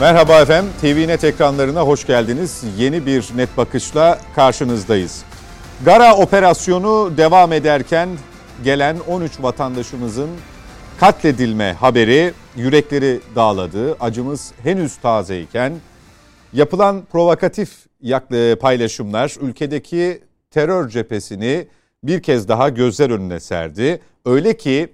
Merhaba efendim, TVNet ekranlarına hoş geldiniz. Yeni bir net bakışla karşınızdayız. Gara operasyonu devam ederken gelen 13 vatandaşımızın katledilme haberi yürekleri dağladı. Acımız henüz tazeyken yapılan provokatif e, paylaşımlar ülkedeki terör cephesini bir kez daha gözler önüne serdi. Öyle ki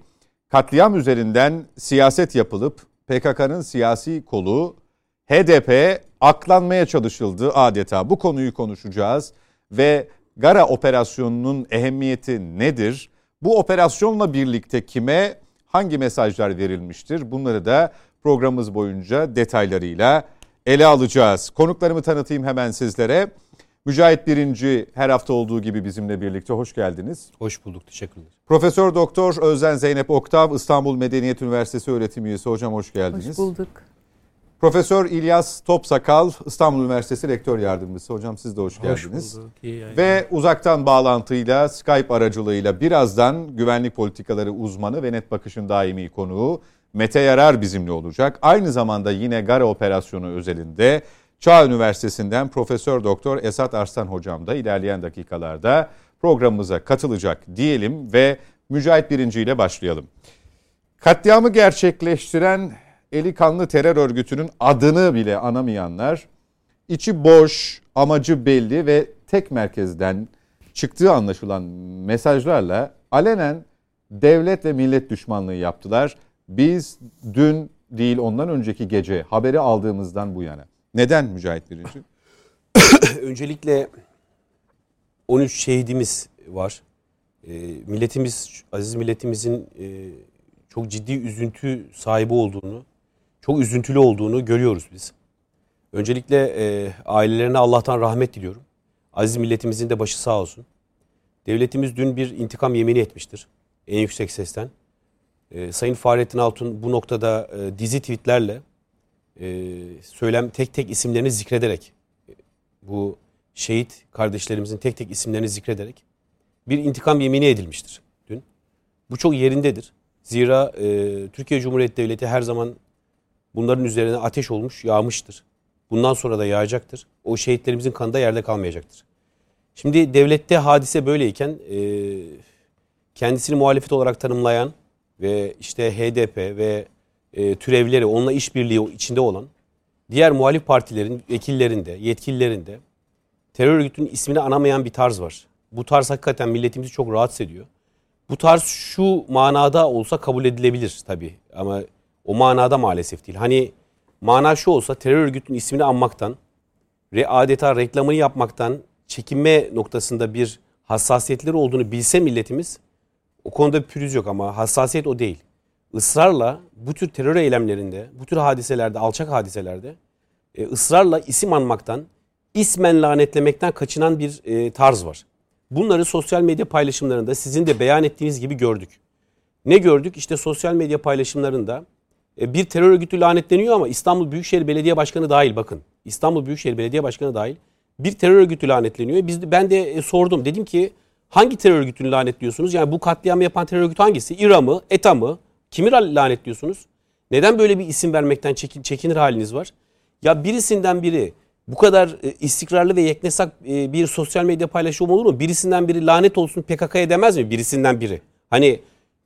katliam üzerinden siyaset yapılıp PKK'nın siyasi kolu HDP aklanmaya çalışıldı adeta. Bu konuyu konuşacağız ve Gara operasyonunun ehemmiyeti nedir? Bu operasyonla birlikte kime hangi mesajlar verilmiştir? Bunları da programımız boyunca detaylarıyla ele alacağız. Konuklarımı tanıtayım hemen sizlere. Mücahit Birinci her hafta olduğu gibi bizimle birlikte hoş geldiniz. Hoş bulduk, teşekkürler. Profesör Doktor Özden Zeynep Oktav İstanbul Medeniyet Üniversitesi öğretim üyesi hocam hoş geldiniz. Hoş bulduk. Profesör İlyas Topsakal İstanbul Üniversitesi Rektör Yardımcısı. Hocam siz de hoş geldiniz. Hoş bulduk. İyi ve uzaktan bağlantıyla Skype aracılığıyla birazdan güvenlik politikaları uzmanı ve net bakışın daimi konuğu Mete Yarar bizimle olacak. Aynı zamanda yine Gara operasyonu özelinde Çağ Üniversitesi'nden Profesör Doktor Esat Arslan hocam da ilerleyen dakikalarda programımıza katılacak diyelim ve Mücahit Birinci ile başlayalım. Katliamı gerçekleştiren eli kanlı terör örgütünün adını bile anamayanlar içi boş, amacı belli ve tek merkezden çıktığı anlaşılan mesajlarla alenen devlet ve millet düşmanlığı yaptılar. Biz dün değil ondan önceki gece haberi aldığımızdan bu yana. Neden Mücahit Birinci? Öncelikle 13 şehidimiz var. E, milletimiz, aziz milletimizin e, çok ciddi üzüntü sahibi olduğunu, çok üzüntülü olduğunu görüyoruz biz. Öncelikle e, ailelerine Allah'tan rahmet diliyorum. Aziz milletimizin de başı sağ olsun. Devletimiz dün bir intikam yemini etmiştir. En yüksek sesten. E, Sayın Fahrettin Altun bu noktada e, dizi tweetlerle e, söylem tek tek isimlerini zikrederek e, bu şehit kardeşlerimizin tek tek isimlerini zikrederek bir intikam yemini edilmiştir dün. Bu çok yerindedir. Zira e, Türkiye Cumhuriyeti Devleti her zaman bunların üzerine ateş olmuş, yağmıştır. Bundan sonra da yağacaktır. O şehitlerimizin kanı da yerde kalmayacaktır. Şimdi devlette hadise böyleyken e, kendisini muhalefet olarak tanımlayan ve işte HDP ve e, türevleri, onunla işbirliği içinde olan diğer muhalif partilerin vekillerinde, yetkililerinde terör örgütünün ismini anamayan bir tarz var. Bu tarz hakikaten milletimizi çok rahatsız ediyor. Bu tarz şu manada olsa kabul edilebilir tabii ama o manada maalesef değil. Hani mana şu olsa terör örgütünün ismini anmaktan, re, adeta reklamını yapmaktan çekinme noktasında bir hassasiyetleri olduğunu bilse milletimiz o konuda bir pürüz yok ama hassasiyet o değil ısrarla bu tür terör eylemlerinde, bu tür hadiselerde, alçak hadiselerde e, ısrarla isim anmaktan, ismen lanetlemekten kaçınan bir e, tarz var. Bunları sosyal medya paylaşımlarında sizin de beyan ettiğiniz gibi gördük. Ne gördük? İşte sosyal medya paylaşımlarında bir terör örgütü lanetleniyor ama İstanbul Büyükşehir Belediye Başkanı dahil bakın. İstanbul Büyükşehir Belediye Başkanı dahil bir terör örgütü lanetleniyor. Biz ben de e, sordum. Dedim ki hangi terör örgütünü lanetliyorsunuz? Yani bu katliamı yapan terör örgütü hangisi? İRA mı? ETA mı? Kimi lanetliyorsunuz? Neden böyle bir isim vermekten çekin, çekinir haliniz var? Ya birisinden biri bu kadar e, istikrarlı ve yeknesak e, bir sosyal medya paylaşımı olur mu? Birisinden biri lanet olsun PKK'ya demez mi? Birisinden biri. Hani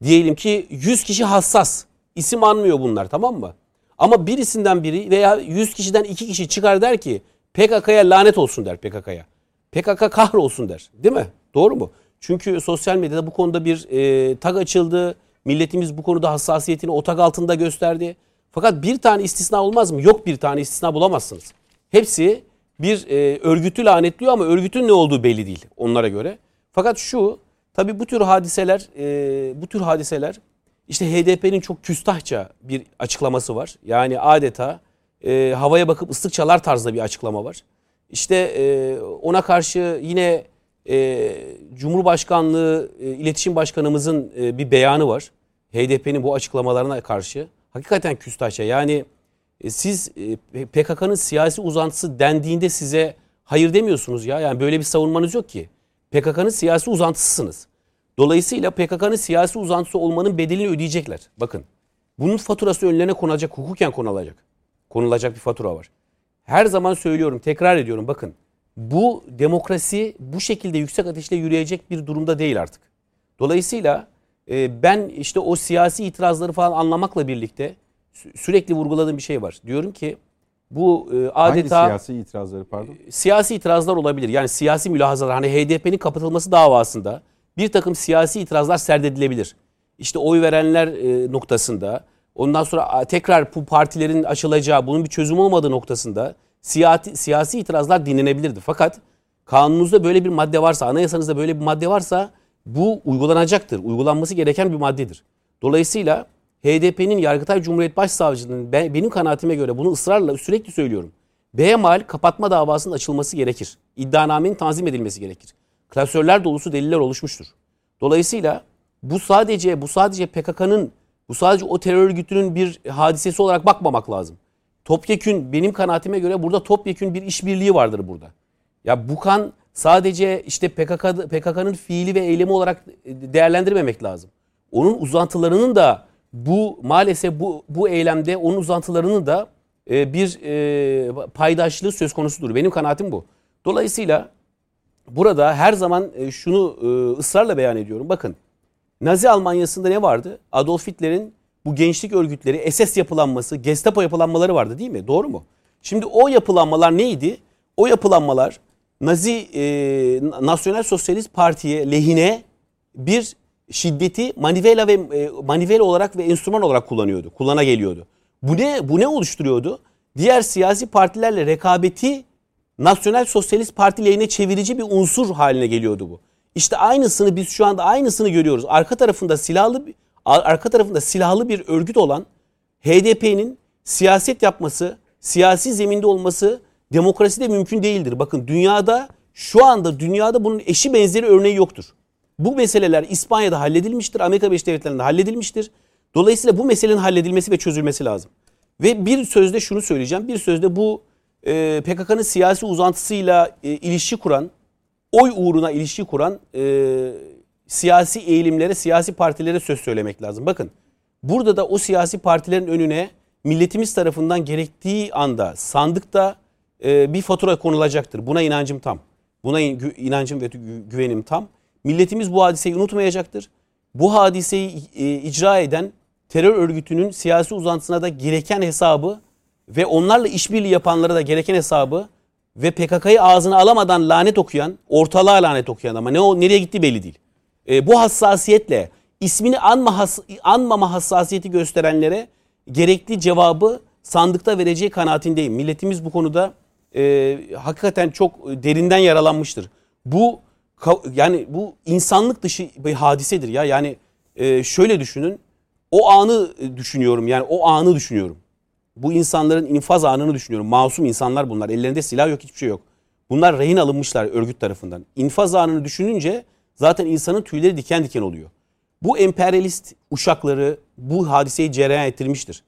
diyelim ki 100 kişi hassas. İsim anmıyor bunlar tamam mı? Ama birisinden biri veya 100 kişiden 2 kişi çıkar der ki PKK'ya lanet olsun der PKK'ya. PKK kahrolsun der. Değil mi? Doğru mu? Çünkü sosyal medyada bu konuda bir e, tag açıldı Milletimiz bu konuda hassasiyetini otak altında gösterdi. Fakat bir tane istisna olmaz mı? Yok bir tane istisna bulamazsınız. Hepsi bir e, örgütü lanetliyor ama örgütün ne olduğu belli değil onlara göre. Fakat şu tabii bu tür hadiseler e, bu tür hadiseler işte HDP'nin çok küstahça bir açıklaması var. Yani adeta e, havaya bakıp ıslık çalar tarzda bir açıklama var. İşte e, ona karşı yine e, Cumhurbaşkanlığı e, İletişim Başkanımızın e, bir beyanı var. HDP'nin bu açıklamalarına karşı. Hakikaten küstahça yani e, siz e, PKK'nın siyasi uzantısı dendiğinde size hayır demiyorsunuz ya. Yani böyle bir savunmanız yok ki. PKK'nın siyasi uzantısısınız. Dolayısıyla PKK'nın siyasi uzantısı olmanın bedelini ödeyecekler. Bakın bunun faturası önlerine konacak, hukuken konulacak. konulacak bir fatura var. Her zaman söylüyorum, tekrar ediyorum bakın. Bu demokrasi bu şekilde yüksek ateşle yürüyecek bir durumda değil artık. Dolayısıyla e, ben işte o siyasi itirazları falan anlamakla birlikte sürekli vurguladığım bir şey var. Diyorum ki bu e, adeta... Hangi siyasi itirazları pardon? Siyasi itirazlar olabilir. Yani siyasi mülahazalar. Hani HDP'nin kapatılması davasında bir takım siyasi itirazlar serdedilebilir. İşte oy verenler e, noktasında ondan sonra tekrar bu partilerin açılacağı bunun bir çözüm olmadığı noktasında siyasi, siyasi itirazlar dinlenebilirdi. Fakat kanununuzda böyle bir madde varsa anayasanızda böyle bir madde varsa bu uygulanacaktır. Uygulanması gereken bir maddedir. Dolayısıyla HDP'nin Yargıtay Cumhuriyet Başsavcılığının benim kanaatime göre bunu ısrarla sürekli söylüyorum. Behemal kapatma davasının açılması gerekir. İddianamenin tanzim edilmesi gerekir. Klasörler dolusu deliller oluşmuştur. Dolayısıyla bu sadece bu sadece PKK'nın bu sadece o terör örgütünün bir hadisesi olarak bakmamak lazım. Topyekün benim kanaatime göre burada topyekün bir işbirliği vardır burada. Ya bu kan sadece işte PKK PKK'nın fiili ve eylemi olarak değerlendirmemek lazım. Onun uzantılarının da bu maalesef bu bu eylemde onun uzantılarının da e, bir e, paydaşlığı söz konusudur. Benim kanaatim bu. Dolayısıyla burada her zaman e, şunu e, ısrarla beyan ediyorum. Bakın Nazi Almanya'sında ne vardı? Adolf Hitler'in bu gençlik örgütleri, SS yapılanması, Gestapo yapılanmaları vardı değil mi? Doğru mu? Şimdi o yapılanmalar neydi? O yapılanmalar Nazi e, Nasyonel Sosyalist Parti'ye lehine bir şiddeti manivela ve e, manivela olarak ve enstrüman olarak kullanıyordu. Kullana geliyordu. Bu ne bu ne oluşturuyordu? Diğer siyasi partilerle rekabeti Nasyonel Sosyalist Parti lehine çevirici bir unsur haline geliyordu bu. İşte aynısını biz şu anda aynısını görüyoruz. Arka tarafında silahlı arka tarafında silahlı bir örgüt olan HDP'nin siyaset yapması, siyasi zeminde olması demokraside mümkün değildir. Bakın dünyada şu anda dünyada bunun eşi benzeri örneği yoktur. Bu meseleler İspanya'da halledilmiştir. Amerika Birleşik Devletleri'nde halledilmiştir. Dolayısıyla bu meselenin halledilmesi ve çözülmesi lazım. Ve bir sözde şunu söyleyeceğim. Bir sözde bu e, PKK'nın siyasi uzantısıyla e, ilişki kuran, oy uğruna ilişki kuran e, siyasi eğilimlere, siyasi partilere söz söylemek lazım. Bakın burada da o siyasi partilerin önüne milletimiz tarafından gerektiği anda sandıkta e, bir fatura konulacaktır. Buna inancım tam. Buna inancım ve güvenim tam. Milletimiz bu hadiseyi unutmayacaktır. Bu hadiseyi e, icra eden terör örgütünün siyasi uzantısına da gereken hesabı ve onlarla işbirliği yapanlara da gereken hesabı ve PKK'yı ağzına alamadan lanet okuyan, ortalığa lanet okuyan ama ne o nereye gitti belli değil. E, bu hassasiyetle ismini anma has, anmama hassasiyeti gösterenlere gerekli cevabı sandıkta vereceği kanaatindeyim. Milletimiz bu konuda e, hakikaten çok derinden yaralanmıştır. Bu yani bu insanlık dışı bir hadisedir ya. Yani e, şöyle düşünün. O anı düşünüyorum. Yani o anı düşünüyorum. Bu insanların infaz anını düşünüyorum. Masum insanlar bunlar. Ellerinde silah yok, hiçbir şey yok. Bunlar rehin alınmışlar örgüt tarafından. İnfaz anını düşününce zaten insanın tüyleri diken diken oluyor. Bu emperyalist uşakları bu hadiseyi cereyan ettirmiştir.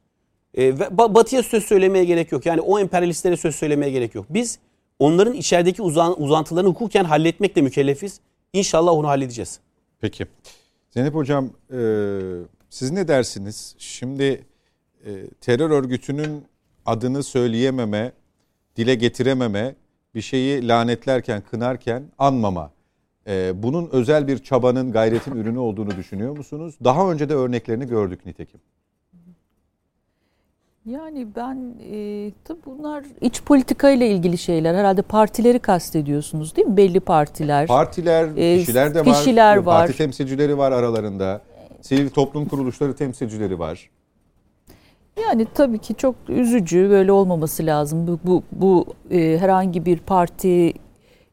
E, ve batıya söz söylemeye gerek yok. Yani o emperyalistlere söz söylemeye gerek yok. Biz onların içerideki uzan, uzantılarını hukuken halletmekle mükellefiz. İnşallah onu halledeceğiz. Peki. Zeynep Hocam e, siz ne dersiniz? Şimdi e, terör örgütünün adını söyleyememe, dile getirememe, bir şeyi lanetlerken, kınarken anmama. E, bunun özel bir çabanın, gayretin ürünü olduğunu düşünüyor musunuz? Daha önce de örneklerini gördük nitekim. Yani ben e, tabii bunlar iç politika ile ilgili şeyler. Herhalde partileri kastediyorsunuz değil mi? Belli partiler. Partiler, e, kişiler de var. Kişiler var. Parti temsilcileri var aralarında. Sivil toplum kuruluşları temsilcileri var. Yani tabii ki çok üzücü böyle olmaması lazım. Bu bu, bu e, herhangi bir parti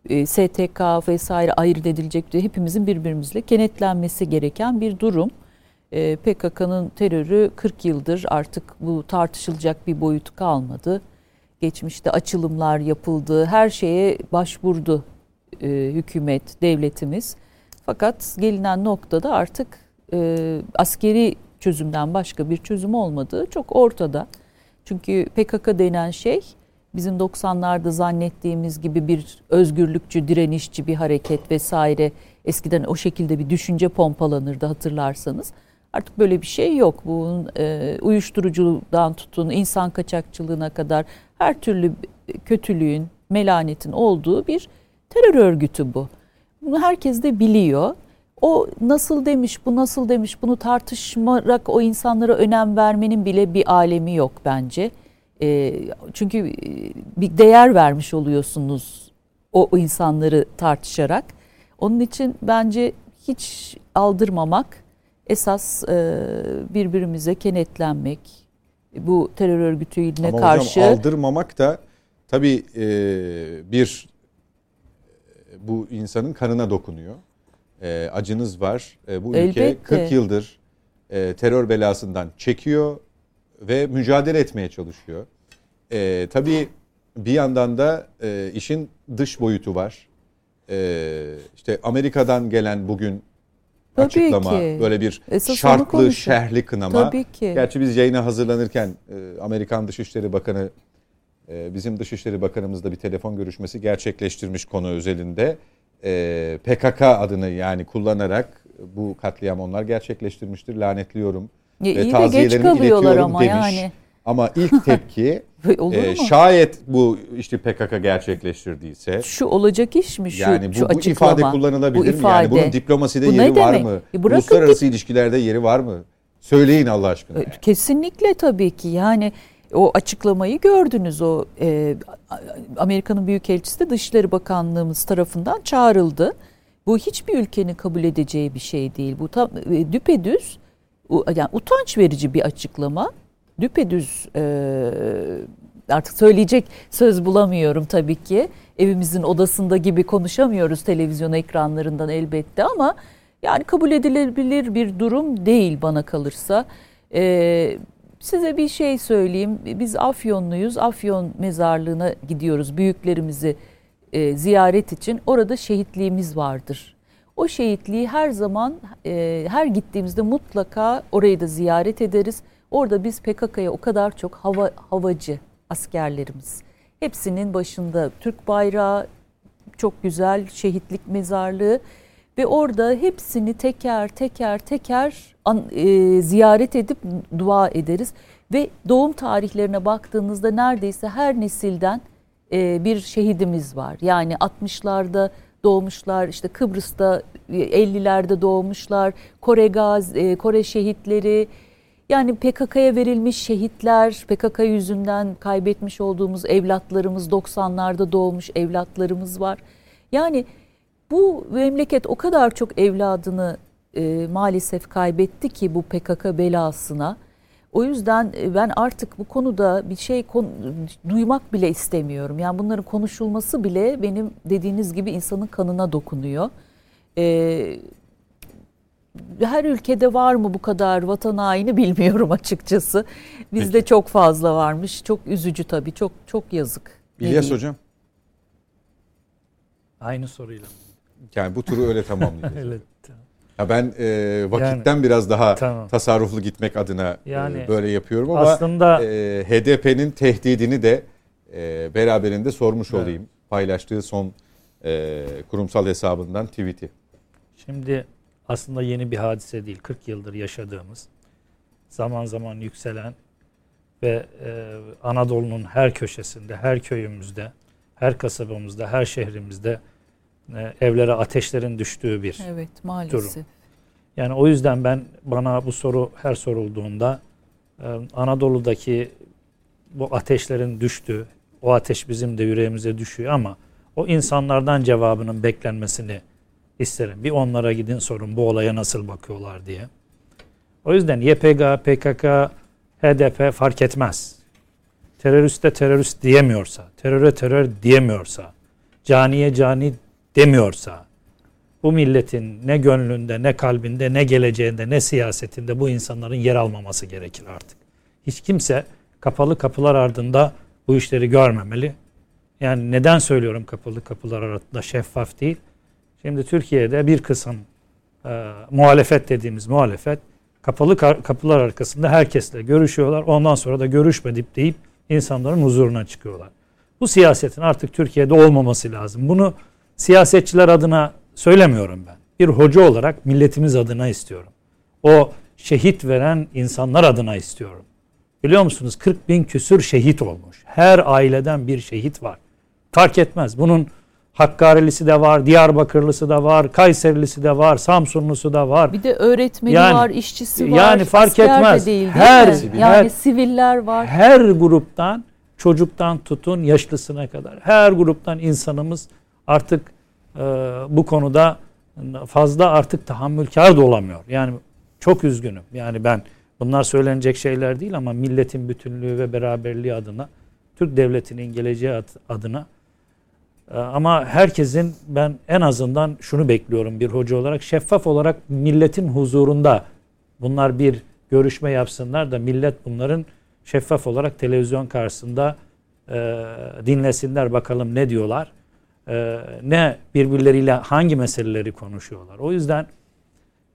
e, STK vesaire ayırt edilecek hepimizin birbirimizle kenetlenmesi gereken bir durum. E, PKK'nın terörü 40 yıldır artık bu tartışılacak bir boyut kalmadı. Geçmişte açılımlar yapıldı, her şeye başvurdu e, hükümet, devletimiz. Fakat gelinen noktada artık e, askeri çözümden başka bir çözüm olmadığı çok ortada. Çünkü PKK denen şey bizim 90'larda zannettiğimiz gibi bir özgürlükçü, direnişçi bir hareket vesaire eskiden o şekilde bir düşünce pompalanırdı hatırlarsanız. Artık böyle bir şey yok. Bunun e, uyuşturucudan tutun insan kaçakçılığına kadar her türlü kötülüğün, melanetin olduğu bir terör örgütü bu. Bunu herkes de biliyor. O nasıl demiş, bu nasıl demiş bunu tartışmarak o insanlara önem vermenin bile bir alemi yok bence. E, çünkü e, bir değer vermiş oluyorsunuz o, o insanları tartışarak. Onun için bence hiç aldırmamak, esas e, birbirimize kenetlenmek, bu terör örgütüne Ama karşı... hocam aldırmamak da tabii e, bir bu insanın kanına dokunuyor. E, acınız var. E, bu ülke Elbette. 40 yıldır e, terör belasından çekiyor ve mücadele etmeye çalışıyor. E, tabii bir yandan da e, işin dış boyutu var. E, işte Amerika'dan gelen bugün Tabii açıklama, ki. böyle bir Esas şartlı, şerhli kınama. Tabii ki. Gerçi biz yayına hazırlanırken e, Amerikan Dışişleri Bakanı, e, bizim Dışişleri Bakanımız da bir telefon görüşmesi gerçekleştirmiş konu özelinde. E, PKK adını yani kullanarak bu katliam onlar gerçekleştirmiştir. Lanetliyorum Ya ve iyi de geç taziyelerimi iletiyorum ama demiş. yani. Ama ilk tepki e, şayet bu işte PKK gerçekleştirdiyse Şu olacak iş mi şu, yani bu, şu bu ifade kullanılabilir bu mi? Yani ifade. bunun diplomaside Bu yeri var demek? mı? E Uluslararası ilişkilerde yeri var mı? Söyleyin Allah aşkına. E, Kesinlikle tabii ki yani o açıklamayı gördünüz o e, Amerika'nın Büyükelçisi de Dışişleri Bakanlığımız tarafından çağrıldı. Bu hiçbir ülkenin kabul edeceği bir şey değil. Bu tam e, düpedüz yani utanç verici bir açıklama. Düpedüz e, artık söyleyecek söz bulamıyorum tabii ki. Evimizin odasında gibi konuşamıyoruz televizyon ekranlarından elbette ama yani kabul edilebilir bir durum değil bana kalırsa. Ee, size bir şey söyleyeyim. Biz Afyonluyuz. Afyon mezarlığına gidiyoruz büyüklerimizi e, ziyaret için. Orada şehitliğimiz vardır. O şehitliği her zaman e, her gittiğimizde mutlaka orayı da ziyaret ederiz. Orada biz PKK'ya o kadar çok hava havacı askerlerimiz. Hepsinin başında Türk bayrağı, çok güzel şehitlik mezarlığı ve orada hepsini teker teker teker an, e, ziyaret edip dua ederiz ve doğum tarihlerine baktığınızda neredeyse her nesilden e, bir şehidimiz var. Yani 60'larda doğmuşlar, işte Kıbrıs'ta e, 50'lerde doğmuşlar, Kore gaz, e, Kore şehitleri, yani PKK'ya verilmiş şehitler, PKK yüzünden kaybetmiş olduğumuz evlatlarımız, 90'larda doğmuş evlatlarımız var. Yani bu memleket o kadar çok evladını e, maalesef kaybetti ki bu PKK belasına. O yüzden e, ben artık bu konuda bir şey kon- duymak bile istemiyorum. Yani bunların konuşulması bile benim dediğiniz gibi insanın kanına dokunuyor. E, her ülkede var mı bu kadar vatan haini bilmiyorum açıkçası. Bizde Peki. çok fazla varmış. Çok üzücü tabii. Çok çok yazık. İlyas? Hocam Aynı soruyla. Yani bu turu öyle tamamlayacağız. Evet. Ya ben e, vakitten biraz daha Tamam. tasarruflu gitmek adına e, Yani böyle yapıyorum ama aslında- e, HDP'nin tehdidini de e, beraberinde sormuş Evet. olayım. Paylaştığı son e, kurumsal hesabından tweet'i. Şimdi aslında yeni bir hadise değil. 40 yıldır yaşadığımız, zaman zaman yükselen ve e, Anadolu'nun her köşesinde, her köyümüzde, her kasabamızda, her şehrimizde e, evlere ateşlerin düştüğü bir Evet maalesef. Yani o yüzden ben bana bu soru her sorulduğunda e, Anadolu'daki bu ateşlerin düştüğü, o ateş bizim de yüreğimize düşüyor ama o insanlardan cevabının beklenmesini isterim. Bir onlara gidin sorun bu olaya nasıl bakıyorlar diye. O yüzden YPG, PKK, HDP fark etmez. Teröriste terörist diyemiyorsa, teröre terör diyemiyorsa, caniye cani demiyorsa, bu milletin ne gönlünde, ne kalbinde, ne geleceğinde, ne siyasetinde bu insanların yer almaması gerekir artık. Hiç kimse kapalı kapılar ardında bu işleri görmemeli. Yani neden söylüyorum kapalı kapılar ardında şeffaf değil? Şimdi Türkiye'de bir kısım e, muhalefet dediğimiz muhalefet kapalı kapılar arkasında herkesle görüşüyorlar. Ondan sonra da görüşmedik deyip insanların huzuruna çıkıyorlar. Bu siyasetin artık Türkiye'de olmaması lazım. Bunu siyasetçiler adına söylemiyorum ben. Bir hoca olarak milletimiz adına istiyorum. O şehit veren insanlar adına istiyorum. Biliyor musunuz 40 bin küsür şehit olmuş. Her aileden bir şehit var. Fark etmez. Bunun Hakkari'lisi de var, Diyarbakırlısı da var, Kayserilisi de var, Samsunlusu da var. Bir de öğretmeni Yani- var, işçisi var. yani fark asker de etmez. Değil, değil Her- mi? Sivil. yani her- siviller var. Her gruptan çocuktan tutun yaşlısına kadar her gruptan insanımız artık e, bu konuda fazla artık tahammülkar da olamıyor. Yani çok üzgünüm. Yani ben bunlar söylenecek şeyler değil ama milletin bütünlüğü ve beraberliği adına Türk devletinin geleceği ad- adına e, ama herkesin ben en azından şunu bekliyorum bir hoca olarak şeffaf olarak milletin huzurunda bunlar bir görüşme yapsınlar da millet bunların şeffaf olarak televizyon karşısında e, dinlesinler bakalım ne diyorlar. E, ne birbirleriyle hangi meseleleri konuşuyorlar. O yüzden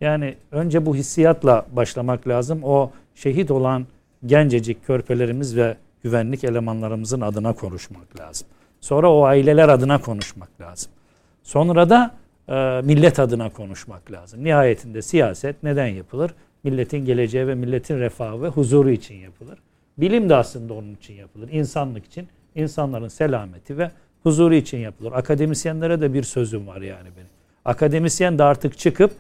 yani önce bu hissiyatla başlamak lazım. O şehit olan gencecik körpelerimiz ve güvenlik elemanlarımızın adına konuşmak lazım. Sonra o aileler adına konuşmak lazım. Sonra da e, millet adına konuşmak lazım. Nihayetinde siyaset neden yapılır? Milletin geleceği ve milletin refahı ve huzuru için yapılır. Bilim de aslında onun için yapılır. İnsanlık için, insanların selameti ve huzuru için yapılır. Akademisyenlere de bir sözüm var yani benim. Akademisyen de artık çıkıp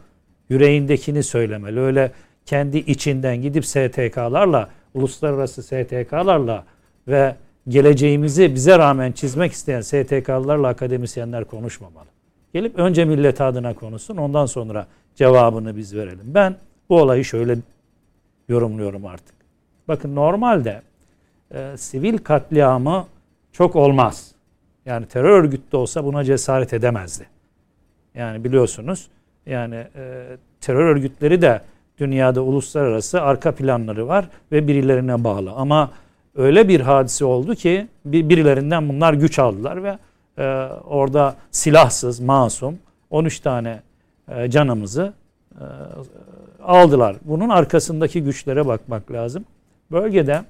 yüreğindekini söylemeli. Öyle kendi içinden gidip STK'larla, uluslararası STK'larla ve geleceğimizi bize rağmen çizmek isteyen STK'larla akademisyenler konuşmamalı. Gelip önce millet adına konuşsun ondan sonra cevabını biz verelim. Ben bu olayı şöyle yorumluyorum artık. Bakın normalde e, sivil katliamı çok olmaz. Yani terör örgütü de olsa buna cesaret edemezdi. Yani biliyorsunuz yani e, terör örgütleri de dünyada uluslararası arka planları var ve birilerine bağlı. Ama öyle bir hadise oldu ki bir- birilerinden bunlar güç aldılar ve e, orada silahsız, masum 13 tane e, canımızı e, aldılar. Bunun arkasındaki güçlere bakmak lazım. Bölgede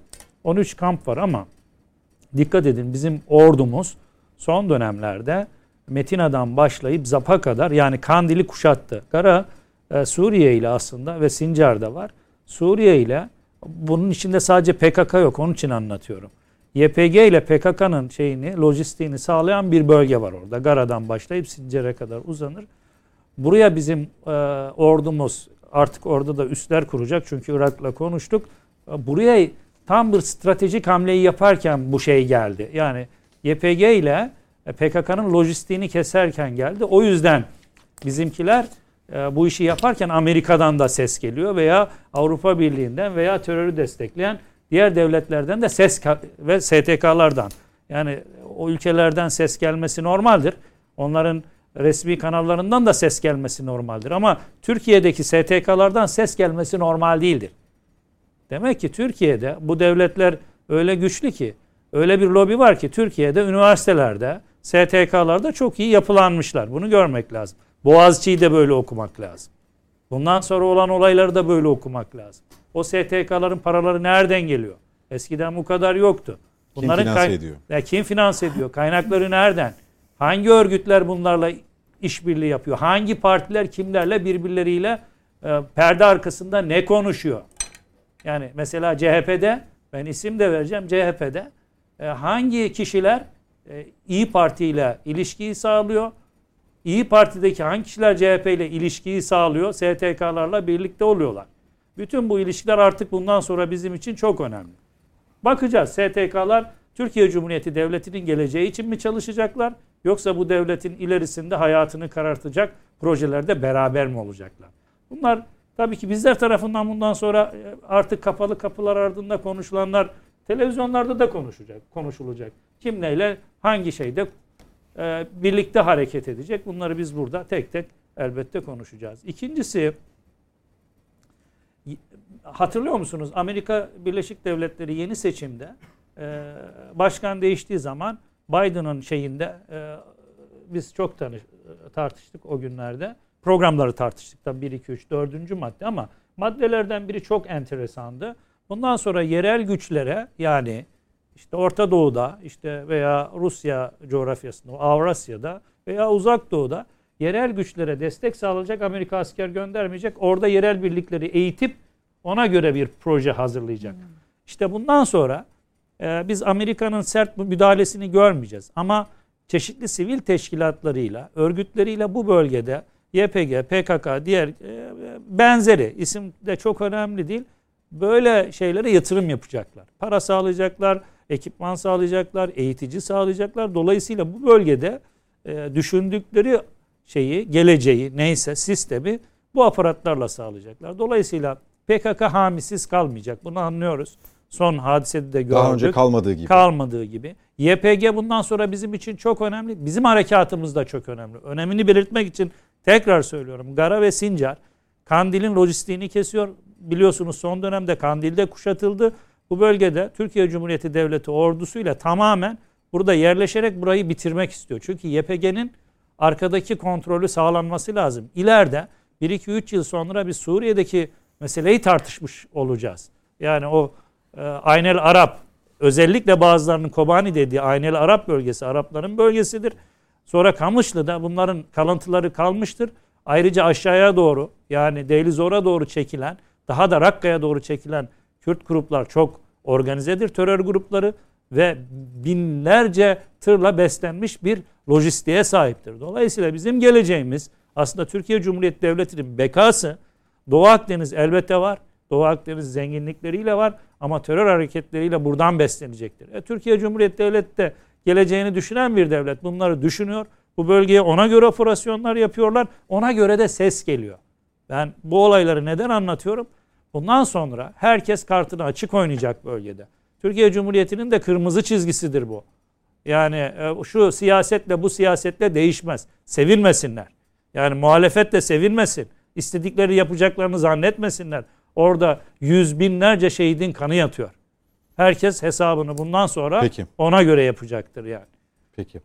13 kamp var ama dikkat edin bizim ordumuz son dönemlerde Metina'dan başlayıp Zap'a kadar yani Kandil'i kuşattı. Kara e, Suriye ile aslında ve Sincar'da var. Suriye ile bunun içinde sadece PKK yok onun için anlatıyorum. YPG ile PKK'nın şeyini, lojistiğini sağlayan bir bölge var orada. Gara'dan başlayıp Sincar'a kadar uzanır. Buraya bizim e, ordumuz artık orada da üsler kuracak çünkü Irak'la konuştuk. E, Buraya tam bir stratejik hamleyi yaparken bu şey geldi. Yani YPG ile e, PKK'nın lojistiğini keserken geldi. O yüzden bizimkiler e, bu işi yaparken Amerika'dan da ses geliyor veya Avrupa Birliği'nden veya terörü destekleyen diğer devletlerden de ses ve STK'lardan. Yani o ülkelerden ses gelmesi normaldir. Onların resmi kanallarından da ses gelmesi normaldir. Ama Türkiye'deki STK'lardan ses gelmesi normal değildir. Demek ki Türkiye'de bu devletler öyle güçlü ki, öyle bir lobi var ki Türkiye'de üniversitelerde, STK'larda çok iyi yapılanmışlar. Bunu görmek lazım. Boğaziçi'yi de böyle okumak lazım. Bundan sonra olan olayları da böyle okumak lazım. O STK'ların paraları nereden geliyor? Eskiden bu kadar yoktu. Kim finanse ediyor? Ya kim finanse ediyor? Kaynakları nereden? Hangi örgütler bunlarla işbirliği yapıyor? Hangi partiler kimlerle birbirleriyle e, perde arkasında ne konuşuyor? Yani mesela CHP'de ben isim de vereceğim CHP'de e, hangi kişiler e, İyi Parti ile ilişkiyi sağlıyor? İyi Parti'deki hangi kişiler CHP ile ilişkiyi sağlıyor? STK'larla birlikte oluyorlar. Bütün bu ilişkiler artık bundan sonra bizim için çok önemli. Bakacağız STK'lar Türkiye Cumhuriyeti Devleti'nin geleceği için mi çalışacaklar? Yoksa bu devletin ilerisinde hayatını karartacak projelerde beraber mi olacaklar? Bunlar tabii ki bizler tarafından bundan sonra e, artık kapalı kapılar ardında konuşulanlar televizyonlarda da konuşacak, konuşulacak. Kim neyle hangi şeyde e, birlikte hareket edecek? Bunları biz burada tek tek elbette konuşacağız. İkincisi hatırlıyor musunuz? Amerika Birleşik Devletleri yeni seçimde e, başkan değiştiği zaman Biden'ın şeyinde e, biz çok tanış, tartıştık o günlerde. Programları tartıştık da 1, 2, 3, 4. madde ama maddelerden biri çok enteresandı. Bundan sonra yerel güçlere yani işte Orta Doğu'da işte veya Rusya coğrafyasında, Avrasya'da veya Uzak Doğu'da yerel güçlere destek sağlayacak Amerika asker göndermeyecek. Orada yerel birlikleri eğitip Ona göre bir proje hazırlayacak. İşte bundan sonra e, biz Amerika'nın sert müdahalesini görmeyeceğiz. Ama çeşitli sivil teşkilatlarıyla, örgütleriyle bu bölgede YPG, PKK, diğer e, benzeri isim de çok önemli değil. Böyle şeylere yatırım yapacaklar. Para sağlayacaklar, ekipman sağlayacaklar, eğitici sağlayacaklar. Dolayısıyla bu bölgede e, düşündükleri şeyi, geleceği neyse sistemi bu aparatlarla sağlayacaklar. Dolayısıyla PKK hamisiz kalmayacak. Bunu anlıyoruz. Son hadisede de gördük. Daha önce kalmadığı gibi. Kalmadığı gibi. YPG bundan sonra bizim için çok önemli. Bizim harekatımız da çok önemli. Önemini belirtmek için tekrar söylüyorum. Gara ve Sincar Kandil'in lojistiğini kesiyor. Biliyorsunuz son dönemde Kandil'de kuşatıldı. Bu bölgede Türkiye Cumhuriyeti Devleti ordusuyla tamamen burada yerleşerek burayı bitirmek istiyor. Çünkü YPG'nin arkadaki kontrolü sağlanması lazım. İleride 1-2-3 yıl sonra bir Suriye'deki meseleyi tartışmış olacağız. Yani o e, Aynel Arap özellikle bazılarının Kobani dediği Aynel Arap bölgesi Arapların bölgesidir. Sonra Kamışlı'da bunların kalıntıları kalmıştır. Ayrıca aşağıya doğru yani Deylizor'a doğru çekilen daha da Rakka'ya doğru çekilen Kürt gruplar çok organizedir terör grupları ve binlerce tırla beslenmiş bir lojistiğe sahiptir. Dolayısıyla bizim geleceğimiz aslında Türkiye Cumhuriyeti Devleti'nin bekası Doğu Akdeniz elbette var. Doğu Akdeniz zenginlikleriyle var ama terör hareketleriyle buradan beslenecektir. E, Türkiye Cumhuriyeti Devleti de geleceğini düşünen bir devlet. Bunları düşünüyor. Bu bölgeye ona göre operasyonlar yapıyorlar. Ona göre de ses geliyor. Ben bu olayları neden anlatıyorum? Bundan sonra herkes kartını açık oynayacak bölgede. Türkiye Cumhuriyeti'nin de kırmızı çizgisidir bu. Yani e, şu siyasetle bu siyasetle değişmez. Sevilmesinler. Yani muhalefet de sevilmesin. İstedikleri yapacaklarını zannetmesinler. Orada yüz binlerce şehidin kanı yatıyor. Herkes hesabını bundan sonra Peki. ona göre yapacaktır yani. Peki.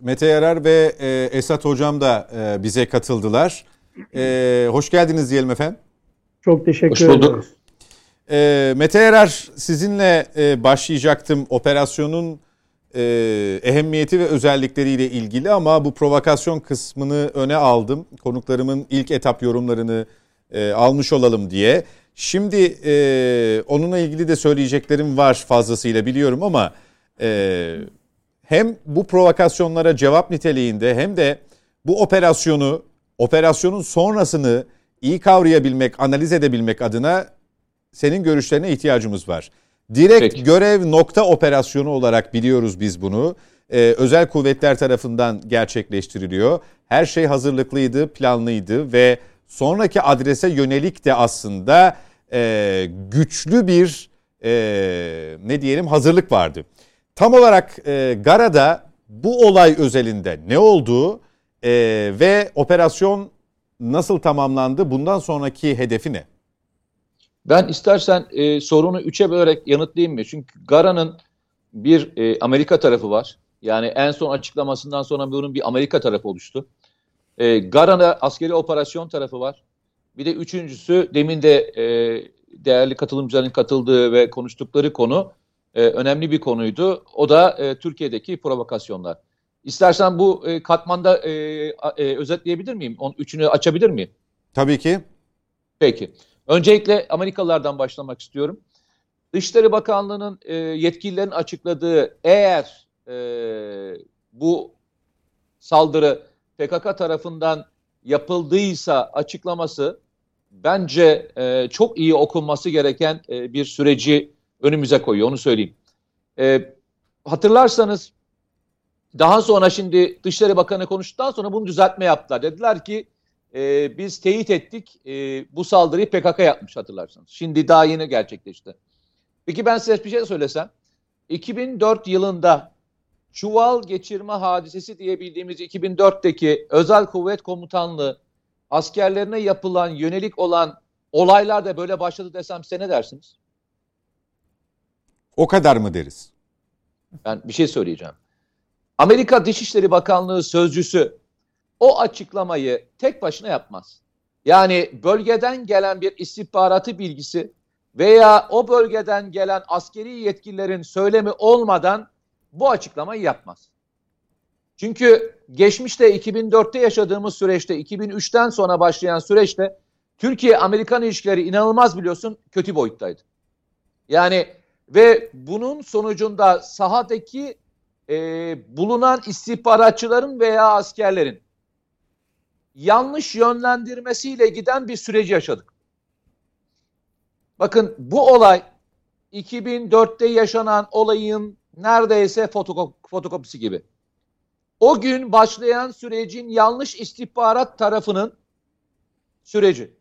Mete Yarar ve e, Esat Hocam da e, bize katıldılar. E, hoş geldiniz diyelim efendim. Çok teşekkür ederiz. E, Mete Yarar sizinle e, başlayacaktım operasyonun e, ehemmiyeti ve özellikleriyle ilgili ama bu provokasyon kısmını öne aldım. Konuklarımın ilk etap yorumlarını e, almış olalım diye. Şimdi e, onunla ilgili de söyleyeceklerim var fazlasıyla biliyorum ama e, hem bu provokasyonlara cevap niteliğinde hem de bu operasyonu, operasyonun sonrasını iyi kavrayabilmek, analiz edebilmek adına senin görüşlerine ihtiyacımız var. Direkt Peki. görev nokta operasyonu olarak biliyoruz biz bunu. Ee, özel kuvvetler tarafından gerçekleştiriliyor. Her şey hazırlıklıydı, planlıydı ve sonraki adrese yönelik de aslında e, güçlü bir e, ne diyelim hazırlık vardı. Tam olarak e, Gara'da bu olay özelinde ne oldu e, ve operasyon nasıl tamamlandı? Bundan sonraki hedefi ne? Ben istersen e, sorunu üçe bölerek yanıtlayayım mı? Çünkü Gara'nın bir e, Amerika tarafı var. Yani en son açıklamasından sonra bunun bir Amerika tarafı oluştu. E, Gara'da askeri operasyon tarafı var. Bir de üçüncüsü demin de e, değerli katılımcıların katıldığı ve konuştukları konu e, önemli bir konuydu. O da e, Türkiye'deki provokasyonlar. İstersen bu e, katmanda e, e, özetleyebilir miyim? On, üçünü açabilir miyim? Tabii ki. Peki. Öncelikle Amerikalılardan başlamak istiyorum. Dışişleri Bakanlığı'nın e, yetkililerin açıkladığı eğer e, bu saldırı PKK tarafından yapıldıysa açıklaması bence e, çok iyi okunması gereken e, bir süreci önümüze koyuyor onu söyleyeyim. E, hatırlarsanız daha sonra şimdi Dışişleri Bakanı konuştuktan sonra bunu düzeltme yaptılar. Dediler ki e, biz teyit ettik e, bu saldırıyı PKK yapmış hatırlarsanız. Şimdi daha yeni gerçekleşti. Peki ben size bir şey söylesem. 2004 yılında çuval geçirme hadisesi diye bildiğimiz 2004'teki Özel Kuvvet Komutanlığı askerlerine yapılan yönelik olan olaylar da böyle başladı desem size ne dersiniz? O kadar mı deriz? Ben bir şey söyleyeceğim. Amerika Dışişleri Bakanlığı sözcüsü o açıklamayı tek başına yapmaz. Yani bölgeden gelen bir istihbaratı bilgisi veya o bölgeden gelen askeri yetkililerin söylemi olmadan bu açıklamayı yapmaz. Çünkü geçmişte 2004'te yaşadığımız süreçte 2003'ten sonra başlayan süreçte Türkiye-Amerikan ilişkileri inanılmaz biliyorsun kötü boyuttaydı. Yani ve bunun sonucunda sahadaki e, bulunan istihbaratçıların veya askerlerin yanlış yönlendirmesiyle giden bir süreci yaşadık. Bakın bu olay 2004'te yaşanan olayın neredeyse fotokop fotokopisi gibi. O gün başlayan sürecin yanlış istihbarat tarafının süreci.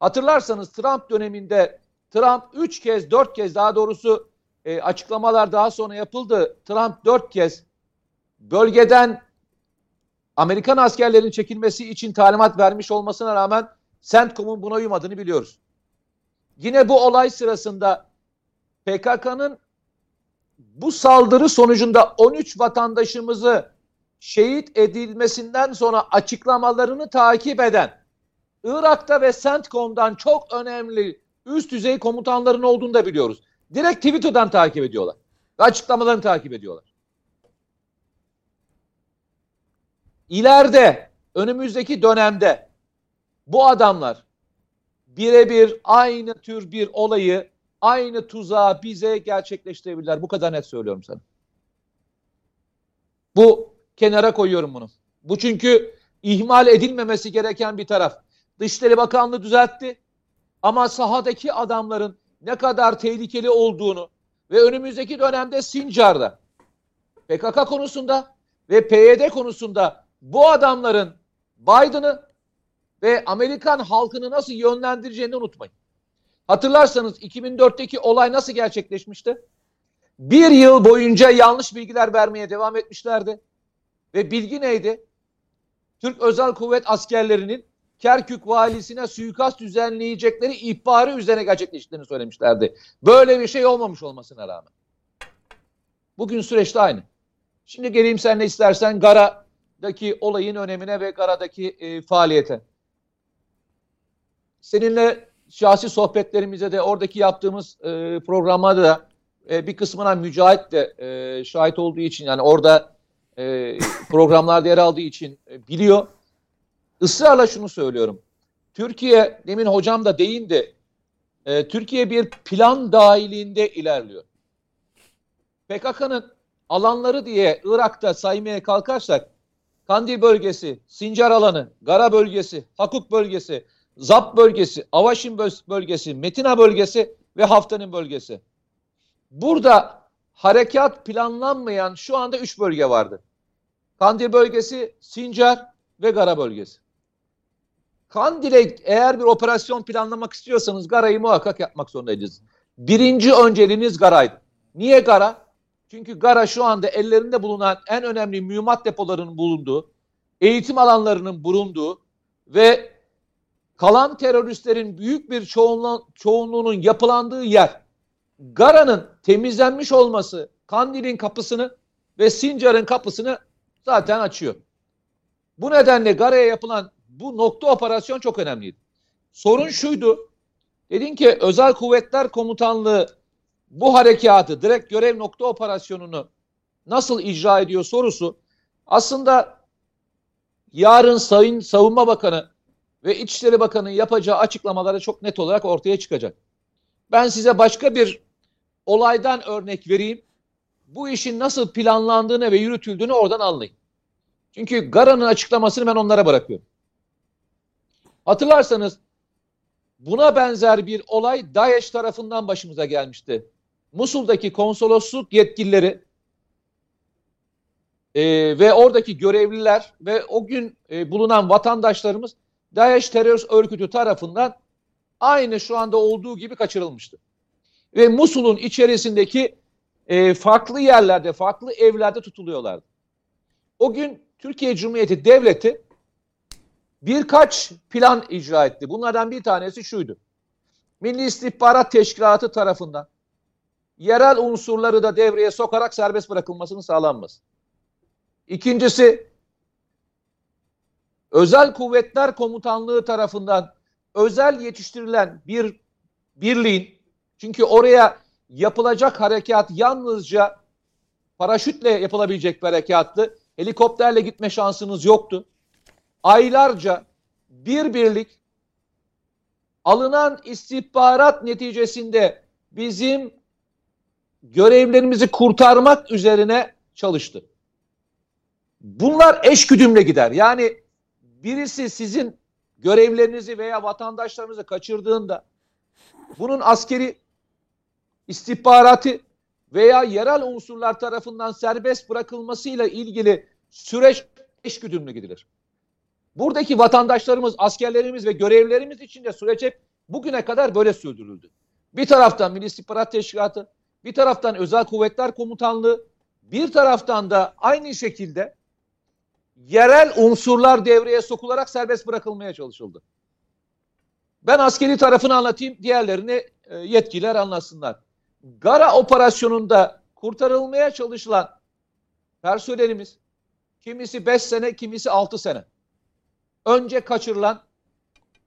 Hatırlarsanız Trump döneminde Trump 3 kez 4 kez daha doğrusu e, açıklamalar daha sonra yapıldı. Trump 4 kez bölgeden Amerikan askerlerin çekilmesi için talimat vermiş olmasına rağmen CENTCOM'un buna uymadığını biliyoruz. Yine bu olay sırasında PKK'nın bu saldırı sonucunda 13 vatandaşımızı şehit edilmesinden sonra açıklamalarını takip eden Irak'ta ve CENTCOM'dan çok önemli üst düzey komutanların olduğunu da biliyoruz. Direkt Twitter'dan takip ediyorlar. Ve açıklamalarını takip ediyorlar. İleride önümüzdeki dönemde bu adamlar birebir aynı tür bir olayı aynı tuzağı bize gerçekleştirebilirler. Bu kadar net söylüyorum sana. Bu kenara koyuyorum bunu. Bu çünkü ihmal edilmemesi gereken bir taraf. Dışişleri Bakanlığı düzeltti. Ama sahadaki adamların ne kadar tehlikeli olduğunu ve önümüzdeki dönemde Sincar'da PKK konusunda ve PYD konusunda bu adamların Biden'ı ve Amerikan halkını nasıl yönlendireceğini unutmayın. Hatırlarsanız 2004'teki olay nasıl gerçekleşmişti? Bir yıl boyunca yanlış bilgiler vermeye devam etmişlerdi. Ve bilgi neydi? Türk Özel Kuvvet askerlerinin Kerkük valisine suikast düzenleyecekleri ihbarı üzerine gerçekleştiğini söylemişlerdi. Böyle bir şey olmamış olmasına rağmen. Bugün süreçte aynı. Şimdi geleyim sen ne istersen Gara'daki olayın önemine ve Gara'daki e, faaliyete. Seninle şahsi sohbetlerimize de oradaki yaptığımız e, programlarda da e, bir kısmına Mücahit de e, şahit olduğu için yani orada e, programlarda yer aldığı için e, biliyor. Israrla şunu söylüyorum. Türkiye, demin hocam da değindi, e, Türkiye bir plan dahilinde ilerliyor. PKK'nın alanları diye Irak'ta saymaya kalkarsak, Kandil bölgesi, Sincar alanı, Gara bölgesi, Hakuk bölgesi, Zap bölgesi, Avaşin bölgesi, Metina bölgesi ve Haftanın bölgesi. Burada harekat planlanmayan şu anda üç bölge vardı. Kandil bölgesi, Sincar ve Gara bölgesi. Kandil'e eğer bir operasyon planlamak istiyorsanız Gara'yı muhakkak yapmak zorundaydınız. Birinci önceliğiniz Gara'ydı. Niye Gara? Çünkü Gara şu anda ellerinde bulunan en önemli mühimmat depolarının bulunduğu, eğitim alanlarının bulunduğu ve kalan teröristlerin büyük bir çoğunluğu, çoğunluğunun yapılandığı yer. Gara'nın temizlenmiş olması Kandil'in kapısını ve Sincar'ın kapısını zaten açıyor. Bu nedenle Gara'ya yapılan bu nokta operasyon çok önemliydi. Sorun şuydu. Dedin ki özel kuvvetler komutanlığı bu harekatı direkt görev nokta operasyonunu nasıl icra ediyor sorusu aslında yarın Sayın Savunma Bakanı ve İçişleri Bakanı yapacağı açıklamaları çok net olarak ortaya çıkacak. Ben size başka bir olaydan örnek vereyim. Bu işin nasıl planlandığını ve yürütüldüğünü oradan anlayın. Çünkü Gara'nın açıklamasını ben onlara bırakıyorum. Hatırlarsanız buna benzer bir olay DAEŞ tarafından başımıza gelmişti. Musul'daki konsolosluk yetkilileri e, ve oradaki görevliler ve o gün e, bulunan vatandaşlarımız DAEŞ terör örgütü tarafından aynı şu anda olduğu gibi kaçırılmıştı. Ve Musul'un içerisindeki e, farklı yerlerde, farklı evlerde tutuluyorlardı. O gün Türkiye Cumhuriyeti Devleti birkaç plan icra etti. Bunlardan bir tanesi şuydu. Milli İstihbarat Teşkilatı tarafından yerel unsurları da devreye sokarak serbest bırakılmasının sağlanması. İkincisi Özel Kuvvetler Komutanlığı tarafından özel yetiştirilen bir birliğin çünkü oraya yapılacak harekat yalnızca paraşütle yapılabilecek bir harekattı. Helikopterle gitme şansınız yoktu aylarca bir birlik alınan istihbarat neticesinde bizim görevlerimizi kurtarmak üzerine çalıştı. Bunlar eşgüdümle gider. Yani birisi sizin görevlerinizi veya vatandaşlarınızı kaçırdığında bunun askeri istihbaratı veya yerel unsurlar tarafından serbest bırakılmasıyla ilgili süreç eşgüdümlü gidilir. Buradaki vatandaşlarımız, askerlerimiz ve görevlerimiz için de süreç hep bugüne kadar böyle sürdürüldü. Bir taraftan Milli İstihbarat Teşkilatı, bir taraftan Özel Kuvvetler Komutanlığı, bir taraftan da aynı şekilde yerel unsurlar devreye sokularak serbest bırakılmaya çalışıldı. Ben askeri tarafını anlatayım, diğerlerini e, yetkililer anlatsınlar. Gara operasyonunda kurtarılmaya çalışılan personelimiz kimisi 5 sene, kimisi 6 sene. Önce kaçırılan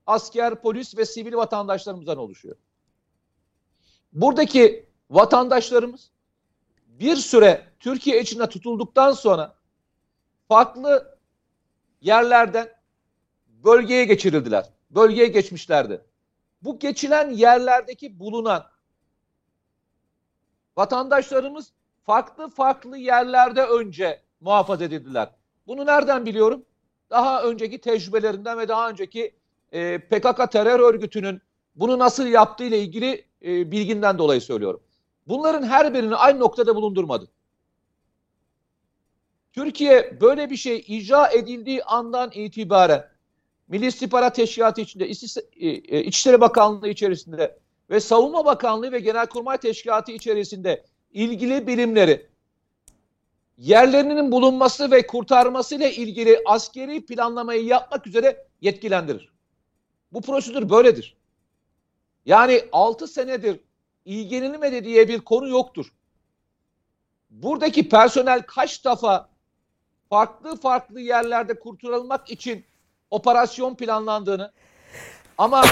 asker, polis ve sivil vatandaşlarımızdan oluşuyor. Buradaki vatandaşlarımız bir süre Türkiye içinde tutulduktan sonra farklı yerlerden bölgeye geçirildiler. Bölgeye geçmişlerdi. Bu geçilen yerlerdeki bulunan vatandaşlarımız farklı farklı yerlerde önce muhafaza edildiler. Bunu nereden biliyorum? Daha önceki tecrübelerinden ve daha önceki e, PKK terör örgütünün bunu nasıl yaptığı ile ilgili e, bilginden dolayı söylüyorum. Bunların her birini aynı noktada bulundurmadı. Türkiye böyle bir şey icra edildiği andan itibaren Milli İstihbarat Teşkilatı içinde, e, e, İçişleri Bakanlığı içerisinde ve Savunma Bakanlığı ve Genelkurmay Teşkilatı içerisinde ilgili bilimleri yerlerinin bulunması ve kurtarması ile ilgili askeri planlamayı yapmak üzere yetkilendirir. Bu prosedür böyledir. Yani 6 senedir ilgilenilmedi diye bir konu yoktur. Buradaki personel kaç defa farklı farklı yerlerde kurtarılmak için operasyon planlandığını ama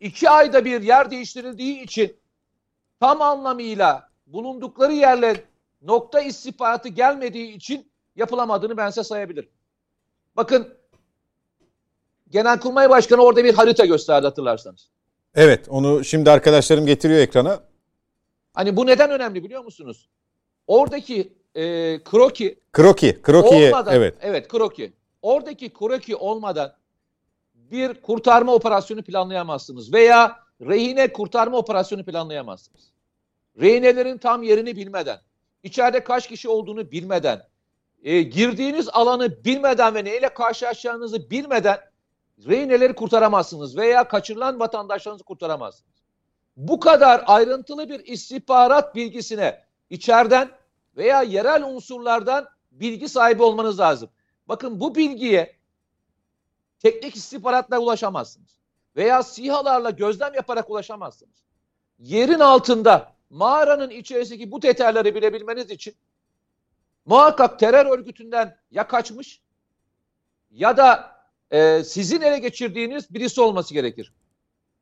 iki ayda bir yer değiştirildiği için tam anlamıyla bulundukları yerle nokta istihbaratı gelmediği için yapılamadığını ben size sayabilirim. Bakın Genelkurmay Başkanı orada bir harita gösterdi hatırlarsanız. Evet onu şimdi arkadaşlarım getiriyor ekrana. Hani bu neden önemli biliyor musunuz? Oradaki e, kroki kroki, kroki olmadan, evet. Evet kroki. Oradaki kroki olmadan bir kurtarma operasyonu planlayamazsınız veya rehine kurtarma operasyonu planlayamazsınız. Rehinelerin tam yerini bilmeden, içeride kaç kişi olduğunu bilmeden, e, girdiğiniz alanı bilmeden ve neyle karşılaşacağınızı bilmeden rehineleri kurtaramazsınız veya kaçırılan vatandaşlarınızı kurtaramazsınız. Bu kadar ayrıntılı bir istihbarat bilgisine içeriden veya yerel unsurlardan bilgi sahibi olmanız lazım. Bakın bu bilgiye teknik istihbaratla ulaşamazsınız. Veya sihalarla gözlem yaparak ulaşamazsınız. Yerin altında mağaranın içerisindeki bu detayları bilebilmeniz için muhakkak terör örgütünden ya kaçmış ya da e, sizin ele geçirdiğiniz birisi olması gerekir.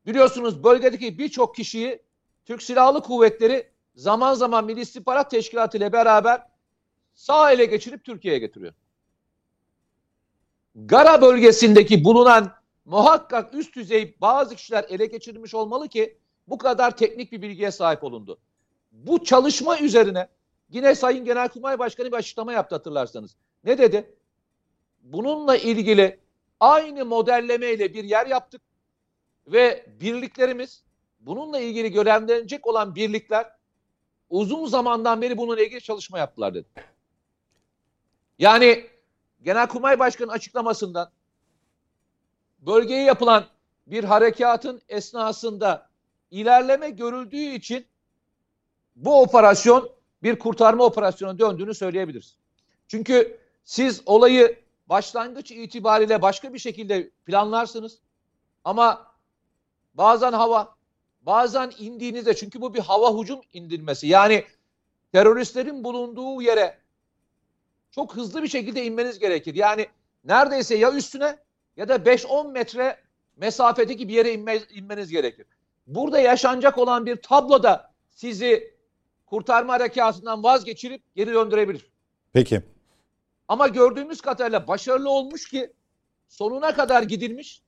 Biliyorsunuz bölgedeki birçok kişiyi Türk Silahlı Kuvvetleri zaman zaman Milli İstihbarat Teşkilatı ile beraber sağ ele geçirip Türkiye'ye getiriyor. Gara bölgesindeki bulunan muhakkak üst düzey bazı kişiler ele geçirilmiş olmalı ki bu kadar teknik bir bilgiye sahip olundu. Bu çalışma üzerine yine Sayın Genelkurmay Başkanı bir açıklama yaptı hatırlarsanız. Ne dedi? Bununla ilgili aynı modellemeyle bir yer yaptık ve birliklerimiz bununla ilgili görevlenecek olan birlikler uzun zamandan beri bununla ilgili çalışma yaptılar dedi. Yani Genelkurmay Başkanı açıklamasından bölgeye yapılan bir harekatın esnasında ilerleme görüldüğü için bu operasyon bir kurtarma operasyonu döndüğünü söyleyebiliriz. Çünkü siz olayı başlangıç itibariyle başka bir şekilde planlarsınız ama bazen hava, bazen indiğinizde çünkü bu bir hava hücum indirmesi. Yani teröristlerin bulunduğu yere çok hızlı bir şekilde inmeniz gerekir. Yani neredeyse ya üstüne ya da 5-10 metre mesafedeki bir yere inme, inmeniz gerekir. Burada yaşanacak olan bir tablo da sizi kurtarma harekatından vazgeçirip geri döndürebilir. Peki. Ama gördüğümüz kadarıyla başarılı olmuş ki sonuna kadar gidilmiş.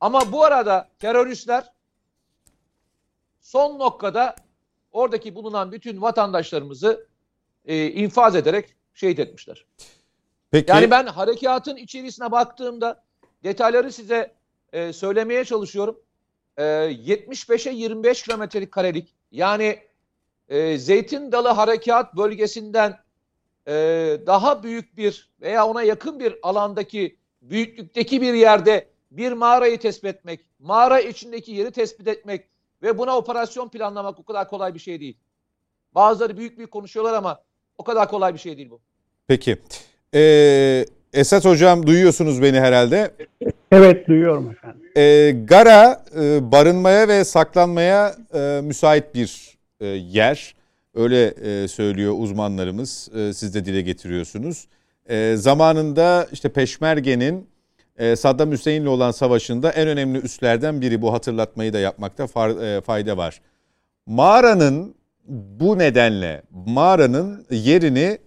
Ama bu arada teröristler son noktada oradaki bulunan bütün vatandaşlarımızı e, infaz ederek şehit etmişler. Peki. Yani ben harekatın içerisine baktığımda detayları size e, söylemeye çalışıyorum. E, 75'e 25 kilometrelik karelik yani e, Zeytin Dalı Harekat bölgesinden e, daha büyük bir veya ona yakın bir alandaki büyüklükteki bir yerde bir mağarayı tespit etmek, mağara içindeki yeri tespit etmek ve buna operasyon planlamak o kadar kolay bir şey değil. Bazıları büyük büyük konuşuyorlar ama o kadar kolay bir şey değil bu. Peki. Ee, Esat Hocam duyuyorsunuz beni herhalde. Evet duyuyorum efendim. Ee, Gara e, barınmaya ve saklanmaya e, müsait bir e, yer. Öyle e, söylüyor uzmanlarımız. E, siz de dile getiriyorsunuz. E, zamanında işte Peşmerge'nin e, Saddam Hüseyin'le olan savaşında en önemli üslerden biri. Bu hatırlatmayı da yapmakta far, e, fayda var. Mağaranın bu nedenle mağaranın yerini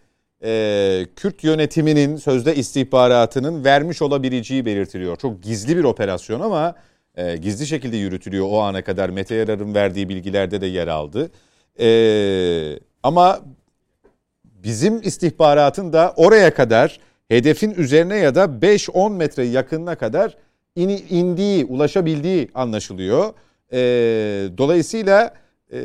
e, Kürt yönetiminin sözde istihbaratının vermiş olabileceği belirtiliyor. Çok gizli bir operasyon ama e, gizli şekilde yürütülüyor o ana kadar. Mete Yarar'ın verdiği bilgilerde de yer aldı. E, ama bizim istihbaratın da oraya kadar hedefin üzerine ya da 5-10 metre yakınına kadar in, indiği, ulaşabildiği anlaşılıyor. E, dolayısıyla e,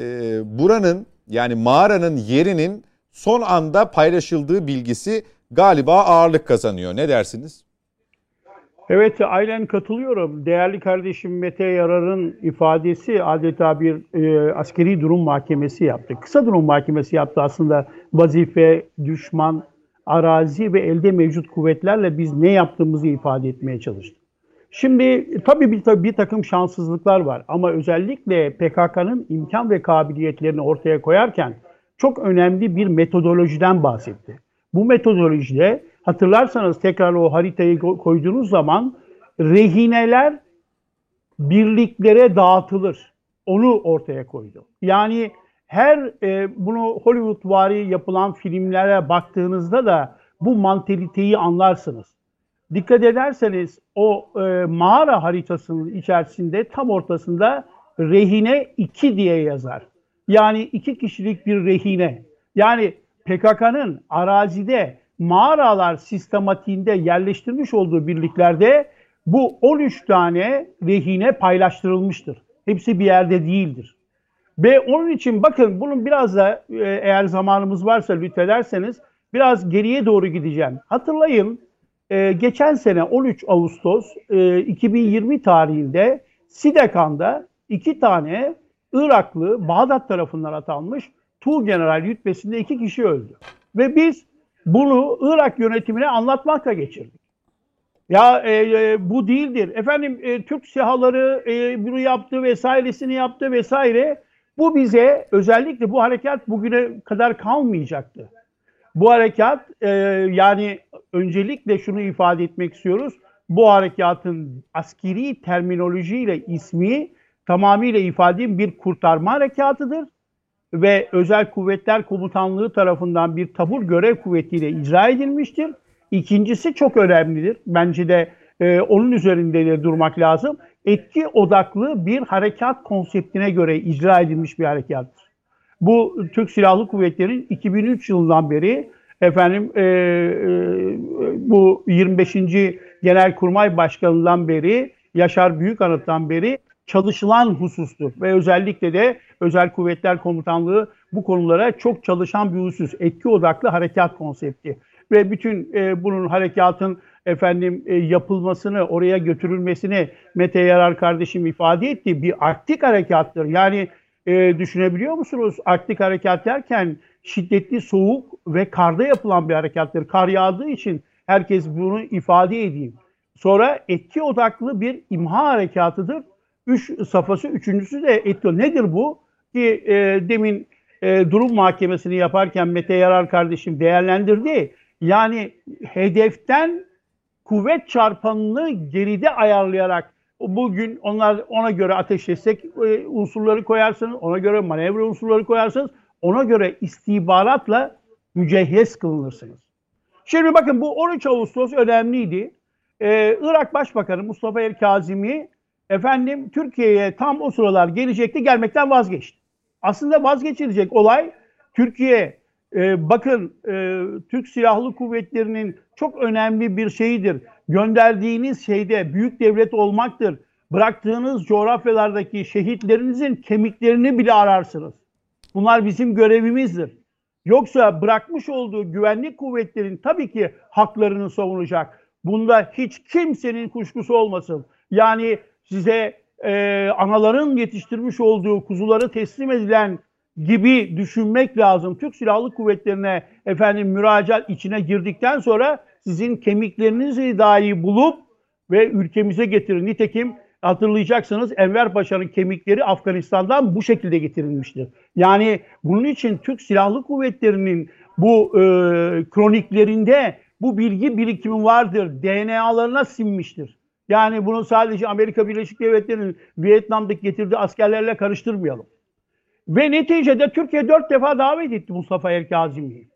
buranın yani mağaranın yerinin son anda paylaşıldığı bilgisi galiba ağırlık kazanıyor. Ne dersiniz? Evet aynen katılıyorum. Değerli kardeşim Mete Yarar'ın ifadesi adeta bir e, askeri durum mahkemesi yaptı. Kısa durum mahkemesi yaptı aslında vazife, düşman, arazi ve elde mevcut kuvvetlerle biz ne yaptığımızı ifade etmeye çalıştı. Şimdi tabii bir, tabii bir takım şanssızlıklar var ama özellikle PKK'nın imkan ve kabiliyetlerini ortaya koyarken çok önemli bir metodolojiden bahsetti. Bu metodolojide hatırlarsanız tekrar o haritayı koyduğunuz zaman rehineler birliklere dağıtılır. Onu ortaya koydu. Yani her e, bunu Hollywood vari yapılan filmlere baktığınızda da bu mantaliteyi anlarsınız. Dikkat ederseniz o e, mağara haritasının içerisinde tam ortasında rehine 2 diye yazar. Yani iki kişilik bir rehine. Yani PKK'nın arazide mağaralar sistematiğinde yerleştirmiş olduğu birliklerde bu 13 tane rehine paylaştırılmıştır. Hepsi bir yerde değildir. Ve onun için bakın bunun biraz da e, eğer zamanımız varsa lütfederseniz biraz geriye doğru gideceğim. Hatırlayın e, geçen sene 13 Ağustos 2020 e, tarihinde Sidekan'da iki tane Iraklı Bağdat tarafından atanmış Tuğ General rütbesinde iki kişi öldü. Ve biz bunu Irak yönetimine anlatmakla geçirdik. Ya e, e, bu değildir. Efendim e, Türk sihaları e, bunu yaptı vesairesini yaptı vesaire. Bu bize özellikle bu harekat bugüne kadar kalmayacaktı. Bu harekat e, yani öncelikle şunu ifade etmek istiyoruz. Bu harekatın askeri terminolojiyle ismi tamamıyla ifade bir kurtarma harekatıdır ve Özel Kuvvetler Komutanlığı tarafından bir tabur görev kuvvetiyle icra edilmiştir. İkincisi çok önemlidir. Bence de e, onun üzerinde de durmak lazım. Etki odaklı bir harekat konseptine göre icra edilmiş bir harekattır. Bu Türk Silahlı Kuvvetleri'nin 2003 yılından beri efendim e, e, bu 25. Genelkurmay Başkanı'ndan beri Yaşar Büyükanıt'tan beri çalışılan husustur. Ve özellikle de Özel Kuvvetler Komutanlığı bu konulara çok çalışan bir husus. Etki odaklı harekat konsepti. Ve bütün e, bunun harekatın efendim e, yapılmasını, oraya götürülmesini Mete Yarar kardeşim ifade etti. Bir Arktik harekattır. Yani e, düşünebiliyor musunuz? Arktik harekat derken şiddetli soğuk ve karda yapılan bir harekattır. Kar yağdığı için herkes bunu ifade edeyim. Sonra etki odaklı bir imha harekatıdır. Üç safhası, üçüncüsü de etki. Nedir bu? Ki e, demin e, durum mahkemesini yaparken Mete Yarar kardeşim değerlendirdi. Yani hedeften kuvvet çarpanını geride ayarlayarak bugün onlar ona göre ateş etsek e, unsurları koyarsınız, ona göre manevra unsurları koyarsınız, ona göre istihbaratla mücehhez kılınırsınız. Şimdi bakın bu 13 Ağustos önemliydi. Ee, Irak Başbakanı Mustafa El Kazimi efendim Türkiye'ye tam o sıralar gelecekti gelmekten vazgeçti. Aslında vazgeçilecek olay Türkiye e, bakın e, Türk Silahlı Kuvvetleri'nin çok önemli bir şeyidir. Gönderdiğiniz şeyde büyük devlet olmaktır. Bıraktığınız coğrafyalardaki şehitlerinizin kemiklerini bile ararsınız. Bunlar bizim görevimizdir. Yoksa bırakmış olduğu güvenlik kuvvetlerin tabii ki haklarını savunacak. Bunda hiç kimsenin kuşkusu olmasın. Yani size e, anaların yetiştirmiş olduğu kuzuları teslim edilen gibi düşünmek lazım. Türk Silahlı Kuvvetleri'ne efendim müracaat içine girdikten sonra sizin kemiklerinizi dahi bulup ve ülkemize getirin. Nitekim hatırlayacaksınız Enver Paşa'nın kemikleri Afganistan'dan bu şekilde getirilmiştir. Yani bunun için Türk Silahlı Kuvvetleri'nin bu e, kroniklerinde bu bilgi birikimi vardır. DNA'larına sinmiştir. Yani bunu sadece Amerika Birleşik Devletleri'nin Vietnam'daki getirdiği askerlerle karıştırmayalım. Ve neticede Türkiye dört defa davet etti Mustafa El Kazimi'yi.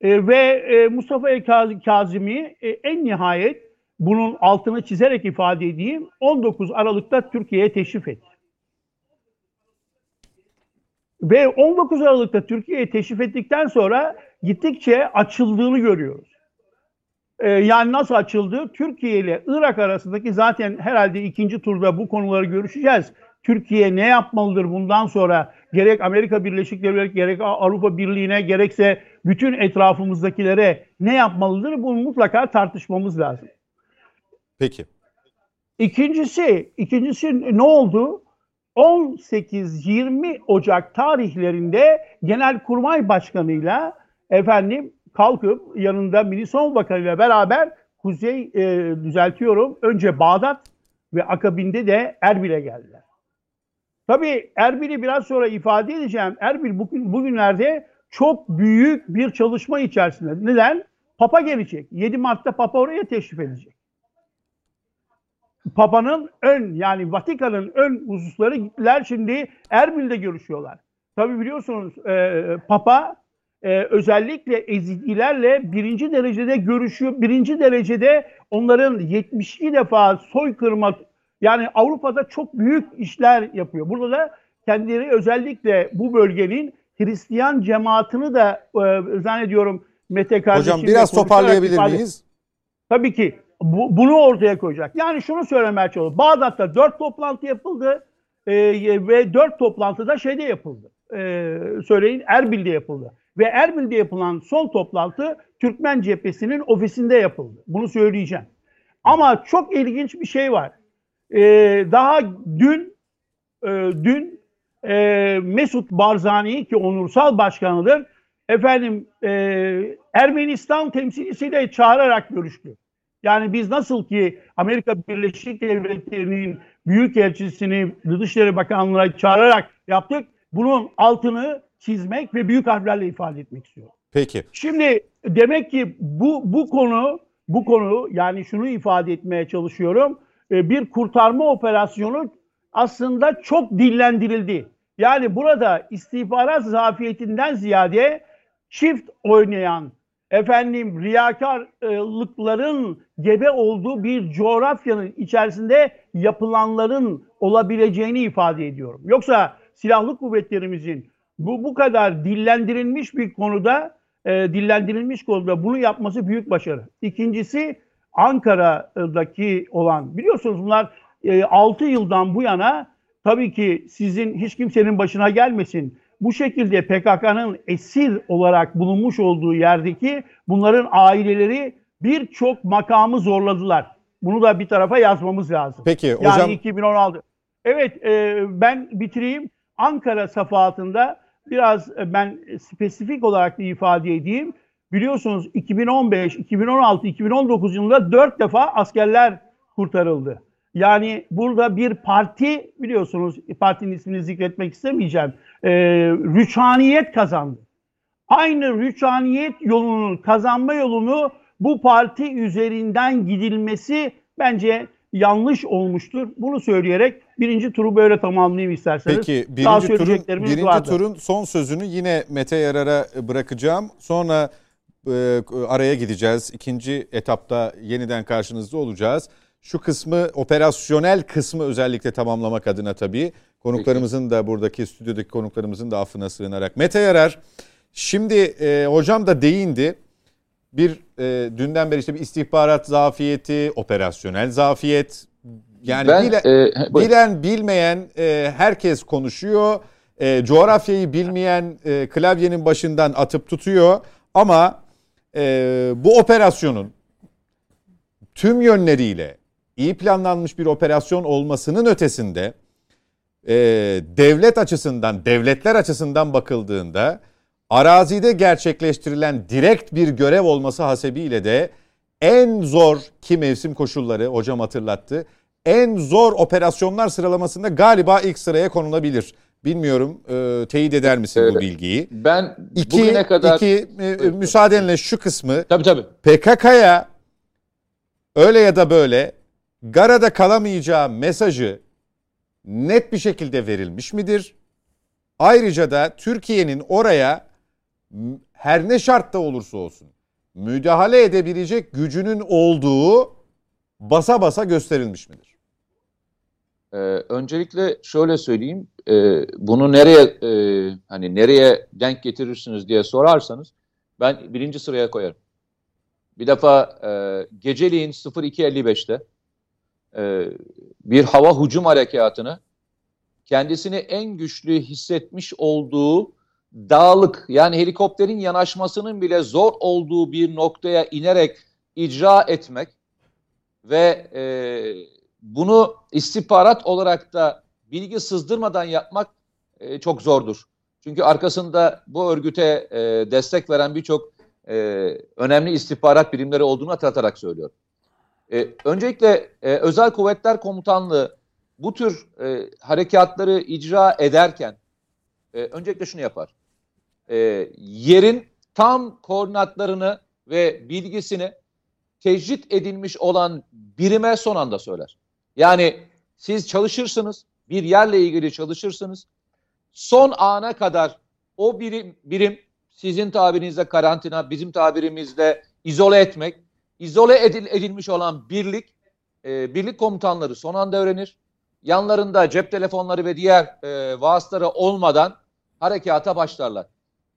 E, ve e, Mustafa El Kazimi e, en nihayet bunun altını çizerek ifade edeyim 19 Aralık'ta Türkiye'ye teşrif etti. Ve 19 Aralık'ta Türkiye'ye teşrif ettikten sonra gittikçe açıldığını görüyoruz. Ee, yani nasıl açıldı? Türkiye ile Irak arasındaki zaten herhalde ikinci turda bu konuları görüşeceğiz. Türkiye ne yapmalıdır bundan sonra gerek Amerika Birleşik Devletleri gerek Avrupa Birliği'ne gerekse bütün etrafımızdakilere ne yapmalıdır bunu mutlaka tartışmamız lazım. Peki. İkincisi, ikincisi ne oldu? 18-20 Ocak tarihlerinde Genelkurmay Başkanı'yla efendim kalkıp yanında Milli Savunma Bakanı ile beraber Kuzey e, düzeltiyorum önce Bağdat ve akabinde de Erbil'e geldiler. Tabii Erbil'i biraz sonra ifade edeceğim. Erbil bugün, bugünlerde çok büyük bir çalışma içerisinde. Neden? Papa gelecek. 7 Mart'ta Papa oraya teşrif edecek. Papa'nın ön yani Vatikan'ın ön hususları gittiler şimdi Erbil'de görüşüyorlar. Tabi biliyorsunuz e, Papa e, özellikle Ezidilerle birinci derecede görüşüyor. Birinci derecede onların 72 defa soykırma yani Avrupa'da çok büyük işler yapıyor. Burada da kendileri özellikle bu bölgenin Hristiyan cemaatini de e, zannediyorum Mete kardeşimle Hocam biraz toparlayabilir ifade, miyiz? Tabii ki bu, bunu ortaya koyacak. Yani şunu söylemeye çalışıyorum. Bağdat'ta dört toplantı yapıldı e, ve dört toplantıda şeyde yapıldı. E, söyleyin Erbil'de yapıldı. Ve Erbil'de yapılan son toplantı Türkmen cephesinin ofisinde yapıldı. Bunu söyleyeceğim. Ama çok ilginç bir şey var. E, daha dün e, dün e, Mesut Barzani ki onursal başkanıdır efendim e, Ermenistan temsilcisiyle çağırarak görüştü. Yani biz nasıl ki Amerika Birleşik Devletleri'nin büyükelçisini Dışişleri Bakanlığı'na çağırarak yaptık. Bunun altını çizmek ve büyük harflerle ifade etmek istiyorum. Peki. Şimdi demek ki bu bu konu bu konu yani şunu ifade etmeye çalışıyorum. E, bir kurtarma operasyonu aslında çok dillendirildi. Yani burada istihbarat zafiyetinden ziyade çift oynayan efendim riyakarlıkların gebe olduğu bir coğrafyanın içerisinde yapılanların olabileceğini ifade ediyorum. Yoksa silahlı kuvvetlerimizin bu bu kadar dillendirilmiş bir konuda e, dillendirilmiş konuda bunu yapması büyük başarı. İkincisi Ankara'daki olan biliyorsunuz bunlar e, 6 yıldan bu yana tabii ki sizin hiç kimsenin başına gelmesin bu şekilde PKK'nın esir olarak bulunmuş olduğu yerdeki bunların aileleri birçok makamı zorladılar. Bunu da bir tarafa yazmamız lazım. Peki yani hocam. 2016. Evet e, ben bitireyim. Ankara safahatında biraz e, ben spesifik olarak da ifade edeyim. Biliyorsunuz 2015, 2016, 2019 yılında dört defa askerler kurtarıldı. Yani burada bir parti biliyorsunuz partinin ismini zikretmek istemeyeceğim. E, rüçhaniyet kazandı. Aynı rüçhaniyet yolunu kazanma yolunu bu parti üzerinden gidilmesi bence yanlış olmuştur. Bunu söyleyerek birinci turu böyle tamamlayayım isterseniz. Peki birinci, turun, birinci vardı. turun son sözünü yine Mete Yarar'a bırakacağım. Sonra e, araya gideceğiz. İkinci etapta yeniden karşınızda olacağız. şu kısmı operasyonel kısmı özellikle tamamlamak adına tabii konuklarımızın da buradaki stüdyodaki konuklarımızın da affına sığınarak. Mete Yarar şimdi e, hocam da değindi bir e, dünden beri işte bir istihbarat zafiyeti, operasyonel zafiyet. Yani Ben, bile, e, bilen bilmeyen e, herkes konuşuyor. E, coğrafyayı bilmeyen e, klavyenin başından atıp tutuyor. Ama e, bu operasyonun tüm yönleriyle iyi planlanmış bir operasyon olmasının ötesinde e, devlet açısından, devletler açısından bakıldığında arazide gerçekleştirilen direkt bir görev olması hasebiyle de en zor ki mevsim koşulları hocam hatırlattı. En zor operasyonlar sıralamasında galiba ilk sıraya konulabilir. Bilmiyorum e, teyit eder misin bu Öyle. bilgiyi? Ben İki, bugüne kadar... iki e, müsaadenle şu kısmı Tabii tabii. PKK'ya öyle ya da böyle Gara'da kalamayacağı mesajı net bir şekilde verilmiş midir? Ayrıca da Türkiye'nin oraya her ne şartta olursa olsun müdahale edebilecek gücünün olduğu basa basa gösterilmiş midir? Ee, öncelikle şöyle söyleyeyim, e, bunu nereye e, hani nereye denk getirirsiniz diye sorarsanız ben birinci sıraya koyarım. Bir defa e, geceliğin 02.55'te e, bir hava hücum harekatını kendisini en güçlü hissetmiş olduğu dağlık yani helikopterin yanaşmasının bile zor olduğu bir noktaya inerek icra etmek ve e, bunu istihbarat olarak da bilgi sızdırmadan yapmak e, çok zordur. Çünkü arkasında bu örgüte e, destek veren birçok e, önemli istihbarat birimleri olduğunu hatırlatarak söylüyorum. E, öncelikle e, Özel Kuvvetler Komutanlığı bu tür e, harekatları icra ederken e, öncelikle şunu yapar. E, yerin tam koordinatlarını ve bilgisini tecrit edilmiş olan birime son anda söyler. Yani siz çalışırsınız, bir yerle ilgili çalışırsınız. Son ana kadar o birim, birim sizin tabirinizde karantina, bizim tabirimizde izole etmek, izole edil, edilmiş olan birlik, e, birlik komutanları son anda öğrenir. Yanlarında cep telefonları ve diğer e, vasıtaları olmadan harekata başlarlar.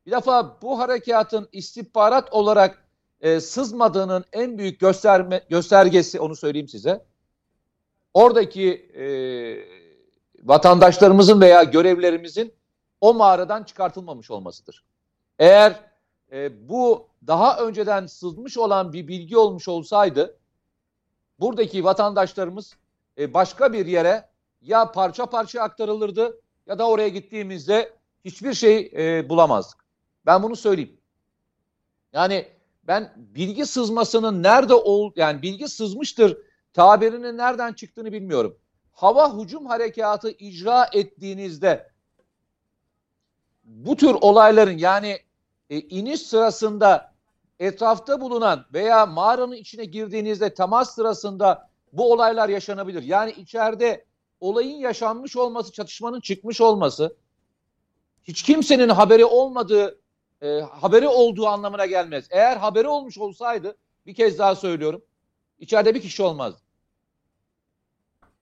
Bir defa bu harekatın istihbarat olarak e, sızmadığının en büyük gösterme, göstergesi onu söyleyeyim size. Oradaki e, vatandaşlarımızın veya görevlerimizin o mağaradan çıkartılmamış olmasıdır. Eğer e, bu daha önceden sızmış olan bir bilgi olmuş olsaydı buradaki vatandaşlarımız e, başka bir yere ya parça parça aktarılırdı ya da oraya gittiğimizde hiçbir şey e, bulamazdık. Ben bunu söyleyeyim. Yani ben bilgi sızmasının nerede ol yani bilgi sızmıştır tabirinin nereden çıktığını bilmiyorum. Hava hücum harekatı icra ettiğinizde bu tür olayların yani e, iniş sırasında etrafta bulunan veya mağaranın içine girdiğinizde temas sırasında bu olaylar yaşanabilir. Yani içeride olayın yaşanmış olması, çatışmanın çıkmış olması hiç kimsenin haberi olmadığı e, haberi olduğu anlamına gelmez. Eğer haberi olmuş olsaydı bir kez daha söylüyorum içeride bir kişi olmazdı.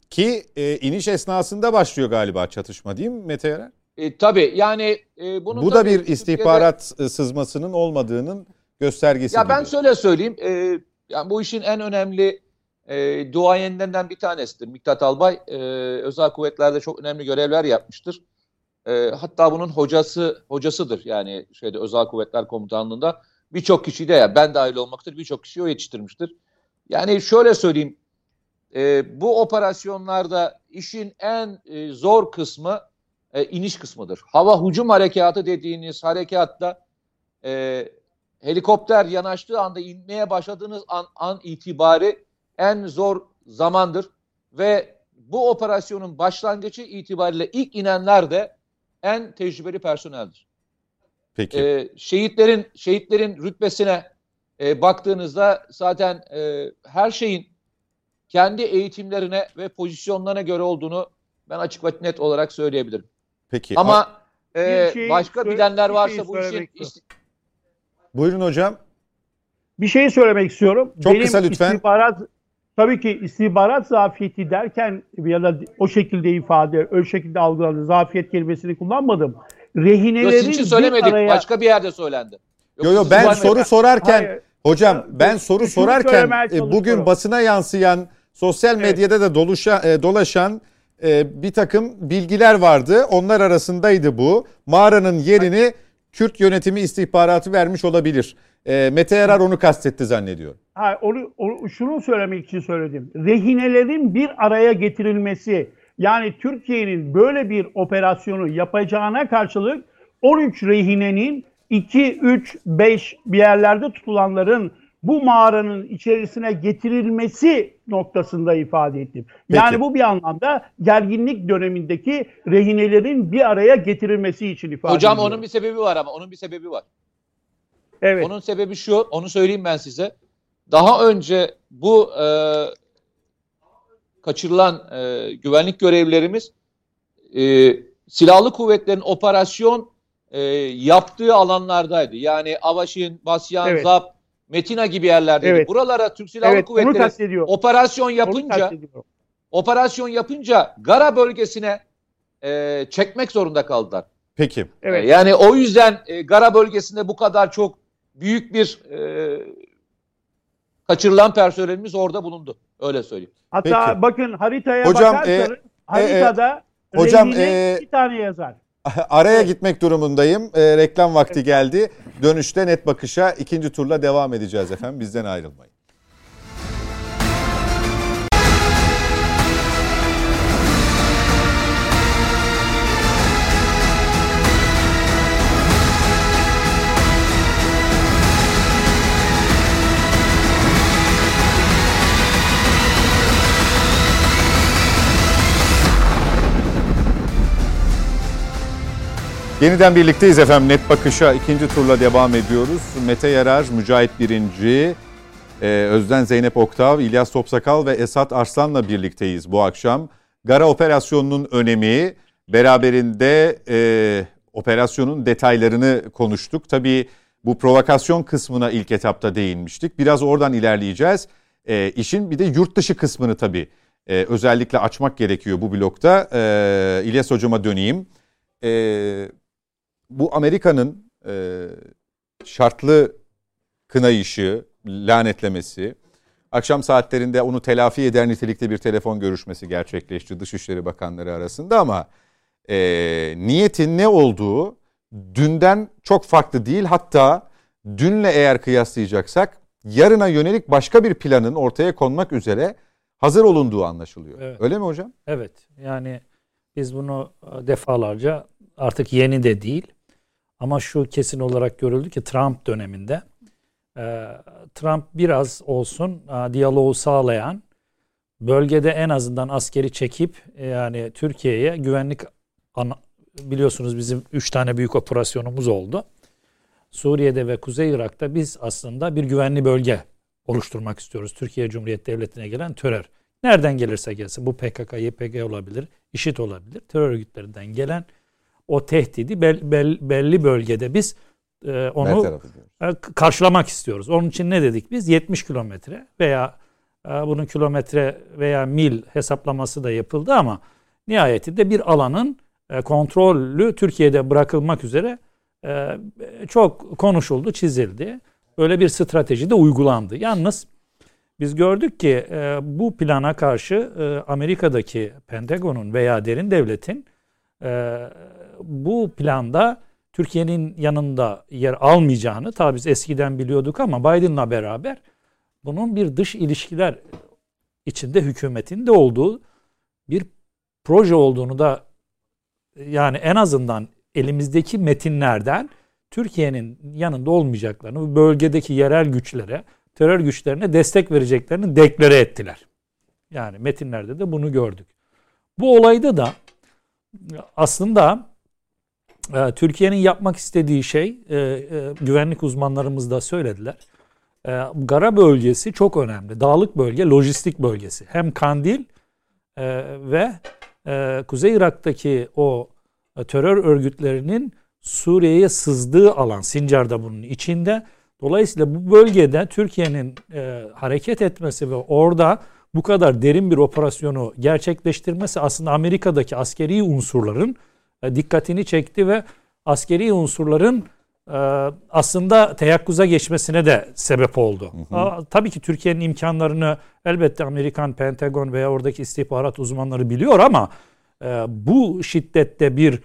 Ki e, iniş esnasında başlıyor galiba çatışma değil mi Mete Yarar? E, tabii yani e, bunu Bu da bir Türkiye'de- istihbarat e, sızmasının olmadığının göstergesi. Ya ben gibi. şöyle söyleyeyim. E, yani bu işin en önemli e, duayenlerinden bir tanesidir. Miktat Albay e, özel kuvvetlerde çok önemli görevler yapmıştır. E, hatta bunun hocası hocasıdır. Yani şeyde özel kuvvetler komutanlığında birçok kişiyi de ya ben dahil olmaktır birçok kişiyi o yetiştirmiştir. Yani şöyle söyleyeyim. E, bu operasyonlarda işin en e, zor kısmı e, iniş kısmıdır. Hava hücum harekatı dediğiniz harekatta e, helikopter yanaştığı anda inmeye başladığınız an, an itibari en zor zamandır ve bu operasyonun başlangıcı itibariyle ilk inenler de en tecrübeli personeldir. Peki. Ee, şehitlerin şehitlerin rütbesine e, baktığınızda zaten e, her şeyin kendi eğitimlerine ve pozisyonlarına göre olduğunu ben açık ve net olarak söyleyebilirim. Peki. Ama e, Bir şey başka bilenler varsa şey bu işin ist- Buyurun hocam. Bir şey söylemek istiyorum. Çok Benim kısa lütfen. istihbarat tabii ki istihbarat zafiyeti derken ya da o şekilde ifade, o şekilde algıladı. Zafiyet kelimesini kullanmadım. Rehinelerin Yok, için söylemedik. araya... Başka bir yerde söylendi. Yok, Yo yo ben soru sorarken Hayır. Hocam ben soru sorarken e, bugün çalışıyorum. basına yansıyan sosyal Evet. medyada da doluşa, e, dolaşan e, bir takım bilgiler vardı. Onlar arasındaydı bu. Mağaranın yerini Kürt yönetimi istihbaratı vermiş olabilir. E, Mete Yarar onu kastetti zannediyorum. Ha, onu, onu- şunu söylemek için söyledim. Rehinelerin bir araya getirilmesi yani Türkiye'nin böyle bir operasyonu yapacağına karşılık 13 rehinenin 2, 3, 5 bir yerlerde tutulanların bu mağaranın içerisine getirilmesi noktasında ifade ettim. Yani Peki. bu bir anlamda gerginlik dönemindeki rehinelerin bir araya getirilmesi için ifade Hocam ediyorum. onun bir sebebi var ama onun bir sebebi var. evet. Onun sebebi şu, onu söyleyeyim ben size. Daha önce bu e, kaçırılan e, güvenlik görevlilerimiz e, silahlı kuvvetlerin operasyon e, yaptığı alanlardaydı. Yani Avaşin, Basyan, Evet. Zap, Metina gibi yerlerdeydi. Evet. Buralara Türk Silahlı evet, Kuvvetleri operasyon yapınca operasyon yapınca Gara bölgesine e, çekmek zorunda kaldılar. Peki. Evet. E, Yani o yüzden e, Gara bölgesinde bu kadar çok büyük bir e, kaçırılan personelimiz orada bulundu. Öyle söyleyeyim. Hatta Peki. bakın haritaya Hocam, bakarsanız e, haritada hocam, rehine e, iki tane yazar. Araya gitmek durumundayım. E, reklam vakti geldi. Dönüşte net bakışa ikinci turla devam edeceğiz efendim. Bizden ayrılmayın. Yeniden birlikteyiz efendim. Net Bakış'a ikinci turla devam ediyoruz. Mete Yarar, Mücahit Birinci, e, Özden Zeynep Oktav, İlyas Topsakal ve Esat Arslan'la birlikteyiz bu akşam. Gara operasyonunun önemi, beraberinde e, operasyonun detaylarını konuştuk. Tabii bu provokasyon kısmına ilk etapta değinmiştik. Biraz oradan ilerleyeceğiz. E, işin bir de yurt dışı kısmını tabii e, özellikle açmak gerekiyor bu blokta. E, İlyas Hocama döneyim. E, bu Amerika'nın e, şartlı kınayışı, lanetlemesi, akşam saatlerinde onu telafi eder nitelikte bir telefon görüşmesi gerçekleşti Dışişleri Bakanları arasında ama e, niyetin ne olduğu dünden çok farklı değil. Hatta dünle eğer kıyaslayacaksak yarına yönelik başka bir planın ortaya konmak üzere hazır olunduğu anlaşılıyor. Evet. Öyle mi hocam? Evet yani biz bunu defalarca artık yeni de değil ama şu kesin olarak görüldü ki Trump döneminde e, Trump biraz olsun e, diyaloğu sağlayan bölgede en azından askeri çekip e, yani Türkiye'ye güvenlik biliyorsunuz bizim 3 tane büyük operasyonumuz oldu. Suriye'de ve Kuzey Irak'ta biz aslında bir güvenli bölge oluşturmak istiyoruz. Türkiye Cumhuriyeti Devleti'ne gelen terör. Nereden gelirse gelsin bu PKK, YPG olabilir, IŞİD olabilir. Terör örgütlerinden gelen o tehdidi bel- bel- belli bölgede biz e, onu e, karşılamak istiyoruz. Onun için ne dedik biz? 70 kilometre veya e, bunun kilometre veya mil hesaplaması da yapıldı ama nihayetinde bir alanın e, kontrollü Türkiye'de bırakılmak üzere e, çok konuşuldu, çizildi. Böyle bir strateji de uygulandı. Yalnız biz gördük ki e, bu plana karşı e, Amerika'daki Pentagon'un veya derin devletin e, bu planda Türkiye'nin yanında yer almayacağını tabi biz eskiden biliyorduk ama Biden'la beraber bunun bir dış ilişkiler içinde hükümetin de olduğu bir proje olduğunu da yani en azından elimizdeki metinlerden Türkiye'nin yanında olmayacaklarını, bölgedeki yerel güçlere, terör güçlerine destek vereceklerini deklare ettiler. Yani metinlerde de bunu gördük. Bu olayda da aslında e, Türkiye'nin yapmak istediği şey, e, e, güvenlik uzmanlarımız da söylediler. E, Gara bölgesi çok önemli. Dağlık bölge, lojistik bölgesi. Hem Kandil e, ve Kuzey Irak'taki o terör örgütlerinin Suriye'ye sızdığı alan, Sincar da bunun içinde. Dolayısıyla bu bölgede Türkiye'nin hareket etmesi ve orada bu kadar derin bir operasyonu gerçekleştirmesi aslında Amerika'daki askeri unsurların dikkatini çekti ve askeri unsurların e, aslında teyakkuza geçmesine de sebep oldu. Hı hı. Tabii ki Türkiye'nin imkanlarını elbette Amerikan Pentagon veya oradaki istihbarat uzmanları biliyor ama e, bu şiddette bir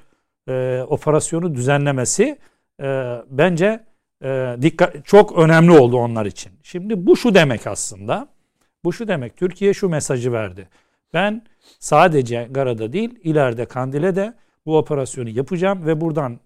operasyonu düzenlemesi bence dikkat çok önemli oldu onlar için. Şimdi bu şu demek aslında. Bu şu demek. Türkiye şu mesajı verdi. Ben sadece Gara'da değil, ileride Kandil'e de bu operasyonu yapacağım ve buradan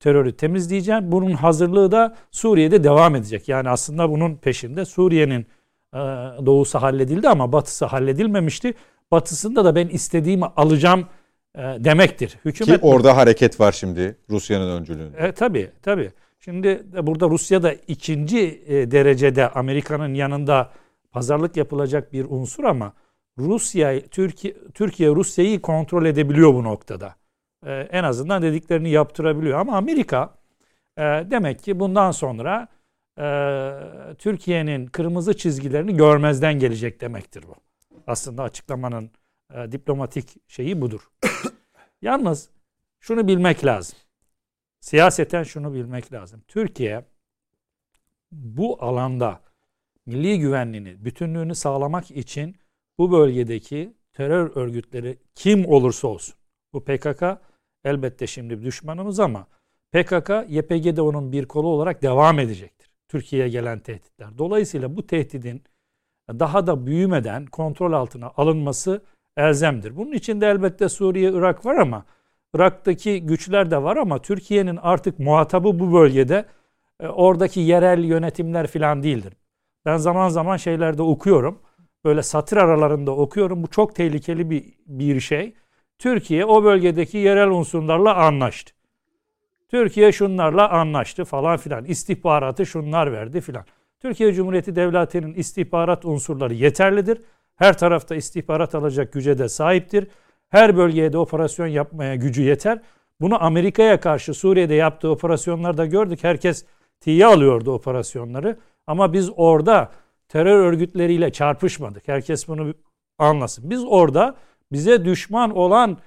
terörü temizleyeceğim. Bunun hazırlığı da Suriye'de devam edecek. Yani aslında bunun peşinde Suriye'nin e, doğusu halledildi ama batısı halledilmemişti. Batısında da ben istediğimi alacağım e, demektir. Hükümet Ki orada hareket var şimdi Rusya'nın öncülüğünde. E, tabii tabii. Şimdi burada Rusya da ikinci e, derecede Amerika'nın yanında pazarlık yapılacak bir unsur ama Rusya Türkiye Türkiye Rusya'yı kontrol edebiliyor bu noktada. Ee, en azından dediklerini yaptırabiliyor ama Amerika e, demek ki bundan sonra e, Türkiye'nin kırmızı çizgilerini görmezden gelecek demektir bu. Aslında açıklamanın e, diplomatik şeyi budur. Yalnız şunu bilmek lazım. Siyaseten şunu bilmek lazım. Türkiye bu alanda milli güvenliğini, bütünlüğünü sağlamak için bu bölgedeki terör örgütleri kim olursa olsun. Bu PKK elbette şimdi düşmanımız ama PKK, YPG de onun bir kolu olarak devam edecektir. Türkiye'ye gelen tehditler. Dolayısıyla bu tehdidin daha da büyümeden kontrol altına alınması elzemdir. Bunun içinde elbette Suriye, Irak var ama Irak'taki güçler de var ama Türkiye'nin artık muhatabı bu bölgede e, oradaki yerel yönetimler falan değildir. Ben zaman zaman şeylerde okuyorum. Böyle satır aralarında okuyorum. Bu çok tehlikeli bir, bir şey. Türkiye o bölgedeki yerel unsurlarla anlaştı. Türkiye şunlarla anlaştı falan filan. İstihbaratı şunlar verdi filan. Türkiye Cumhuriyeti Devleti'nin istihbarat unsurları yeterlidir. Her tarafta istihbarat alacak güce de sahiptir. Her bölgeye de operasyon yapmaya gücü yeter. Bunu Amerika'ya karşı Suriye'de yaptığı operasyonlarda gördük. Herkes tiye alıyordu operasyonları. Ama biz orada terör örgütleriyle çarpışmadık. Herkes bunu anlasın. Biz orada bize düşman olan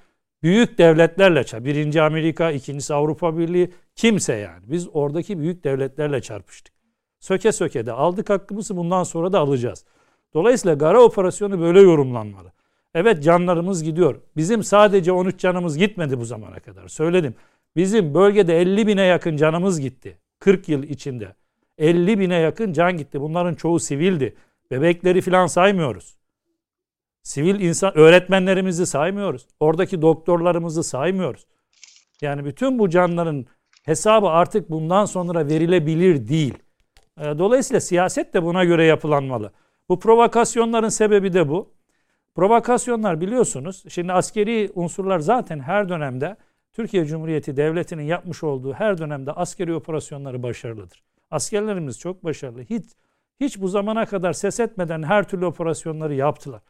büyük devletlerle çarpıştık. Birinci Amerika, ikincisi Avrupa Birliği kimse yani. Biz oradaki büyük devletlerle çarpıştık. Söke söke de aldık hakkımızı bundan sonra da alacağız. Dolayısıyla Gara operasyonu böyle yorumlanmalı. Evet canlarımız gidiyor. Bizim sadece 13 canımız gitmedi bu zamana kadar. Söyledim. Bizim bölgede 50 bine yakın canımız gitti. 40 yıl içinde. 50 bine yakın can gitti. Bunların çoğu sivildi. Bebekleri filan saymıyoruz. Sivil insan öğretmenlerimizi saymıyoruz. Oradaki doktorlarımızı saymıyoruz. Yani bütün bu canların hesabı artık bundan sonra verilebilir değil. Ee, dolayısıyla siyaset de buna göre yapılanmalı. Bu provokasyonların sebebi de bu. Provokasyonlar biliyorsunuz, şimdi askeri unsurlar zaten her dönemde Türkiye Cumhuriyeti Devleti'nin yapmış olduğu her dönemde askeri operasyonları başarılıdır. Askerlerimiz çok başarılı. Hiç hiç bu zamana kadar ses etmeden her türlü operasyonları yaptılar.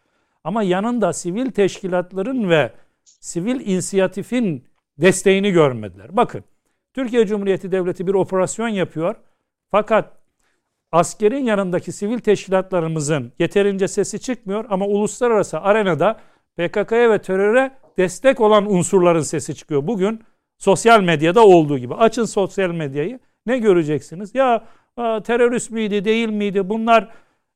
Ama yanında sivil teşkilatların ve sivil inisiyatifin desteğini görmediler. Bakın Türkiye Cumhuriyeti Devleti bir operasyon yapıyor. Fakat askerin yanındaki sivil teşkilatlarımızın yeterince sesi çıkmıyor ama uluslararası arenada PKK'ya ve teröre destek olan unsurların sesi çıkıyor. Bugün sosyal medyada olduğu gibi. Açın sosyal medyayı ne göreceksiniz? Ya terörist miydi değil miydi? Bunlar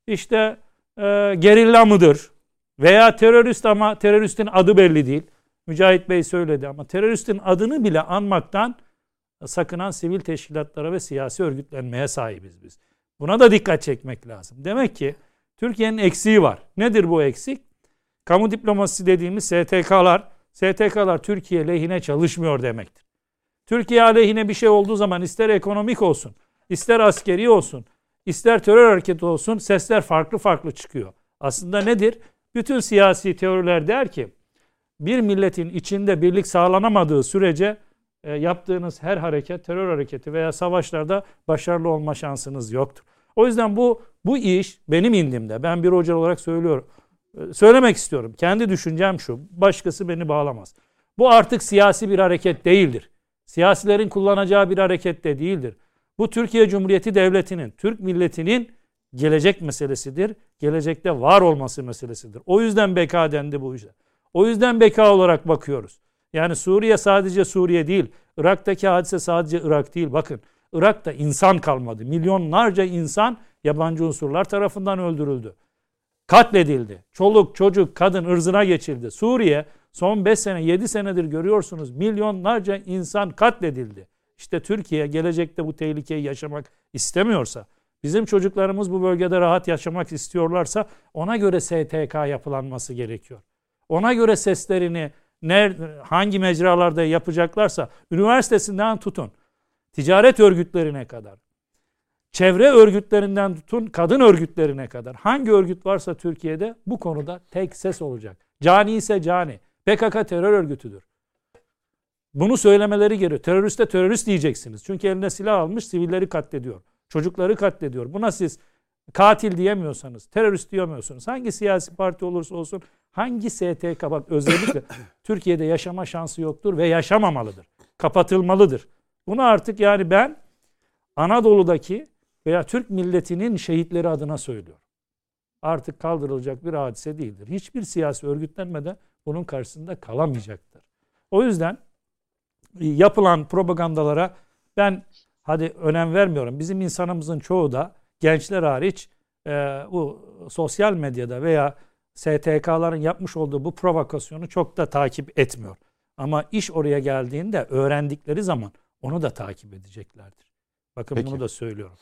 işte e, gerilla mıdır? Veya terörist ama teröristin adı belli değil. Mücahit Bey söyledi ama teröristin adını bile anmaktan sakınan sivil teşkilatlara ve siyasi örgütlenmeye sahibiz biz. Buna da dikkat çekmek lazım. Demek ki Türkiye'nin eksiği var. Nedir bu eksik? Kamu diplomasisi dediğimiz STK'lar, STK'lar Türkiye lehine çalışmıyor demektir. Türkiye aleyhine bir şey olduğu zaman ister ekonomik olsun, ister askeri olsun, ister terör hareketi olsun sesler farklı farklı çıkıyor. Aslında nedir? Bütün siyasi teoriler der ki bir milletin içinde birlik sağlanamadığı sürece e, yaptığınız her hareket, terör hareketi veya savaşlarda başarılı olma şansınız yoktur. O yüzden bu bu iş benim indimde. Ben bir hoca olarak söylüyorum. E, söylemek istiyorum. Kendi düşüncem şu. Başkası beni bağlamaz. Bu artık siyasi bir hareket değildir. Siyasilerin kullanacağı bir hareket de değildir. Bu Türkiye Cumhuriyeti Devleti'nin, Türk milletinin gelecek meselesidir. Gelecekte var olması meselesidir. O yüzden beka dendi bu işe. O yüzden beka olarak bakıyoruz. Yani Suriye sadece Suriye değil. Irak'taki hadise sadece Irak değil. Bakın Irak'ta insan kalmadı. Milyonlarca insan yabancı unsurlar tarafından öldürüldü. Katledildi. Çoluk, çocuk, kadın ırzına geçildi. Suriye son 5 sene, 7 senedir görüyorsunuz milyonlarca insan katledildi. İşte Türkiye gelecekte bu tehlikeyi yaşamak istemiyorsa, bizim çocuklarımız bu bölgede rahat yaşamak istiyorlarsa ona göre STK yapılanması gerekiyor. Ona göre seslerini nerede, hangi mecralarda yapacaklarsa üniversitesinden tutun, ticaret örgütlerine kadar, çevre örgütlerinden tutun kadın örgütlerine kadar hangi örgüt varsa Türkiye'de bu konuda tek ses olacak. Cani ise cani. PKK terör örgütüdür. Bunu söylemeleri gerekiyor. Teröriste terörist diyeceksiniz. Çünkü eline silah almış sivilleri katlediyor. Çocukları katlediyor. Buna siz katil diyemiyorsanız, terörist diyemiyorsunuz. Hangi siyasi parti olursa olsun, hangi STK bak özellikle Türkiye'de yaşama şansı yoktur ve yaşamamalıdır. Kapatılmalıdır. Bunu artık yani ben Anadolu'daki veya Türk milletinin şehitleri adına söylüyor. Artık kaldırılacak bir hadise değildir. Hiçbir siyasi örgütlenmede bunun karşısında kalamayacaktır. O yüzden yapılan propagandalara ben hadi önem vermiyorum. Bizim insanımızın çoğu da gençler hariç e, bu sosyal medyada veya STK'ların yapmış olduğu bu provokasyonu çok da takip etmiyor. Ama iş oraya geldiğinde öğrendikleri zaman onu da takip edeceklerdir. Bakın Peki. bunu da söylüyorum.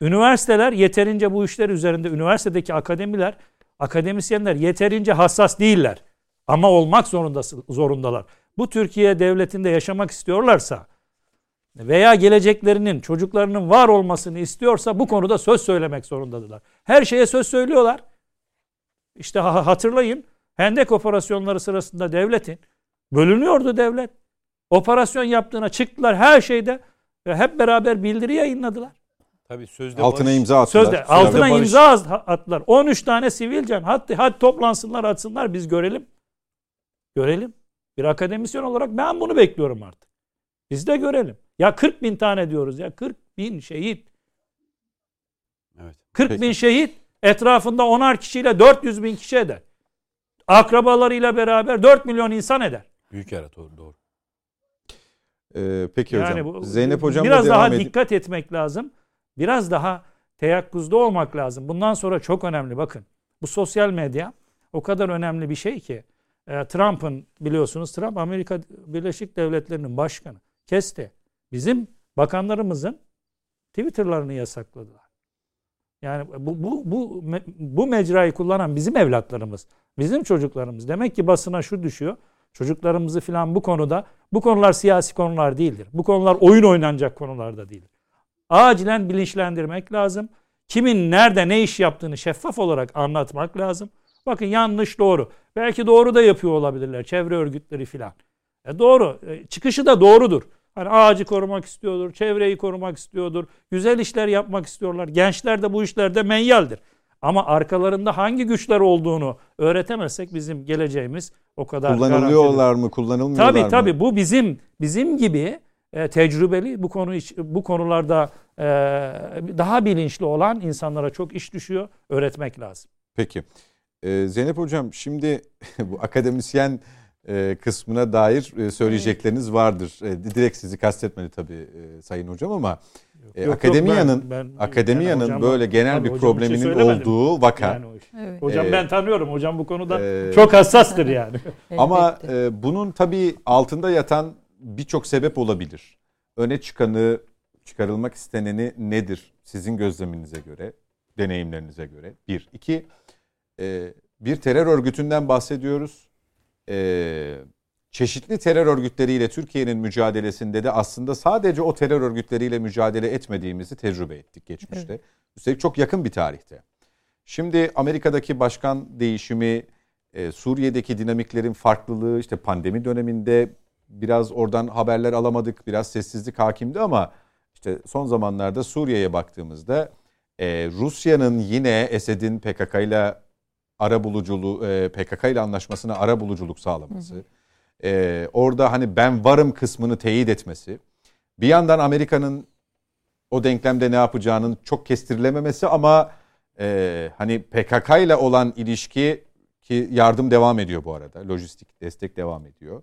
Üniversiteler yeterince bu işler üzerinde, üniversitedeki akademiler, akademisyenler yeterince hassas değiller. Ama olmak zorunda, zorundalar. Bu Türkiye devletinde yaşamak istiyorlarsa veya geleceklerinin, çocuklarının var olmasını istiyorsa bu konuda söz söylemek zorundadırlar. Her şeye söz söylüyorlar. İşte hatırlayın Hendek operasyonları sırasında devletin bölünüyordu devlet. Operasyon yaptığına çıktılar her şeyde ve hep beraber bildiri yayınladılar. Tabii sözde altına barış, imza attılar. Sözde altına barış. imza attılar. 13 tane sivilcen hadi hadi toplansınlar atsınlar biz görelim. Görelim. Bir akademisyen olarak ben bunu bekliyorum artık. Biz de görelim. Ya 40 bin tane diyoruz ya 40 bin şehit. Evet. 40 Peki. bin şehit etrafında 10'ar kişiyle 400 bin kişi eder. Akrabalarıyla beraber 4 milyon insan eder. Büyük yara doğru. doğru. Ee, peki yani hocam. Bu, Zeynep hocam biraz daha edin. dikkat etmek lazım. Biraz daha teyakkuzda olmak lazım. Bundan sonra çok önemli bakın. Bu sosyal medya o kadar önemli bir şey ki e, Trump'ın biliyorsunuz Trump Amerika Birleşik Devletleri'nin başkanı. Kesti. Bizim bakanlarımızın Twitter'larını yasakladılar. Yani bu, bu, bu, bu mecrayı kullanan bizim evlatlarımız, bizim çocuklarımız. Demek ki basına şu düşüyor. Çocuklarımızı filan bu konuda, bu konular siyasi konular değildir. Bu konular oyun oynanacak konular da değildir. Acilen bilinçlendirmek lazım. Kimin nerede ne iş yaptığını şeffaf olarak anlatmak lazım. Bakın yanlış doğru. Belki doğru da yapıyor olabilirler çevre örgütleri filan. E doğru. E, çıkışı da doğrudur. Hani ağacı korumak istiyordur, çevreyi korumak istiyordur, güzel işler yapmak istiyorlar. Gençler de bu işlerde meyyaldir. Ama arkalarında hangi güçler olduğunu öğretemezsek bizim geleceğimiz o kadar kullanılıyorlar mı, kullanılmıyorlar tabii, mı? Tabii tabii bu bizim bizim gibi e, tecrübeli bu konu bu konularda e, daha bilinçli olan insanlara çok iş düşüyor. Öğretmek lazım. Peki. Ee, Zeynep Hocam şimdi bu akademisyen kısmına dair e, söyleyecekleriniz vardır. E, direkt sizi kastetmedi tabii e, Sayın Hocam ama e, yok, akademiyanın yok, ben, ben, akademiyanın yani böyle genel bir probleminin bir şey olduğu vaka. Yani evet. Hocam e, ben tanıyorum. Hocam bu konuda e, çok hassastır yani. ama e, bunun tabii altında yatan birçok sebep olabilir. Öne çıkanı, çıkarılmak isteneni nedir sizin gözleminize göre, deneyimlerinize göre? Bir. iki e, bir terör örgütünden bahsediyoruz. E, çeşitli terör örgütleriyle Türkiye'nin mücadelesinde de aslında sadece o terör örgütleriyle mücadele etmediğimizi tecrübe ettik geçmişte. Evet. Üstelik çok yakın bir tarihte. Şimdi Amerika'daki başkan değişimi, e, Suriye'deki dinamiklerin farklılığı, işte pandemi döneminde biraz oradan haberler alamadık, biraz sessizlik hakimdi ama işte son zamanlarda Suriye'ye baktığımızda e, Rusya'nın yine Esed'in PKK ile ara buluculuğu e, PKK ile anlaşmasına ara buluculuk sağlaması. Hı hı. E, orada hani ben varım kısmını teyit etmesi. Bir yandan Amerika'nın o denklemde ne yapacağının çok kestirilememesi ama e, hani PKK ile olan ilişki ki yardım devam ediyor bu arada. Lojistik destek devam ediyor.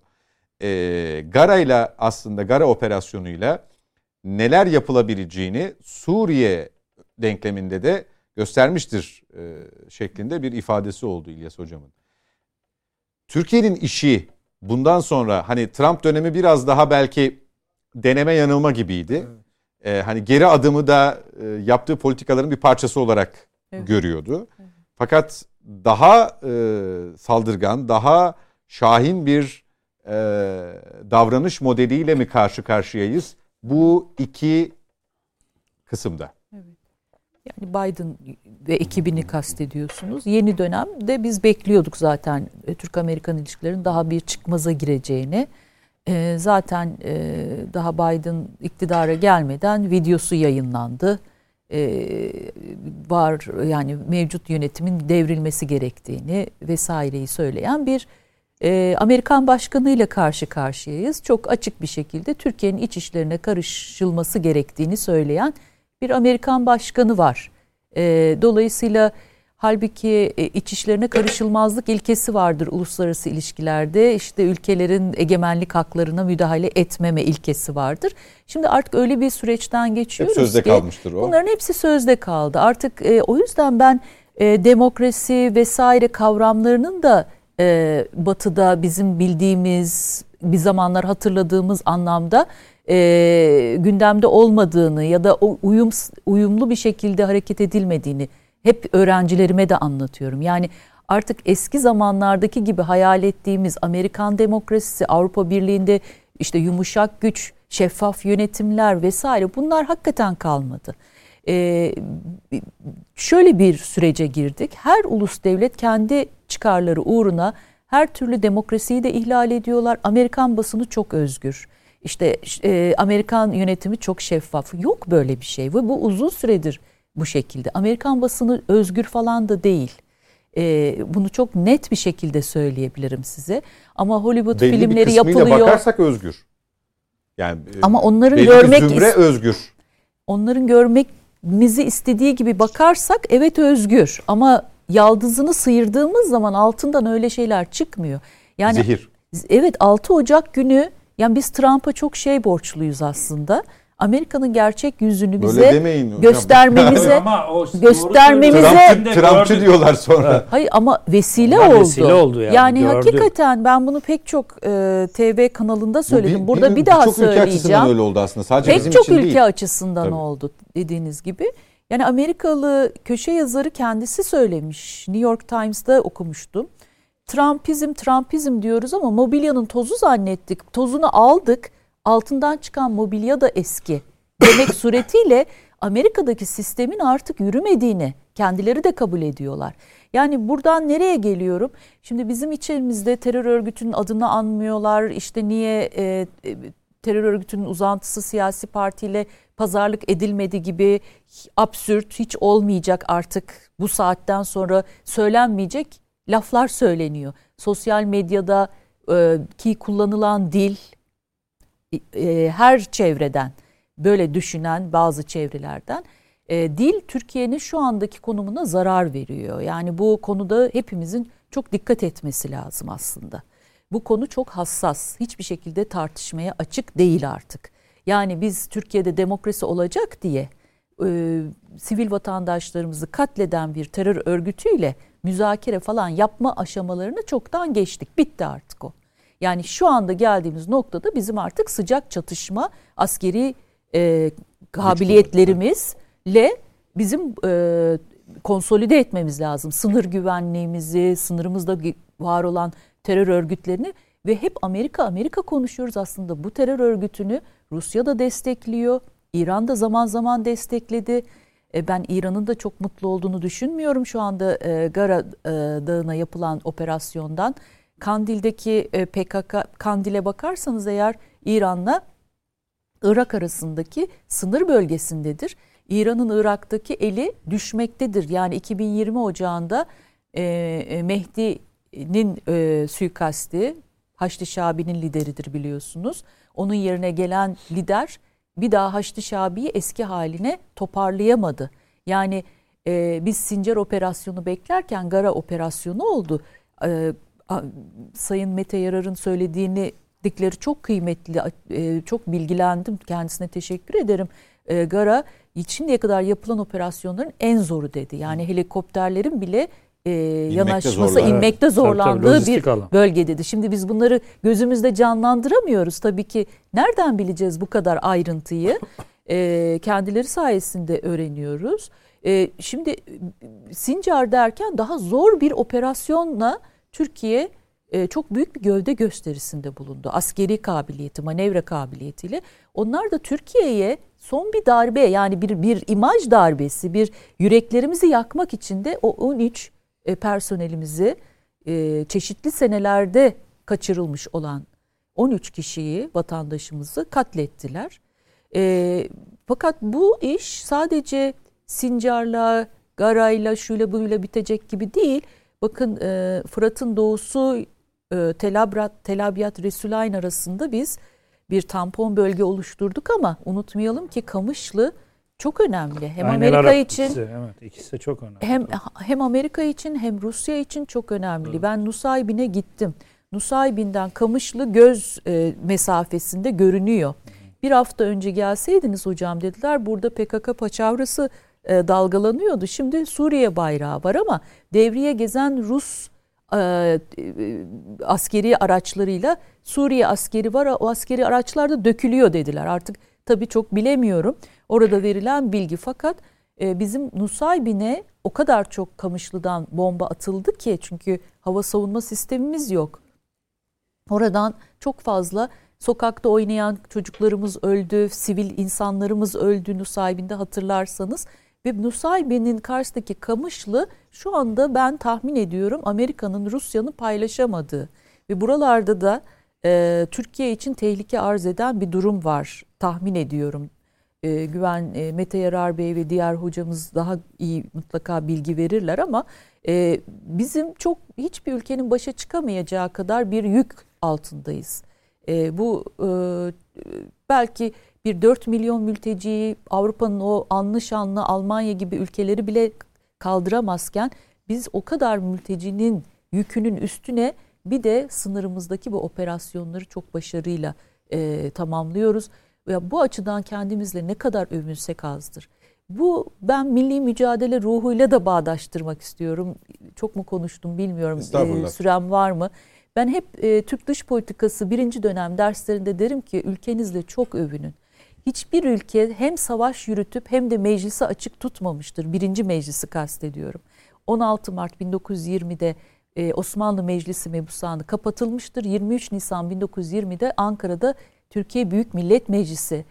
E, Gara ile aslında Gara operasyonuyla neler yapılabileceğini Suriye denkleminde de göstermiştir e, şeklinde bir ifadesi oldu İlyas Hocam'ın. Türkiye'nin işi bundan sonra hani Trump dönemi biraz daha belki deneme yanılma gibiydi. Evet. Ee, hani geri adımı da e, yaptığı politikaların bir parçası olarak evet. görüyordu. Evet. Fakat daha e, saldırgan, daha şahin bir e, davranış modeliyle mi karşı karşıyayız? Bu iki kısımda. Yani Biden ve ekibini kastediyorsunuz. Yeni dönemde biz bekliyorduk zaten e, Türk-Amerikan ilişkilerin daha bir çıkmaza gireceğini. E, zaten e, daha Biden iktidara gelmeden videosu yayınlandı. var yani mevcut yönetimin devrilmesi gerektiğini vesaireyi söyleyen bir Amerikan başkanı ile karşı karşıyayız. Çok açık bir şekilde Türkiye'nin iç işlerine karışılması gerektiğini söyleyen bir Amerikan başkanı var. E, dolayısıyla halbuki e, iç işlerine karışılmazlık ilkesi vardır uluslararası ilişkilerde. İşte ülkelerin egemenlik haklarına müdahale etmeme ilkesi vardır. Şimdi artık öyle bir süreçten geçiyoruz Hep sözde ki kalmıştır o. bunların hepsi sözde kaldı. Artık e, o yüzden ben e, demokrasi vesaire kavramlarının da e, batıda bizim bildiğimiz bir zamanlar hatırladığımız anlamda e, gündemde olmadığını ya da uyum uyumlu bir şekilde hareket edilmediğini hep öğrencilerime de anlatıyorum. Yani artık eski zamanlardaki gibi hayal ettiğimiz Amerikan demokrasisi, Avrupa Birliği'nde işte yumuşak güç, şeffaf yönetimler vesaire bunlar hakikaten kalmadı. Ee, şöyle bir sürece girdik. Her ulus devlet kendi çıkarları uğruna her türlü demokrasiyi de ihlal ediyorlar. Amerikan basını çok özgür. İşte e, Amerikan yönetimi çok şeffaf. Yok böyle bir şey ve bu uzun süredir bu şekilde. Amerikan basını özgür falan da değil. E, bunu çok net bir şekilde söyleyebilirim size. Ama Hollywood belli filmleri bir yapılıyor. bakarsak özgür. Yani e, Ama onların belli görmek bir zümre özgür. Onların görmemizi istediği gibi bakarsak evet özgür. Ama yaldızını sıyırdığımız zaman altından öyle şeyler çıkmıyor. Yani Zehir. Evet 6 Ocak günü yani biz Trump'a çok şey borçluyuz aslında. Amerika'nın gerçek yüzünü bize demeyin göstermemize ama o, göstermemize Trump, Trumpçı diyorlar sonra. Hayır ama vesile ama oldu. Vesile oldu yani. Yani hakikaten ben bunu pek çok e, TV kanalında söyledim. Bu bir, Burada bir, bir daha çok söyleyeceğim. Çok ülke açısından öyle oldu aslında. Sadece pek bizim çok için ülke değil. açısından Tabii. oldu dediğiniz gibi. Yani Amerikalı köşe yazarı kendisi söylemiş. New York Times'da okumuştum. Trumpizm, Trumpizm diyoruz ama mobilyanın tozu zannettik. Tozunu aldık. Altından çıkan mobilya da eski. Demek suretiyle Amerika'daki sistemin artık yürümediğini kendileri de kabul ediyorlar. Yani buradan nereye geliyorum? Şimdi bizim içerimizde terör örgütünün adını anmıyorlar. İşte niye e, e, terör örgütünün uzantısı siyasi partiyle pazarlık edilmedi gibi absürt hiç olmayacak artık bu saatten sonra söylenmeyecek laflar söyleniyor. Sosyal medyada e, ki kullanılan dil e, her çevreden böyle düşünen bazı çevrelerden e, dil Türkiye'nin şu andaki konumuna zarar veriyor. Yani bu konuda hepimizin çok dikkat etmesi lazım aslında. Bu konu çok hassas. Hiçbir şekilde tartışmaya açık değil artık. Yani biz Türkiye'de demokrasi olacak diye e, sivil vatandaşlarımızı katleden bir terör örgütüyle müzakere falan yapma aşamalarını çoktan geçtik. Bitti artık o. Yani şu anda geldiğimiz noktada bizim artık sıcak çatışma askeri e, kabiliyetlerimizle bizim e, konsolide etmemiz lazım. Sınır güvenliğimizi, sınırımızda var olan terör örgütlerini ve hep Amerika Amerika konuşuyoruz aslında. Bu terör örgütünü Rusya da destekliyor. İran da zaman zaman destekledi. E, ben İran'ın da çok mutlu olduğunu düşünmüyorum şu anda e, Gara e, Dağı'na yapılan operasyondan. Kandil'deki PKK, Kandil'e bakarsanız eğer İran'la Irak arasındaki sınır bölgesindedir. İran'ın Irak'taki eli düşmektedir. Yani 2020 ocağında Mehdi'nin suikasti Haçlı Şabi'nin lideridir biliyorsunuz. Onun yerine gelen lider bir daha Haçlı Şabi'yi eski haline toparlayamadı. Yani e, biz Sincar operasyonu beklerken Gara operasyonu oldu. E, Sayın Mete Yarar'ın söylediğini dikleri çok kıymetli, e, çok bilgilendim. Kendisine teşekkür ederim. E, Gara şimdiye kadar yapılan operasyonların en zoru dedi. Yani helikopterlerin bile e, yanaşması, zorlar. inmekte zorlandığı tabii, tabii, bir alan. bölge dedi. Şimdi biz bunları gözümüzde canlandıramıyoruz. Tabii ki nereden bileceğiz bu kadar ayrıntıyı? E, kendileri sayesinde öğreniyoruz. E, şimdi Sincar derken daha zor bir operasyonla Türkiye e, çok büyük bir gövde gösterisinde bulundu. Askeri kabiliyeti, manevra kabiliyetiyle. Onlar da Türkiye'ye son bir darbe yani bir bir imaj darbesi, bir yüreklerimizi yakmak için de o 13 e, personelimizi e, çeşitli senelerde kaçırılmış olan 13 kişiyi vatandaşımızı katlettiler. E, fakat bu iş sadece Sincar'la, Garay'la, şuyla buyla bitecek gibi değil. Bakın Fırat'ın doğusu Telabrat, Telabiat, Resulayn arasında biz bir tampon bölge oluşturduk ama unutmayalım ki Kamışlı çok önemli. Hem Aynen Amerika Arap için ikisi, evet ikisi de çok önemli. Hem hem Amerika için hem Rusya için çok önemli. Evet. Ben Nusaybin'e gittim. Nusaybin'den Kamışlı göz e, mesafesinde görünüyor. Bir hafta önce gelseydiniz hocam dediler burada PKK paçavrası e, dalgalanıyordu. Şimdi Suriye bayrağı var ama devriye gezen Rus e, e, askeri araçlarıyla Suriye askeri var. O askeri araçlar da dökülüyor dediler. Artık tabii çok bilemiyorum. Orada verilen bilgi fakat e, bizim Nusaybin'e o kadar çok Kamışlı'dan bomba atıldı ki çünkü hava savunma sistemimiz yok. Oradan çok fazla sokakta oynayan çocuklarımız öldü, sivil insanlarımız öldü Nusaybin'de hatırlarsanız. Ve Nusaybin'in karşısındaki Kamışlı şu anda ben tahmin ediyorum Amerika'nın Rusya'nın paylaşamadığı ve buralarda da e, Türkiye için tehlike arz eden bir durum var tahmin ediyorum. E, Güven e, Mete Yarar Bey ve diğer hocamız daha iyi mutlaka bilgi verirler ama e, bizim çok hiçbir ülkenin başa çıkamayacağı kadar bir yük altındayız. E, bu e, belki bir 4 milyon mülteciyi Avrupa'nın o anlı şanlı Almanya gibi ülkeleri bile kaldıramazken biz o kadar mültecinin yükünün üstüne bir de sınırımızdaki bu operasyonları çok başarıyla e, tamamlıyoruz. Ya bu açıdan kendimizle ne kadar övünsek azdır. Bu ben milli mücadele ruhuyla da bağdaştırmak istiyorum. Çok mu konuştum bilmiyorum. E, sürem var mı? Ben hep e, Türk dış politikası birinci dönem derslerinde derim ki ülkenizle çok övünün. Hiçbir ülke hem savaş yürütüp hem de meclisi açık tutmamıştır. Birinci meclisi kastediyorum. 16 Mart 1920'de e, Osmanlı Meclisi mebusanı kapatılmıştır. 23 Nisan 1920'de Ankara'da Türkiye Büyük Millet Meclisi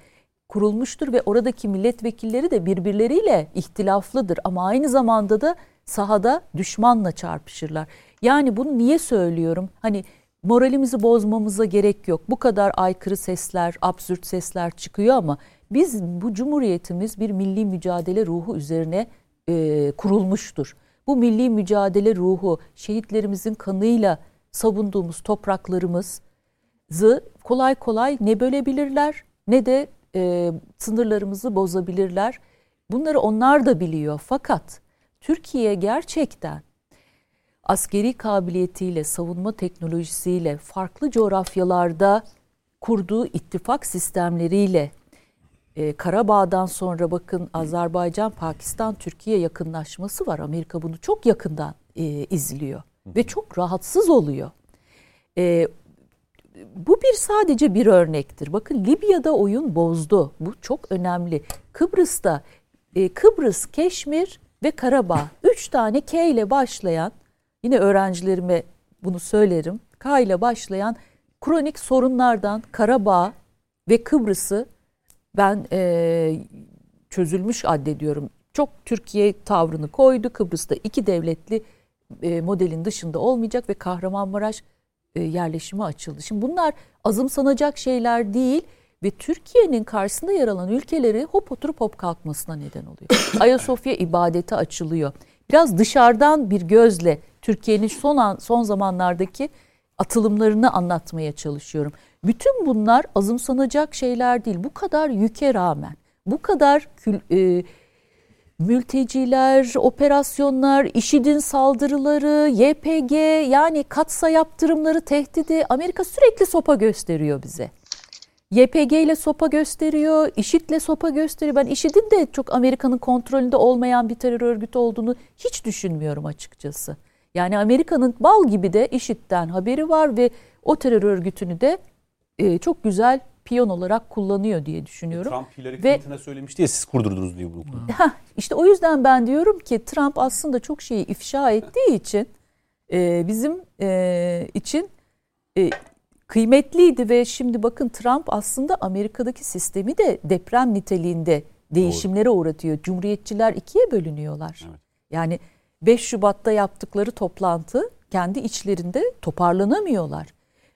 kurulmuştur ve oradaki milletvekilleri de birbirleriyle ihtilaflıdır ama aynı zamanda da sahada düşmanla çarpışırlar. Yani bunu niye söylüyorum? Hani moralimizi bozmamıza gerek yok. Bu kadar aykırı sesler, absürt sesler çıkıyor ama biz bu cumhuriyetimiz bir milli mücadele ruhu üzerine e, kurulmuştur. Bu milli mücadele ruhu şehitlerimizin kanıyla savunduğumuz topraklarımızı kolay kolay ne bölebilirler ne de e, sınırlarımızı bozabilirler. Bunları onlar da biliyor fakat Türkiye gerçekten askeri kabiliyetiyle, savunma teknolojisiyle, farklı coğrafyalarda kurduğu ittifak sistemleriyle e, Karabağ'dan sonra bakın Azerbaycan, Pakistan, Türkiye yakınlaşması var. Amerika bunu çok yakından e, izliyor ve çok rahatsız oluyor. E, bu bir sadece bir örnektir. Bakın Libya'da oyun bozdu. Bu çok önemli. Kıbrıs'ta e, Kıbrıs, Keşmir ve Karabağ üç tane K ile başlayan yine öğrencilerime bunu söylerim. K ile başlayan kronik sorunlardan Karabağ ve Kıbrıs'ı ben e, çözülmüş addediyorum. Çok Türkiye tavrını koydu. Kıbrıs'ta iki devletli e, modelin dışında olmayacak ve Kahramanmaraş e, yerleşimi açıldı. Şimdi bunlar azımsanacak şeyler değil ve Türkiye'nin karşısında yer alan ülkeleri hop oturup hop kalkmasına neden oluyor. Ayasofya ibadeti açılıyor. Biraz dışarıdan bir gözle Türkiye'nin son an, son zamanlardaki atılımlarını anlatmaya çalışıyorum. Bütün bunlar azımsanacak şeyler değil. Bu kadar yüke rağmen, bu kadar kül, e, mülteciler, operasyonlar, IŞİD'in saldırıları, YPG yani katsa yaptırımları tehdidi Amerika sürekli sopa gösteriyor bize. YPG ile sopa gösteriyor, IŞİD'le sopa gösteriyor. Ben IŞİD'in de çok Amerika'nın kontrolünde olmayan bir terör örgütü olduğunu hiç düşünmüyorum açıkçası. Yani Amerika'nın bal gibi de IŞİD'den haberi var ve o terör örgütünü de e, çok güzel piyon olarak kullanıyor diye düşünüyorum. Trump Hillary Clinton'a söylemişti ya siz kurdurdunuz diyor bunu. İşte o yüzden ben diyorum ki Trump aslında çok şeyi ifşa ettiği için e, bizim e, için e, kıymetliydi ve şimdi bakın Trump aslında Amerika'daki sistemi de deprem niteliğinde değişimlere Doğru. uğratıyor. Cumhuriyetçiler ikiye bölünüyorlar. Evet. Yani 5 Şubat'ta yaptıkları toplantı kendi içlerinde toparlanamıyorlar.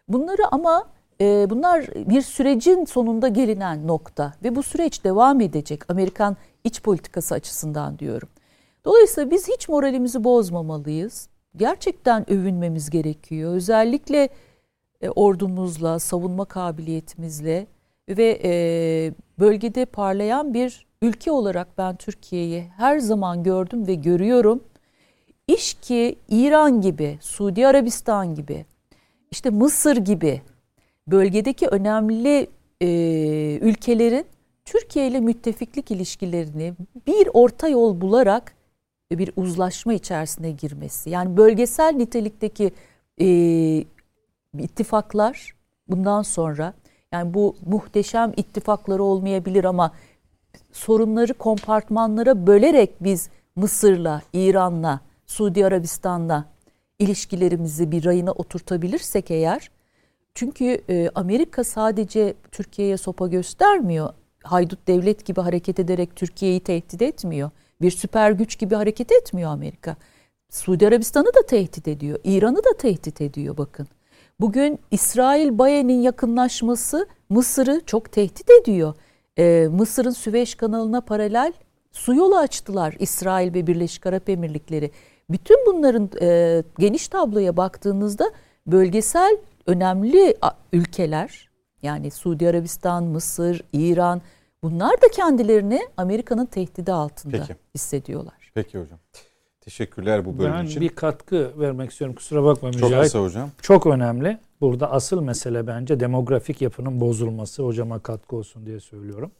Bunları ama e, bunlar bir sürecin sonunda gelinen nokta ve bu süreç devam edecek Amerikan iç politikası açısından diyorum. Dolayısıyla biz hiç moralimizi bozmamalıyız. Gerçekten övünmemiz gerekiyor. Özellikle e, ordumuzla, savunma kabiliyetimizle ve e, bölgede parlayan bir ülke olarak ben Türkiye'yi her zaman gördüm ve görüyorum. İş ki İran gibi, Suudi Arabistan gibi, işte Mısır gibi bölgedeki önemli e, ülkelerin Türkiye ile müttefiklik ilişkilerini bir orta yol bularak bir uzlaşma içerisine girmesi. Yani bölgesel nitelikteki e, ittifaklar bundan sonra yani bu muhteşem ittifakları olmayabilir ama sorunları kompartmanlara bölerek biz Mısır'la, İran'la, Suudi Arabistan'la ilişkilerimizi bir rayına oturtabilirsek eğer çünkü e, Amerika sadece Türkiye'ye sopa göstermiyor. Haydut devlet gibi hareket ederek Türkiye'yi tehdit etmiyor. Bir süper güç gibi hareket etmiyor Amerika. Suudi Arabistan'ı da tehdit ediyor. İran'ı da tehdit ediyor bakın. Bugün İsrail Baye'nin yakınlaşması Mısır'ı çok tehdit ediyor. Ee, Mısır'ın Süveyş kanalına paralel su yolu açtılar İsrail ve Birleşik Arap Emirlikleri. Bütün bunların e, geniş tabloya baktığınızda bölgesel önemli ülkeler yani Suudi Arabistan, Mısır, İran bunlar da kendilerini Amerika'nın tehdidi altında Peki. hissediyorlar. Peki hocam. Teşekkürler bu bölüm ben için. Ben bir katkı vermek istiyorum. Kusura bakma Mücahit. Çok kısa hocam. Çok önemli. Burada asıl mesele bence demografik yapının bozulması. Hocama katkı olsun diye söylüyorum.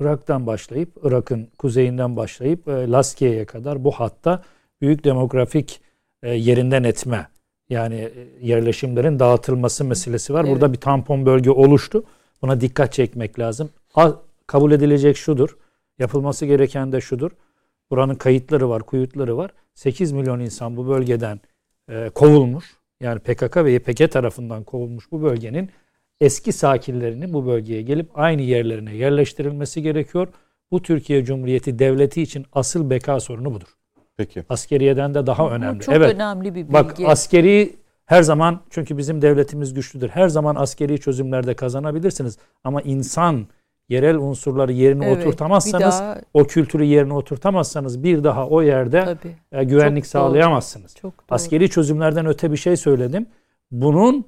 Irak'tan başlayıp, Irak'ın kuzeyinden başlayıp e, Laskiye'ye kadar bu hatta büyük demografik e, yerinden etme yani e, yerleşimlerin dağıtılması meselesi var. Evet. Burada bir tampon bölge oluştu. Buna dikkat çekmek lazım. Kabul edilecek şudur. Yapılması gereken de şudur. Buranın kayıtları var, kuyutları var. 8 milyon insan bu bölgeden e, kovulmuş. Yani PKK ve YPG tarafından kovulmuş bu bölgenin eski sakinlerinin bu bölgeye gelip aynı yerlerine yerleştirilmesi gerekiyor. Bu Türkiye Cumhuriyeti Devleti için asıl beka sorunu budur. Peki. Askeriyeden de daha Bu önemli. Çok evet. önemli bir bilgi. Bak askeri her zaman çünkü bizim devletimiz güçlüdür. Her zaman askeri çözümlerde kazanabilirsiniz. Ama insan yerel unsurları yerine evet, oturtamazsanız daha, o kültürü yerine oturtamazsanız bir daha o yerde tabii, e, güvenlik çok sağlayamazsınız. Doğru, çok doğru. Askeri çözümlerden öte bir şey söyledim. Bunun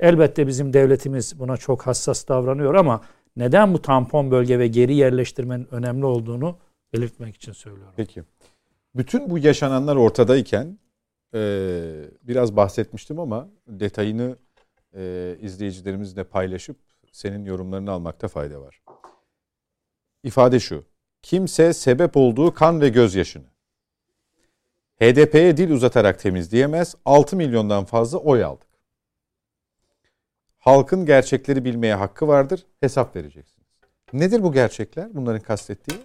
elbette bizim devletimiz buna çok hassas davranıyor ama neden bu tampon bölge ve geri yerleştirmenin önemli olduğunu belirtmek için söylüyorum. Peki. Bütün bu yaşananlar ortadayken e, biraz bahsetmiştim ama detayını e, izleyicilerimizle paylaşıp senin yorumlarını almakta fayda var. İfade şu. Kimse sebep olduğu kan ve gözyaşını HDP'ye dil uzatarak temizleyemez. 6 milyondan fazla oy aldık. Halkın gerçekleri bilmeye hakkı vardır. Hesap vereceksiniz. Nedir bu gerçekler? Bunların kastettiği?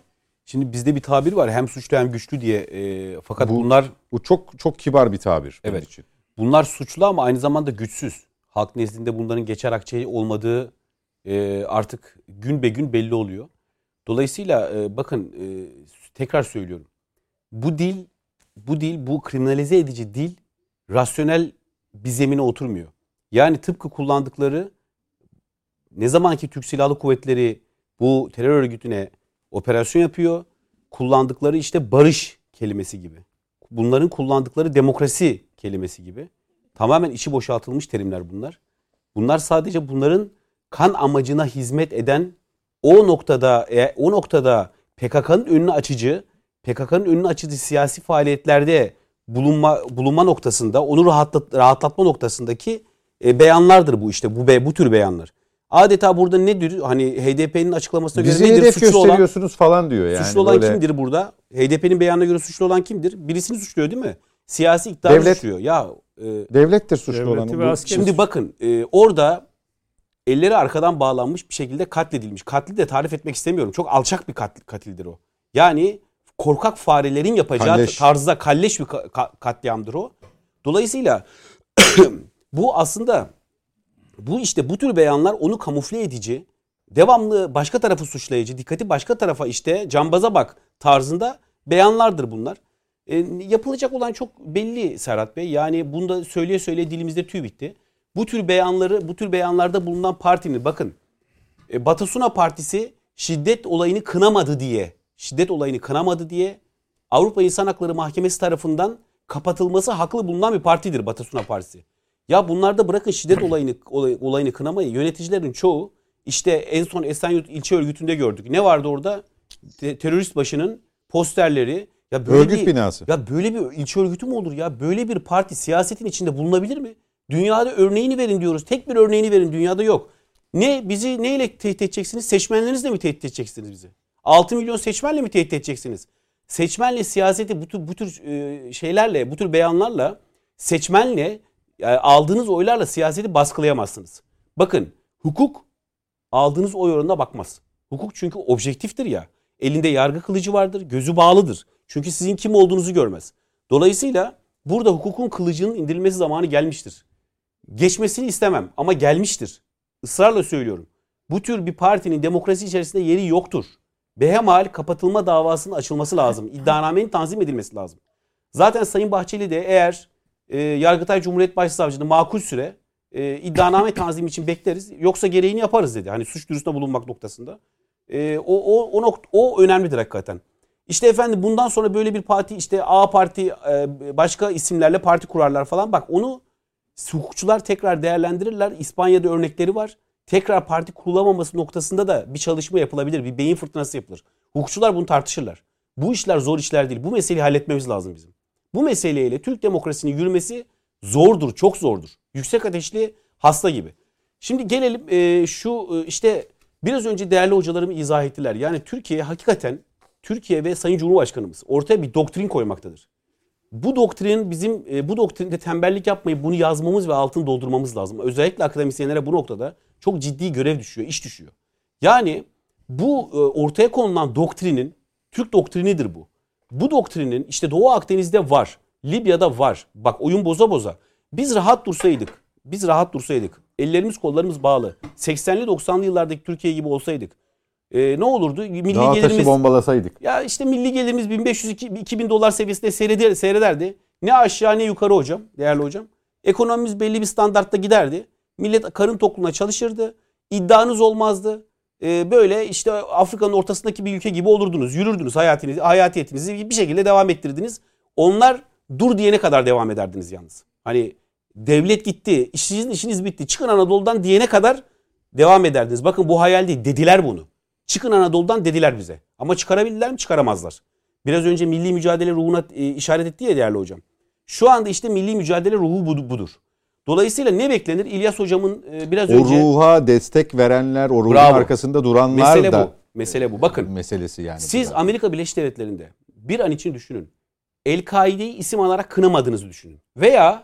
Şimdi bizde bir tabir var hem suçlu hem güçlü diye. E, fakat bu, bunlar bu çok çok kibar bir tabir. Evet. Için. Bunlar suçlu ama aynı zamanda güçsüz. Halk nezdinde bunların geçer akçe olmadığı e, artık gün be gün belli oluyor. Dolayısıyla e, bakın e, tekrar söylüyorum. Bu dil bu dil bu kriminalize edici dil rasyonel bir zemine oturmuyor. Yani tıpkı kullandıkları ne zamanki Türk Silahlı Kuvvetleri bu terör örgütüne operasyon yapıyor. Kullandıkları işte barış kelimesi gibi. Bunların kullandıkları demokrasi kelimesi gibi. Tamamen içi boşaltılmış terimler bunlar. Bunlar sadece bunların kan amacına hizmet eden o noktada e, o noktada PKK'nın önünü açıcı PKK'nın önünü açıcı siyasi faaliyetlerde bulunma bulunma noktasında onu rahatlat, rahatlatma noktasındaki e, beyanlardır bu işte bu bu tür beyanlar. Adeta burada nedir? Hani HDP'nin açıklamasına göre Bizi nedir hedef suçlu olan? gösteriyorsunuz falan diyor yani. suçlu olan Böyle kimdir burada? HDP'nin beyanına göre suçlu olan kimdir? Birisini suçluyor değil mi? Siyasi iktidarı Devlet. suçluyor. Ya e, Devlettir suçlu olan. Şimdi bakın e, orada elleri arkadan bağlanmış bir şekilde katledilmiş. Katli de tarif etmek istemiyorum. Çok alçak bir katl, katildir o. Yani korkak farelerin yapacağı Kalleş. tarzda kalleş bir ka- katliamdır o. Dolayısıyla bu aslında bu işte bu tür beyanlar onu kamufle edici, devamlı başka tarafı suçlayıcı, dikkati başka tarafa işte cambaza bak tarzında beyanlardır bunlar. E, yapılacak olan çok belli Serhat Bey. Yani bunda söyleye söyleye dilimizde tüy bitti. Bu tür beyanları, bu tür beyanlarda bulunan partinin bakın e, Batasuna Partisi şiddet olayını kınamadı diye, şiddet olayını kınamadı diye Avrupa İnsan Hakları Mahkemesi tarafından kapatılması haklı bulunan bir partidir Batasuna Partisi. Ya bunlarda bırakın şiddet olayını olay- olayını kınamayı yöneticilerin çoğu işte en son Esenyurt ilçe örgütünde gördük. Ne vardı orada? Te- terörist başının posterleri. Ya böyle Örgüt bir, binası. Ya böyle bir ilçe örgütü mü olur ya? Böyle bir parti siyasetin içinde bulunabilir mi? Dünyada örneğini verin diyoruz. Tek bir örneğini verin dünyada yok. Ne bizi neyle tehdit edeceksiniz? Seçmenlerinizle mi tehdit edeceksiniz bizi? 6 milyon seçmenle mi tehdit edeceksiniz? Seçmenle siyaseti bu tür, bu tür e, şeylerle, bu tür beyanlarla seçmenle aldığınız oylarla siyaseti baskılayamazsınız. Bakın hukuk aldığınız oy oranına bakmaz. Hukuk çünkü objektiftir ya. Elinde yargı kılıcı vardır, gözü bağlıdır. Çünkü sizin kim olduğunuzu görmez. Dolayısıyla burada hukukun kılıcının indirilmesi zamanı gelmiştir. Geçmesini istemem ama gelmiştir. Israrla söylüyorum. Bu tür bir partinin demokrasi içerisinde yeri yoktur. Behemal kapatılma davasının açılması lazım. İddianamenin tanzim edilmesi lazım. Zaten Sayın Bahçeli de eğer e, Yargıtay Cumhuriyet Başsavcılığı makul süre e, iddianame tanzimi için bekleriz. Yoksa gereğini yaparız dedi. Hani suç duyurusunda bulunmak noktasında. E, o, o, o, nokt- o önemlidir hakikaten. İşte efendim bundan sonra böyle bir parti işte A parti e, başka isimlerle parti kurarlar falan. Bak onu hukukçular tekrar değerlendirirler. İspanya'da örnekleri var. Tekrar parti kurulamaması noktasında da bir çalışma yapılabilir. Bir beyin fırtınası yapılır. Hukukçular bunu tartışırlar. Bu işler zor işler değil. Bu meseleyi halletmemiz lazım bizim. Bu meseleyle Türk demokrasinin yürümesi zordur, çok zordur. Yüksek ateşli hasta gibi. Şimdi gelelim e, şu e, işte biraz önce değerli hocalarım izah ettiler. Yani Türkiye hakikaten Türkiye ve Sayın Cumhurbaşkanımız ortaya bir doktrin koymaktadır. Bu doktrin bizim e, bu doktrinde tembellik yapmayıp bunu yazmamız ve altını doldurmamız lazım. Özellikle akademisyenlere bu noktada çok ciddi görev düşüyor, iş düşüyor. Yani bu e, ortaya konulan doktrinin Türk doktrinidir bu. Bu doktrinin işte Doğu Akdeniz'de var. Libya'da var. Bak oyun boza boza. Biz rahat dursaydık. Biz rahat dursaydık. Ellerimiz kollarımız bağlı. 80'li 90'lı yıllardaki Türkiye gibi olsaydık. e, ne olurdu? Milli Dağ taşı gelirimiz bombalasaydık. ya işte milli gelirimiz 1500-2000 dolar seviyesinde seyreder, seyrederdi. Ne aşağı ne yukarı hocam, değerli hocam. Ekonomimiz belli bir standartta giderdi. Millet karın tokluğuna çalışırdı. İddianız olmazdı. Ee, böyle işte Afrika'nın ortasındaki bir ülke gibi olurdunuz. Yürürdünüz hayatınızı, hayatiyetinizi bir şekilde devam ettirdiniz. Onlar dur diyene kadar devam ederdiniz yalnız. Hani devlet gitti, işiniz, işiniz bitti, çıkın Anadolu'dan diyene kadar devam ederdiniz. Bakın bu hayal değil, dediler bunu. Çıkın Anadolu'dan dediler bize. Ama çıkarabildiler mi? Çıkaramazlar. Biraz önce milli mücadele ruhuna e, işaret etti ya değerli hocam. Şu anda işte milli mücadele ruhu bu- budur. Dolayısıyla ne beklenir? İlyas hocamın e, biraz O önce ruha destek verenler, o ruhun Bravo. arkasında duranlar mesele da bu. Mesele bu. Bakın meselesi yani. siz burada. Amerika Birleşik Devletleri'nde bir an için düşünün. El-Kaide'yi isim alarak kınamadığınızı düşünün. Veya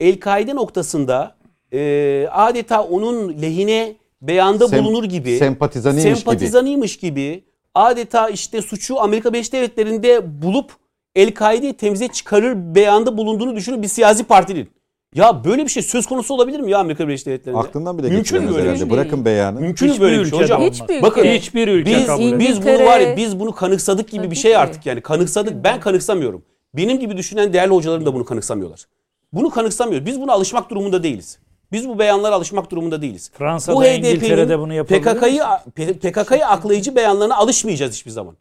El-Kaide noktasında e, adeta onun lehine beyanda Sem- bulunur gibi sempatizanıymış gibi. sempatizanıymış gibi adeta işte suçu Amerika Birleşik Devletleri'nde bulup El-Kaide'yi temize çıkarır beyanda bulunduğunu düşünün bir siyasi partinin. Ya böyle bir şey söz konusu olabilir mi ya Amerika Birleşik Devletleri'nde? Aklından bile Mümkün mü geçiremez böyle bir herhalde. şey? Bırakın beyanı. Mümkün mü Hiçbir böyle bir şey hocam? Hiçbir Bakın ülke. Hiçbir ülke biz, kabul biz bunu var ya biz bunu kanıksadık gibi bir Tabii şey ki. artık yani kanıksadık. Ben kanıksamıyorum. Benim gibi düşünen değerli hocalarım da bunu kanıksamıyorlar. Bunu kanıksamıyor. Biz buna alışmak durumunda değiliz. Biz bu beyanlara alışmak durumunda değiliz. Fransa'da, bu İngiltere'de bunu yapabilir PKK'yı PKK'yı aklayıcı beyanlarına alışmayacağız hiçbir zaman.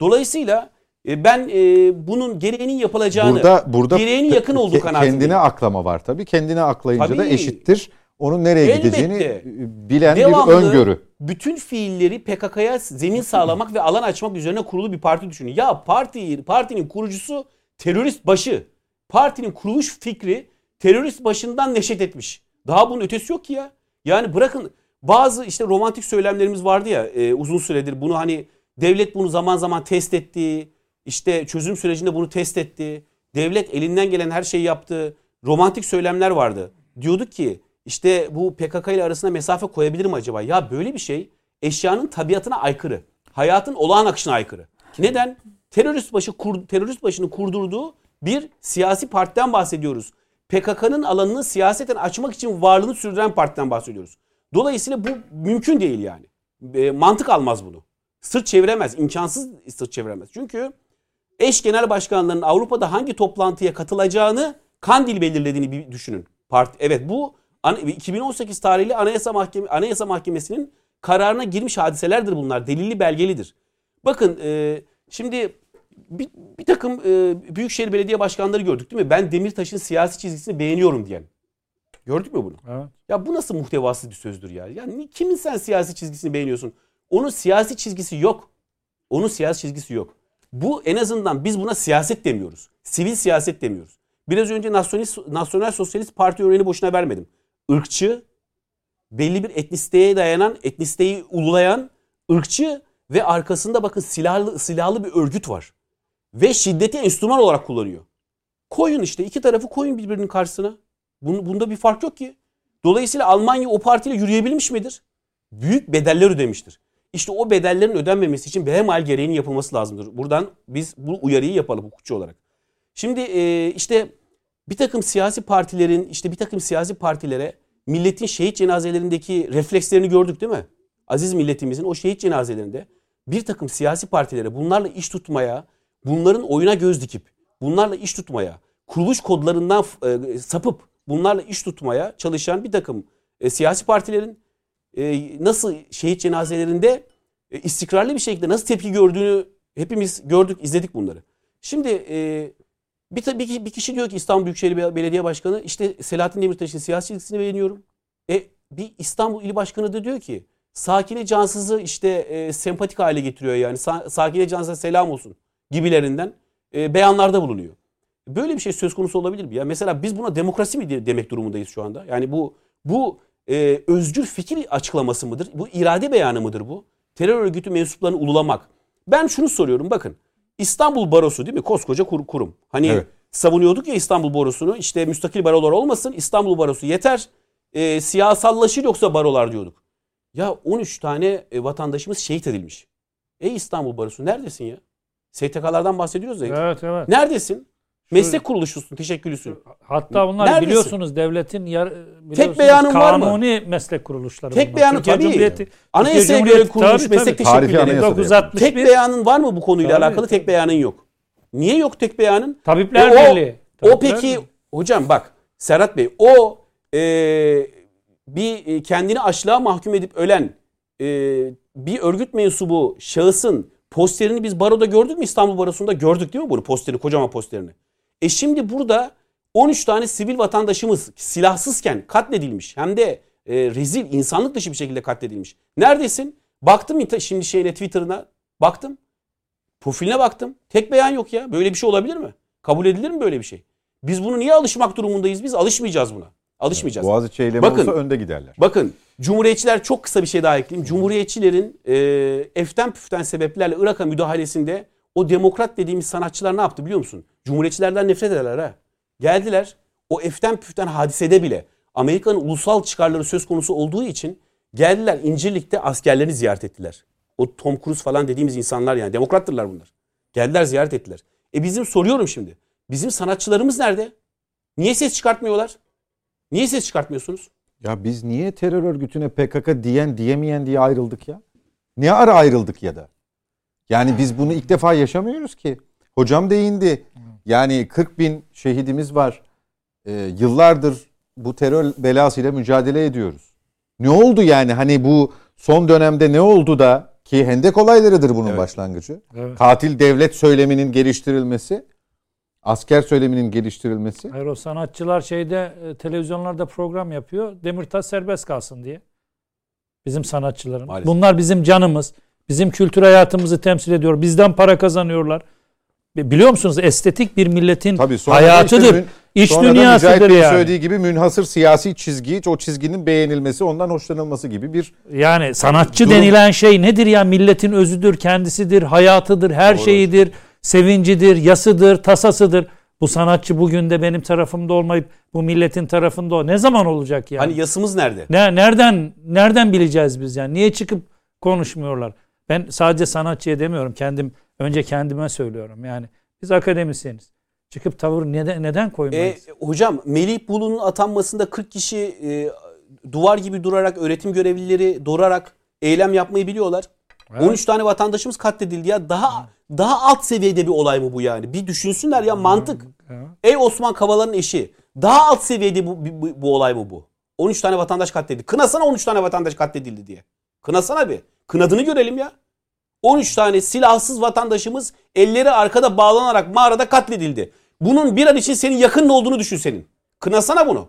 Dolayısıyla ben e, bunun gereğinin yapılacağını, Burada burada gereğinin yakın olduğu kanaatindeyim. kendine aklama var tabii. Kendine aklayınca da Tabii. eşittir. onun nereye Elbette. gideceğini bilen Devamlı bir öngörü. bütün fiilleri PKK'ya zemin sağlamak ve alan açmak üzerine kurulu bir parti düşünün. Ya parti partinin kurucusu terörist başı. Partinin kuruluş fikri terörist başından neşet etmiş. Daha bunun ötesi yok ki ya. Yani bırakın bazı işte romantik söylemlerimiz vardı ya e, uzun süredir bunu hani devlet bunu zaman zaman test etti. İşte çözüm sürecinde bunu test etti. Devlet elinden gelen her şeyi yaptı. Romantik söylemler vardı. Diyorduk ki işte bu PKK ile arasında mesafe koyabilir mi acaba? Ya böyle bir şey eşyanın tabiatına aykırı. Hayatın olağan akışına aykırı. Neden? Terörist başı kur, terörist başının kurdurduğu bir siyasi partiden bahsediyoruz. PKK'nın alanını siyaseten açmak için varlığını sürdüren partiden bahsediyoruz. Dolayısıyla bu mümkün değil yani. E, mantık almaz bunu. Sırt çeviremez, imkansız sırt çeviremez. Çünkü eş genel başkanlarının Avrupa'da hangi toplantıya katılacağını Kandil belirlediğini bir düşünün. Parti, evet bu 2018 tarihli Anayasa Mahkeme Anayasa Mahkemesi'nin kararına girmiş hadiselerdir bunlar. Delilli belgelidir. Bakın e, şimdi bir, bir takım e, büyükşehir belediye başkanları gördük değil mi? Ben Demirtaş'ın siyasi çizgisini beğeniyorum diyen. Gördük mü bunu? Evet. Ya bu nasıl muhtevasız bir sözdür ya? Yani kimin sen siyasi çizgisini beğeniyorsun? Onun siyasi çizgisi yok. Onun siyasi çizgisi yok. Bu en azından biz buna siyaset demiyoruz. Sivil siyaset demiyoruz. Biraz önce Nasyonalist, Nasyonel Sosyalist Parti örneğini boşuna vermedim. Irkçı, belli bir etnisiteye dayanan, etnisiteyi ululayan, ırkçı ve arkasında bakın silahlı, silahlı bir örgüt var. Ve şiddeti enstrüman olarak kullanıyor. Koyun işte iki tarafı koyun birbirinin karşısına. Bunda bir fark yok ki. Dolayısıyla Almanya o partiyle yürüyebilmiş midir? Büyük bedeller ödemiştir. İşte o bedellerin ödenmemesi için behemhal gereğinin yapılması lazımdır. Buradan biz bu uyarıyı yapalım hukukçu olarak. Şimdi e, işte bir takım siyasi partilerin işte bir takım siyasi partilere milletin şehit cenazelerindeki reflekslerini gördük değil mi? Aziz milletimizin o şehit cenazelerinde bir takım siyasi partilere bunlarla iş tutmaya, bunların oyuna göz dikip, bunlarla iş tutmaya, kuruluş kodlarından e, sapıp bunlarla iş tutmaya çalışan bir takım e, siyasi partilerin e, nasıl şehit cenazelerinde e, istikrarlı bir şekilde nasıl tepki gördüğünü hepimiz gördük, izledik bunları. Şimdi e, bir, bir, kişi diyor ki İstanbul Büyükşehir Belediye Başkanı işte Selahattin Demirtaş'ın siyasi çizgisini beğeniyorum. E, bir İstanbul İl Başkanı da diyor ki Sakine Cansız'ı işte e, sempatik hale getiriyor yani. Sa Sakine Cansız'a selam olsun gibilerinden e, beyanlarda bulunuyor. Böyle bir şey söz konusu olabilir mi? Ya mesela biz buna demokrasi mi demek durumundayız şu anda? Yani bu bu e, özgür fikir açıklaması mıdır? Bu irade beyanı mıdır bu? Terör örgütü mensuplarını ululamak. Ben şunu soruyorum bakın. İstanbul Barosu değil mi? Koskoca kur, kurum. Hani evet. savunuyorduk ya İstanbul Barosu'nu. İşte müstakil barolar olmasın. İstanbul Barosu yeter. E, siyasallaşır yoksa barolar diyorduk. Ya 13 tane e, vatandaşımız şehit edilmiş. Ey İstanbul Barosu neredesin ya? STK'lardan bahsediyoruz ya. Evet evet. Neredesin? Meslek kuruluşusun, teşekkürlüsün. Hatta bunlar Neredesin? biliyorsunuz devletin yar, biliyorsunuz, tek beyanın var mı? Kanuni meslek kuruluşları Tek bunlar. beyanı tabii. Cumhuriyeti, Anayasaya göre kurulmuş tabii, meslek teşekkürleri. 961. Tek beyanın var mı bu konuyla tabii, alakalı? Tek beyanın yok. Niye yok tek beyanın? Tabipler e Birliği. O, o peki Birliği. hocam bak Serhat Bey o e, bir e, kendini açlığa mahkum edip ölen e, bir örgüt mensubu şahısın posterini biz baroda gördük mü İstanbul Barosu'nda gördük değil mi bunu posterini kocaman posterini. E şimdi burada 13 tane sivil vatandaşımız silahsızken katledilmiş. Hem de e, rezil, insanlık dışı bir şekilde katledilmiş. Neredesin? Baktım şimdi şeyine Twitter'ına. Baktım. Profiline baktım. Tek beyan yok ya. Böyle bir şey olabilir mi? Kabul edilir mi böyle bir şey? Biz bunu niye alışmak durumundayız? Biz alışmayacağız buna. Alışmayacağız. Evet, Boğaziçi eylemi bakın, olsa önde giderler. Bakın Cumhuriyetçiler çok kısa bir şey daha ekleyeyim. Cumhuriyetçilerin e, eften püften sebeplerle Irak'a müdahalesinde o demokrat dediğimiz sanatçılar ne yaptı biliyor musun? Cumhuriyetçilerden nefret ederler ha. Geldiler o eften püften hadisede bile Amerika'nın ulusal çıkarları söz konusu olduğu için geldiler İncirlik'te askerlerini ziyaret ettiler. O Tom Cruise falan dediğimiz insanlar yani demokrattırlar bunlar. Geldiler ziyaret ettiler. E bizim soruyorum şimdi. Bizim sanatçılarımız nerede? Niye ses çıkartmıyorlar? Niye ses çıkartmıyorsunuz? Ya biz niye terör örgütüne PKK diyen diyemeyen diye ayrıldık ya? Ne ara ayrıldık ya da? Yani biz bunu ilk defa yaşamıyoruz ki. Hocam değindi. Yani 40 bin şehidimiz var. Ee, yıllardır bu terör belasıyla mücadele ediyoruz. Ne oldu yani hani bu son dönemde ne oldu da ki hendek olaylarıdır bunun evet. başlangıcı. Evet. Katil devlet söyleminin geliştirilmesi. Asker söyleminin geliştirilmesi. Hayır o sanatçılar şeyde e, televizyonlarda program yapıyor. Demirtaş serbest kalsın diye. Bizim sanatçıların. Maalesef. Bunlar bizim canımız. Bizim kültür hayatımızı temsil ediyor. Bizden para kazanıyorlar. Bi- Biliyor musunuz estetik bir milletin Tabii da hayatıdır. işte İç sonra da dünyasıdır Bey'in yani. söylediği gibi münhasır siyasi çizgi, o çizginin beğenilmesi, ondan hoşlanılması gibi bir Yani sanatçı Durum- denilen şey nedir ya? Milletin özüdür, kendisidir, hayatıdır, her Doğru. şeyidir, sevincidir, yasıdır, tasasıdır. Bu sanatçı bugün de benim tarafımda olmayıp bu milletin tarafında o. Ne zaman olacak yani? Hani yasımız nerede? Ne, nereden nereden bileceğiz biz yani? Niye çıkıp konuşmuyorlar? Ben sadece sanatçıya demiyorum. Kendim önce kendime söylüyorum. Yani biz akademisyeniz. Çıkıp tavır neden neden E, koymayız? hocam Melih Bulu'nun atanmasında 40 kişi e, duvar gibi durarak öğretim görevlileri durarak eylem yapmayı biliyorlar. Evet. 13 tane vatandaşımız katledildi ya. Daha daha alt seviyede bir olay mı bu yani? Bir düşünsünler ya mantık. Evet. Ey Osman Kavala'nın eşi. Daha alt seviyede bu, bu, bu olay mı bu? 13 tane vatandaş katledildi. Kınasana 13 tane vatandaş katledildi diye. Kınasana bir. Kınadığını görelim ya. 13 tane silahsız vatandaşımız elleri arkada bağlanarak mağarada katledildi. Bunun bir an için senin yakının olduğunu düşün senin. Kınasana bunu.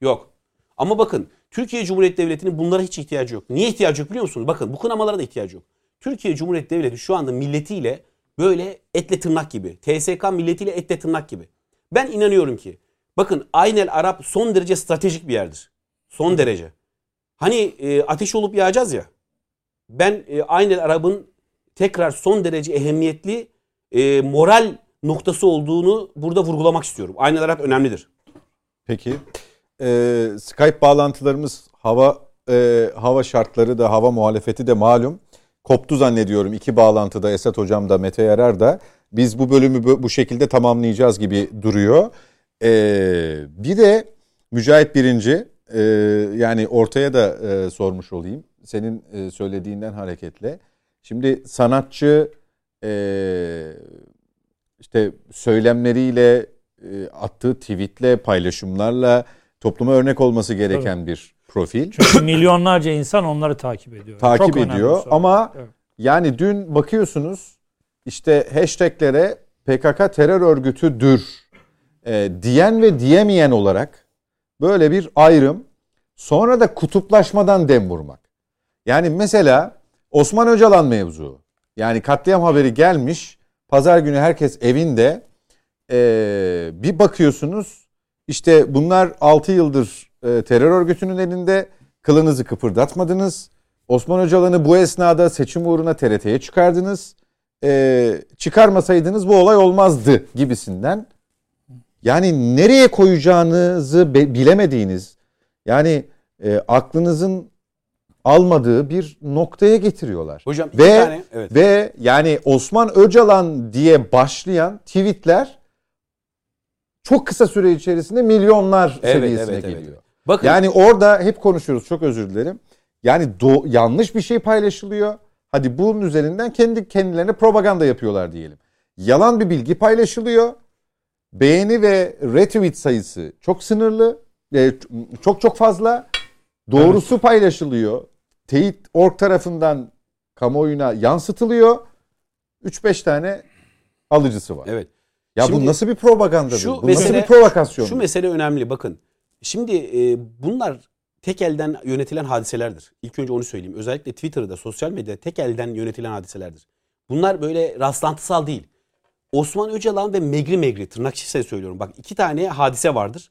Yok. Ama bakın Türkiye Cumhuriyeti Devleti'nin bunlara hiç ihtiyacı yok. Niye ihtiyacı yok biliyor musunuz? Bakın bu kınamalara da ihtiyacı yok. Türkiye Cumhuriyeti Devleti şu anda milletiyle böyle etle tırnak gibi. TSK milletiyle etle tırnak gibi. Ben inanıyorum ki bakın Aynel Arap son derece stratejik bir yerdir. Son derece. Hani e, ateş olup yağacağız ya. Ben e, Aynel Arap'ın tekrar son derece ehemmiyetli e, moral noktası olduğunu burada vurgulamak istiyorum. Aynel Arap önemlidir. Peki. Ee, Skype bağlantılarımız hava e, hava şartları da hava muhalefeti de malum. Koptu zannediyorum iki bağlantıda Esat Hocam da Mete Yarar da. Biz bu bölümü bu- şekilde tamamlayacağız gibi duruyor. Ee, bir de Mücahit Birinci e, yani ortaya da e, sormuş olayım. Senin e, söylediğinden hareketle. Şimdi sanatçı e, işte söylemleriyle e, attığı tweetle, paylaşımlarla topluma örnek olması gereken bir profil. Çünkü milyonlarca insan onları takip ediyor. takip Çok ediyor ama Evet. yani dün bakıyorsunuz işte hashtaglere PKK terör örgütüdür e, diyen ve diyemeyen olarak böyle bir ayrım sonra da kutuplaşmadan dem vurmak. Yani mesela Osman Öcalan mevzu yani katliam haberi gelmiş pazar günü herkes evinde e, bir bakıyorsunuz işte bunlar 6 yıldır e, terör örgütünün elinde kılınızı kıpırdatmadınız. Osman Öcalan'ı bu esnada seçim uğruna TRT'ye çıkardınız. E, çıkarmasaydınız bu olay olmazdı gibisinden. Yani nereye koyacağınızı bilemediğiniz yani e, aklınızın almadığı bir noktaya getiriyorlar. Hocam Ve tane evet. ve yani Osman Öcalan diye başlayan tweetler çok kısa süre içerisinde milyonlar Evet, seviyesine evet, evet. geliyor. Bakın Yani orada hep konuşuyoruz çok özür dilerim. Yani do- yanlış bir şey paylaşılıyor. Hadi bunun üzerinden kendi kendilerine propaganda yapıyorlar diyelim. Yalan bir bilgi paylaşılıyor. Beğeni ve retweet sayısı çok sınırlı. e, Çok çok fazla. Doğrusu paylaşılıyor. Teyit org tarafından kamuoyuna yansıtılıyor. 3-5 tane alıcısı var. evet. Ya Şimdi bu nasıl bir propagandadır? şu bu mesele- nasıl bir provokasyon? Şu mesele önemli bakın. Şimdi e, bunlar tek elden yönetilen hadiselerdir. İlk önce onu söyleyeyim. Özellikle Twitter'da, sosyal medyada tek elden yönetilen hadiselerdir. Bunlar böyle rastlantısal değil. Osman Öcalan ve Megri Megri tırnak içinde söylüyorum. Bak iki tane hadise vardır.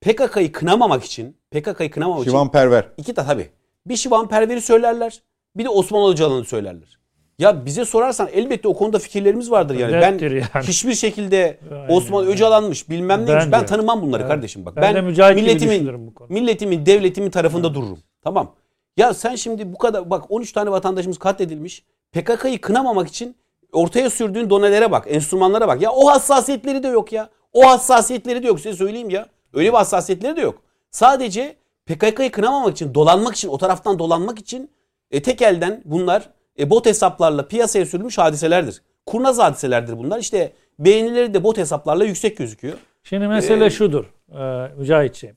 PKK'yı kınamamak için, PKK'yı kınamamak için Şivan Perver. İki de tabii. Bir Şivan Perver'i söylerler. Bir de Osman Öcalan'ı söylerler. Ya bize sorarsan elbette o konuda fikirlerimiz vardır yani. Nettir ben yani. hiçbir şekilde Aynen, Osman. Öcalan'mış bilmem neymiş. Bence. Ben tanımam bunları Evet. kardeşim bak. Ben Ben, de milletimin düşünürüm bu konuda. milletimin, devletimin tarafında dururum. Tamam. Ya sen şimdi bu kadar bak 13 tane vatandaşımız katledilmiş. PKK'yı kınamamak için ortaya sürdüğün donelere bak, enstrümanlara bak. Ya o hassasiyetleri de yok ya. O hassasiyetleri de yok size söyleyeyim ya. Öyle bir hassasiyetleri de yok. Sadece PKK'yı kınamamak için, dolanmak için, o taraftan dolanmak için e, tek elden bunlar e, bot hesaplarla piyasaya sürülmüş hadiselerdir. Kurnaz hadiselerdir bunlar. İşte beğenileri de bot hesaplarla yüksek gözüküyor. Şimdi mesele Ee, şudur e, Mücahitciğim.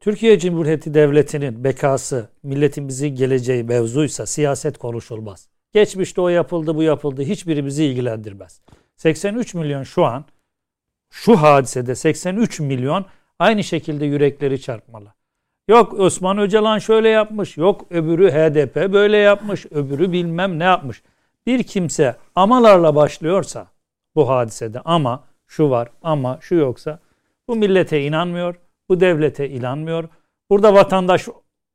Türkiye Cumhuriyeti Devleti'nin bekası, milletin bizi geleceği mevzuysa siyaset konuşulmaz. Geçmişte o yapıldı bu yapıldı hiçbiri bizi ilgilendirmez. 83 milyon şu an şu hadisede 83 milyon aynı şekilde yürekleri çarpmalı. Yok Osman Öcalan şöyle yapmış, yok öbürü HDP böyle yapmış, öbürü bilmem ne yapmış. Bir kimse amalarla başlıyorsa bu hadisede ama şu var ama şu yoksa bu millete inanmıyor, bu devlete inanmıyor. Burada vatandaş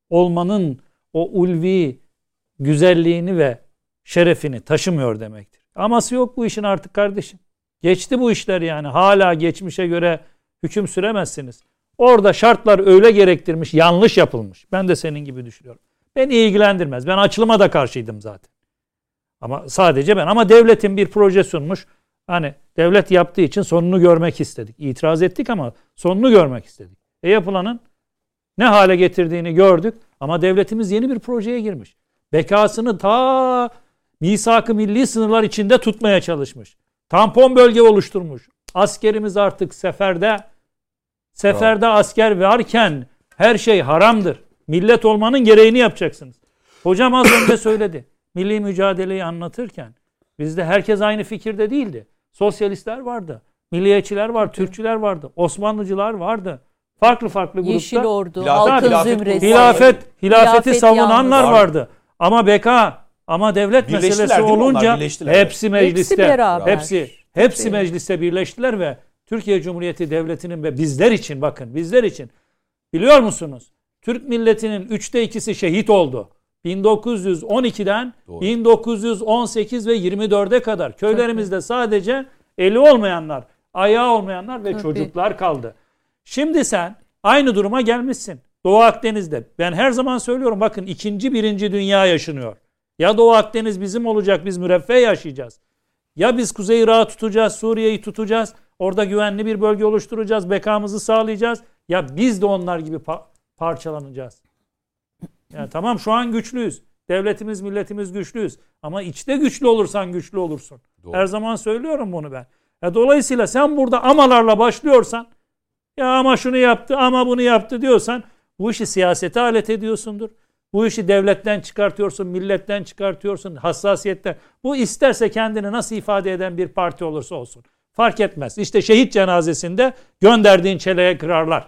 olmanın o ulvi güzelliğini ve şerefini taşımıyor demektir. Aması yok bu işin artık kardeşim. Geçti bu işler yani. Hala geçmişe göre hüküm süremezsiniz. Orada şartlar öyle gerektirmiş, yanlış yapılmış. Ben de senin gibi düşünüyorum. Beni ilgilendirmez. Ben açılıma da karşıydım zaten. Ama sadece ben. Ama devletin bir proje sunmuş. Hani devlet yaptığı için sonunu görmek istedik. İtiraz ettik ama sonunu görmek istedik. E yapılanın ne hale getirdiğini gördük. Ama devletimiz yeni bir projeye girmiş. Bekasını ta misak-ı milli sınırlar içinde tutmaya çalışmış. Tampon bölge oluşturmuş. Askerimiz artık seferde. Seferde asker varken her şey haramdır. Millet olmanın gereğini yapacaksınız. Hocam az önce söyledi. Milli mücadeleyi anlatırken bizde herkes aynı fikirde değildi. Sosyalistler vardı. Milliyetçiler var, Türkçüler vardı, Osmanlıcılar vardı. Farklı farklı gruplar. Yeşil Ordu, hilafet, Halkın hilafet, Zümresi. Hilafet, hilafeti hilafet savunanlar vardı. vardı. Ama beka ama devlet meselesi olunca hepsi mecliste. Hepsi beraber. Hepsi, hepsi mecliste birleştiler ve Türkiye Cumhuriyeti Devleti'nin ve bizler için bakın bizler için biliyor musunuz? Türk milletinin üçte ikisi şehit oldu. 1912'den Doğru. 1918 ve 24'e kadar köylerimizde sadece eli olmayanlar, ayağı olmayanlar ve Tabii. çocuklar kaldı. Şimdi sen aynı duruma gelmişsin. Doğu Akdeniz'de. Ben her zaman söylüyorum bakın ikinci birinci dünya yaşanıyor. Ya Doğu Akdeniz bizim olacak biz müreffeh yaşayacağız. Ya biz Kuzey Irak'ı tutacağız, Suriye'yi tutacağız. Orada güvenli bir bölge oluşturacağız, bekamızı sağlayacağız. Ya biz de onlar gibi pa- parçalanacağız. Yani tamam şu an güçlüyüz. Devletimiz, milletimiz güçlüyüz. Ama içte güçlü olursan güçlü olursun. Doğru. Her zaman söylüyorum bunu ben. Ya dolayısıyla sen burada amalarla başlıyorsan ya ama şunu yaptı ama bunu yaptı diyorsan bu işi siyasete alet ediyorsundur. Bu işi devletten çıkartıyorsun, milletten çıkartıyorsun, hassasiyetten. Bu isterse kendini nasıl ifade eden bir parti olursa olsun. Fark etmez. İşte şehit cenazesinde gönderdiğin çeleğe kırarlar.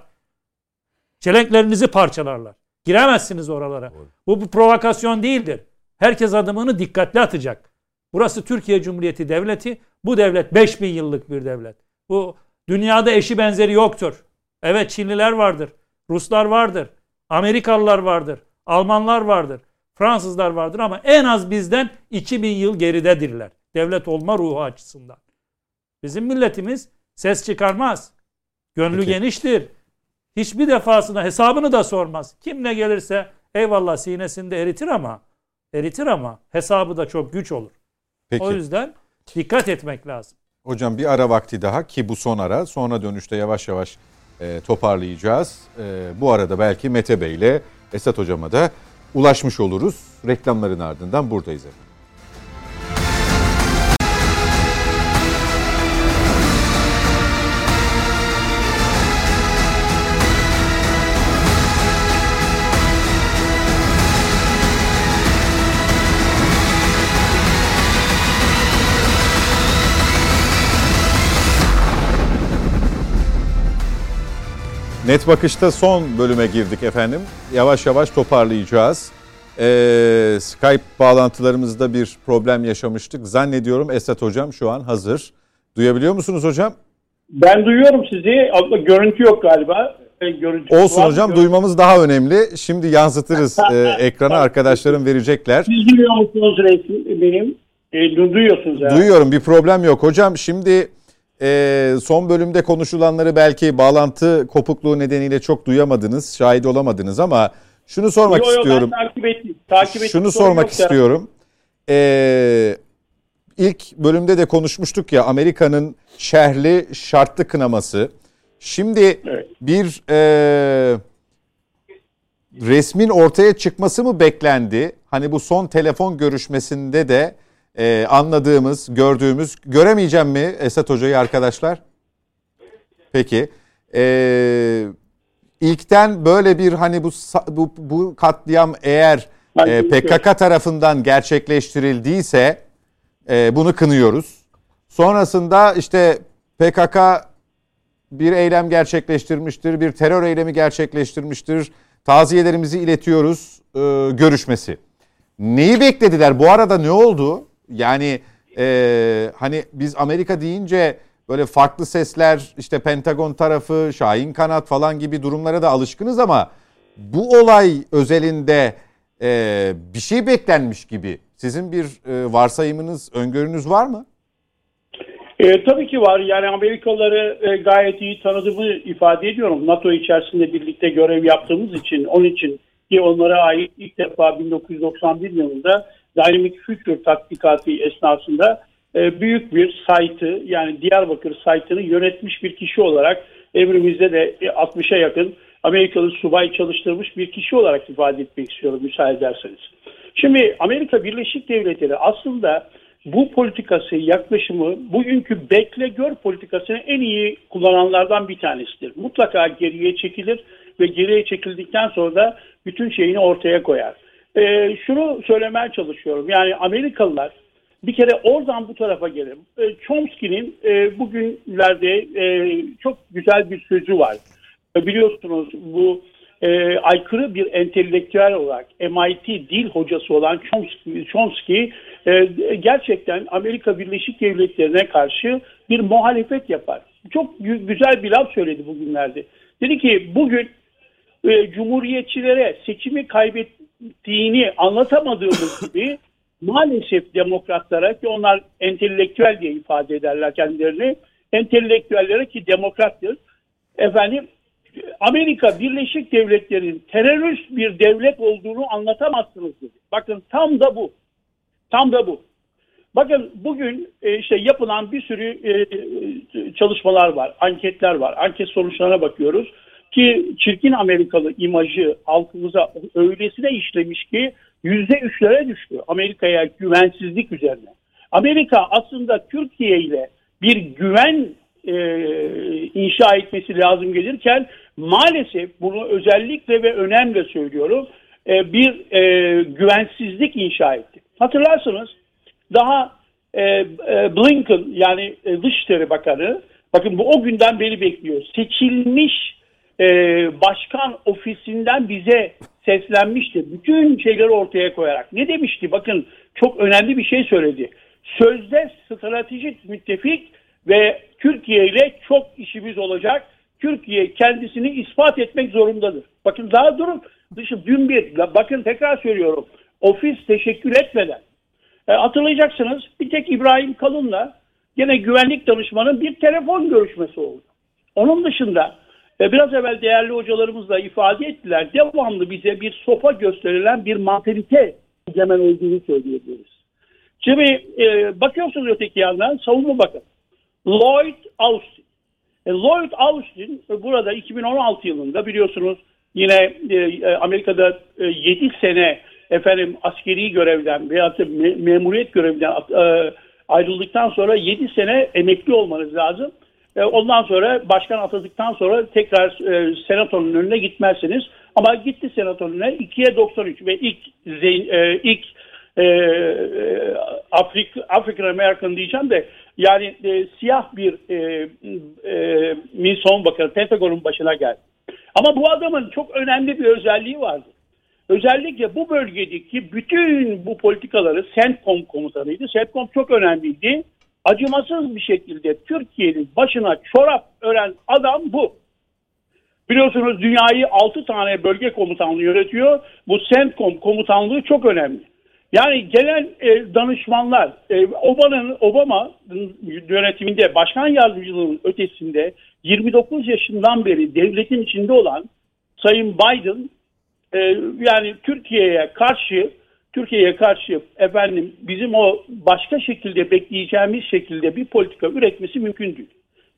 Çelenklerinizi parçalarlar. Giremezsiniz oralara. Bu bir provokasyon değildir. Herkes adımını dikkatli atacak. Burası Türkiye Cumhuriyeti Devleti. Bu devlet 5000 yıllık bir devlet. Bu dünyada eşi benzeri yoktur. Evet Çinliler vardır. Ruslar vardır. Amerikalılar vardır. Almanlar vardır. Fransızlar vardır ama en az bizden 2000 yıl geridedirler. Devlet olma ruhu açısından. Bizim milletimiz ses çıkarmaz. Gönlü Peki. geniştir. Hiçbir defasında hesabını da sormaz. Kim ne gelirse eyvallah sinesinde eritir ama eritir ama hesabı da çok güç olur. Peki. O yüzden dikkat etmek lazım. Hocam bir ara vakti daha ki bu son ara sonra dönüşte yavaş yavaş e, toparlayacağız. E, bu arada belki Mete Bey ile Esat Hocam'a da ulaşmış oluruz. Reklamların ardından buradayız efendim. Net Bakış'ta son bölüme girdik efendim. Yavaş yavaş toparlayacağız. Ee, Skype bağlantılarımızda bir problem yaşamıştık. Zannediyorum Esat Hocam şu an hazır. Duyabiliyor musunuz hocam? Ben duyuyorum sizi. Görüntü yok galiba. E, görüntü Olsun var. hocam duymamız daha önemli. Şimdi yansıtırız e, ekrana arkadaşlarım verecekler. Siz duyuyor musunuz benim? E, duyuyorsunuz yani. Duyuyorum bir problem yok. Hocam şimdi e, son bölümde konuşulanları belki bağlantı kopukluğu nedeniyle çok duyamadınız, şahit olamadınız ama şunu sormak yo, yo, istiyorum. Takip ettim. Takip ettim. Şunu sormak istiyorum. Ee, ilk bölümde de konuşmuştuk ya Amerika'nın şerhli şartlı kınaması. Şimdi evet. bir e, resmin ortaya çıkması mı beklendi? Hani bu son telefon görüşmesinde de e, anladığımız, gördüğümüz, göremeyeceğim mi Esat Hoca'yı arkadaşlar? Peki. E, ilkten böyle bir hani bu bu, bu katliam eğer e, PKK tarafından gerçekleştirildiyse e, bunu kınıyoruz. Sonrasında işte PKK bir eylem gerçekleştirmiştir, bir terör eylemi gerçekleştirmiştir. Taziyelerimizi iletiyoruz e, görüşmesi. Neyi beklediler? Bu arada ne oldu? Yani e, hani biz Amerika deyince böyle farklı sesler işte Pentagon tarafı, Şahin Kanat falan gibi durumlara da alışkınız ama bu olay özelinde e, bir şey beklenmiş gibi. Sizin bir e, varsayımınız, öngörünüz var mı? E, tabii ki var. Yani Amerikalıları e, gayet iyi tanıdığımı ifade ediyorum. NATO içerisinde birlikte görev yaptığımız için, onun için ki onlara ait ilk defa 1991 yılında Dynamic Future tatbikatı esnasında e, büyük bir site'ı yani Diyarbakır site'ını yönetmiş bir kişi olarak evrimizde de 60'a yakın Amerikalı subay çalıştırmış bir kişi olarak ifade etmek istiyorum müsaade ederseniz. Şimdi Amerika Birleşik Devletleri aslında bu politikası, yaklaşımı bugünkü bekle gör politikasını en iyi kullananlardan bir tanesidir. Mutlaka geriye çekilir ve geriye çekildikten sonra da bütün şeyini ortaya koyar. Ee, şunu söylemeye çalışıyorum. Yani Amerikalılar bir kere oradan bu tarafa gelelim. E, Chomsky'nin e, bugünlerde e, çok güzel bir sözü var. E, biliyorsunuz bu e, aykırı bir entelektüel olarak MIT dil hocası olan Chomsky, Chomsky e, gerçekten Amerika Birleşik Devletleri'ne karşı bir muhalefet yapar. Çok güzel bir laf söyledi bugünlerde. Dedi ki bugün e, cumhuriyetçilere seçimi kaybettiğini anlatamadığımız gibi maalesef demokratlara ki onlar entelektüel diye ifade ederler kendilerini entelektüellere ki demokrattır efendim Amerika Birleşik Devletleri'nin terörist bir devlet olduğunu anlatamazsınız dedi. Bakın tam da bu. Tam da bu. Bakın bugün e, işte yapılan bir sürü e, çalışmalar var, anketler var. Anket sonuçlarına bakıyoruz ki çirkin Amerikalı imajı halkımıza öylesine işlemiş ki yüzde üçlere düştü Amerika'ya güvensizlik üzerine. Amerika aslında Türkiye ile bir güven e, inşa etmesi lazım gelirken maalesef bunu özellikle ve önemli söylüyorum e, bir e, güvensizlik inşa etti. Hatırlarsınız daha e, e, Blinken yani e, Dışişleri Bakanı bakın bu o günden beri bekliyor. Seçilmiş e, başkan ofisinden bize seslenmişti. Bütün şeyleri ortaya koyarak. Ne demişti? Bakın çok önemli bir şey söyledi. Sözde stratejik müttefik ve Türkiye ile çok işimiz olacak. Türkiye kendisini ispat etmek zorundadır. Bakın daha durun. Dışı dün bir, bakın tekrar söylüyorum. Ofis teşekkür etmeden. E, hatırlayacaksınız bir tek İbrahim Kalın'la yine güvenlik danışmanın bir telefon görüşmesi oldu. Onun dışında e, biraz evvel değerli hocalarımız ifade ettiler. Devamlı bize bir sopa gösterilen bir mantalite egemen olduğunu söyleyebiliriz. Şimdi e, bakıyorsunuz öteki yandan savunma bakın. Lloyd Austin. E, Lloyd Austin e, burada 2016 yılında biliyorsunuz yine e, e Amerika'da e, 7 sene efendim askeri görevden veya me memuriyet görevinden e, ayrıldıktan sonra 7 sene emekli olmanız lazım. E, ondan sonra başkan atadıktan sonra tekrar e, senatonun önüne gitmezsiniz. Ama gitti senatonun önüne 2'ye 93 ve ilk e, ilk e, e, Afrik, African American diyeceğim de yani e, siyah bir e, e, Milson Bakanı Pentagon'un başına geldi. Ama bu adamın çok önemli bir özelliği vardı. Özellikle bu bölgedeki bütün bu politikaları CENTCOM komutanıydı. CENTCOM çok önemliydi. Acımasız bir şekilde Türkiye'nin başına çorap ören adam bu. Biliyorsunuz dünyayı 6 tane bölge komutanlığı yönetiyor. Bu CENTCOM komutanlığı çok önemli. Yani gelen e, danışmanlar e, Obama'nın Obama yönetiminde başkan yardımcılığının ötesinde 29 yaşından beri devletin içinde olan Sayın Biden e, yani Türkiye'ye karşı Türkiye'ye karşı efendim bizim o başka şekilde bekleyeceğimiz şekilde bir politika üretmesi mümkün değil.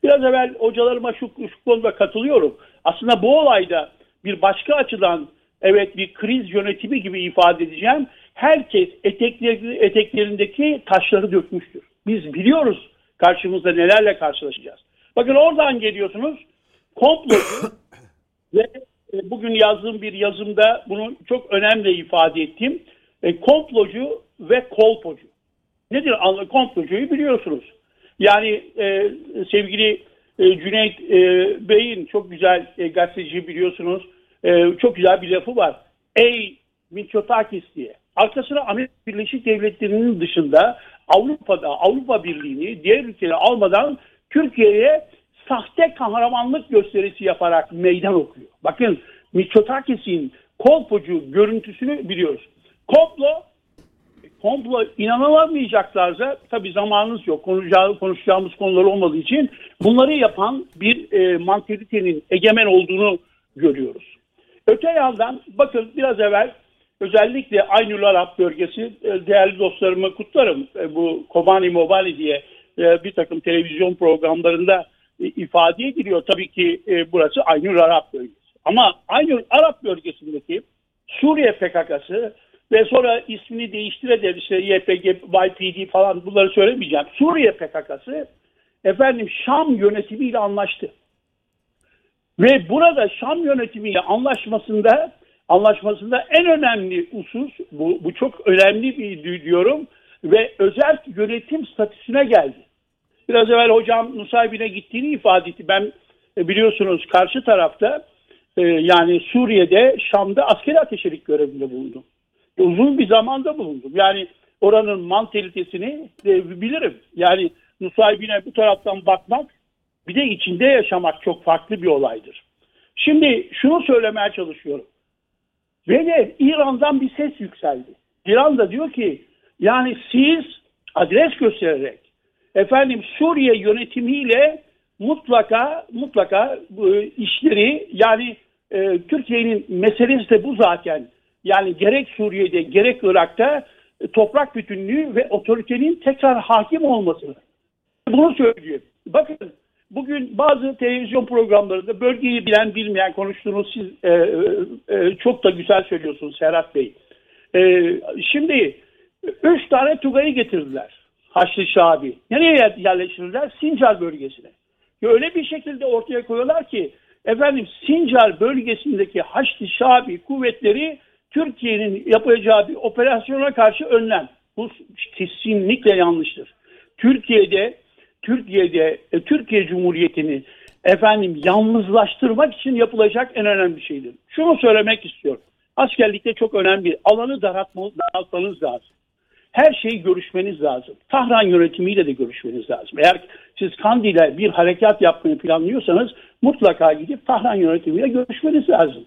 Biraz evvel hocalarıma şu, şu konuda katılıyorum. Aslında bu olayda bir başka açıdan evet bir kriz yönetimi gibi ifade edeceğim herkes etekleri, eteklerindeki taşları dökmüştür. Biz biliyoruz karşımızda nelerle karşılaşacağız. Bakın oradan geliyorsunuz komplocu ve e, bugün yazdığım bir yazımda bunu çok önemli ifade ettim. E, komplocu ve kolpocu. Nedir komplocuyu biliyorsunuz. Yani e, sevgili e, Cüneyt e, Bey'in çok güzel e, gazeteci biliyorsunuz e, çok güzel bir lafı var. Ey Mitsotakis diye. Arkasına Amerika Birleşik Devletleri'nin dışında Avrupa'da Avrupa Birliği'ni diğer ülkeleri almadan Türkiye'ye sahte kahramanlık gösterisi yaparak meydan okuyor. Bakın Mitsotakis'in kolpocu görüntüsünü biliyoruz. Komplo komplo inanılamayacaklarsa tabii zamanımız yok. Konuşacağımız, konuşacağımız konular olmadığı için bunları yapan bir e, mantalitinin egemen olduğunu görüyoruz. Öte yandan bakın biraz evvel özellikle Aynül Arap bölgesi e, değerli dostlarımı kutlarım. E, bu Kobani Mobali diye e, bir takım televizyon programlarında ifade ediliyor. Tabii ki burası Aynül Arap bölgesi. Ama Aynül Arap bölgesindeki Suriye PKK'sı ve sonra ismini değiştire işte YPG, YPD falan bunları söylemeyeceğim. Suriye PKK'sı efendim Şam yönetimiyle anlaştı. Ve burada Şam yönetimiyle anlaşmasında anlaşmasında en önemli husus bu, bu çok önemli bir diyorum ve özel yönetim statüsüne geldi. Biraz evvel hocam Nusaybin'e gittiğini ifade etti. Ben e, biliyorsunuz karşı tarafta e, yani Suriye'de Şam'da askeri ateşelik görevinde bulundum. Uzun bir zamanda bulundum. Yani oranın mantalitesini e, bilirim. Yani Nusaybin'e bu taraftan bakmak bir de içinde yaşamak çok farklı bir olaydır. Şimdi şunu söylemeye çalışıyorum. Ve de İran'dan bir ses yükseldi. İran da diyor ki yani siz adres göstererek efendim Suriye yönetimiyle mutlaka mutlaka bu işleri yani e, Türkiye'nin meselesi de bu zaten. Yani gerek Suriye'de gerek Irak'ta e, toprak bütünlüğü ve otoritenin tekrar hakim olması. Bunu söylüyor. Bakın Bugün bazı televizyon programlarında bölgeyi bilen bilmeyen konuştuğunuz siz e, e, e, çok da güzel söylüyorsunuz Serhat Bey. E, şimdi üç tane Tugay'ı getirdiler. Haçlı Şabi. Nereye yerleştirirler? Sincar bölgesine. Öyle bir şekilde ortaya koyuyorlar ki efendim Sincar bölgesindeki Haçlı Şabi kuvvetleri Türkiye'nin yapacağı bir operasyona karşı önlem. Bu kesinlikle yanlıştır. Türkiye'de Türkiye'de e, Türkiye Cumhuriyeti'ni efendim yalnızlaştırmak için yapılacak en önemli şeydir. Şunu söylemek istiyorum. Askerlikte çok önemli. Alanı daraltmanız lazım. Her şeyi görüşmeniz lazım. Tahran yönetimiyle de görüşmeniz lazım. Eğer siz Kandil'e bir harekat yapmayı planlıyorsanız mutlaka gidip Tahran yönetimiyle görüşmeniz lazım.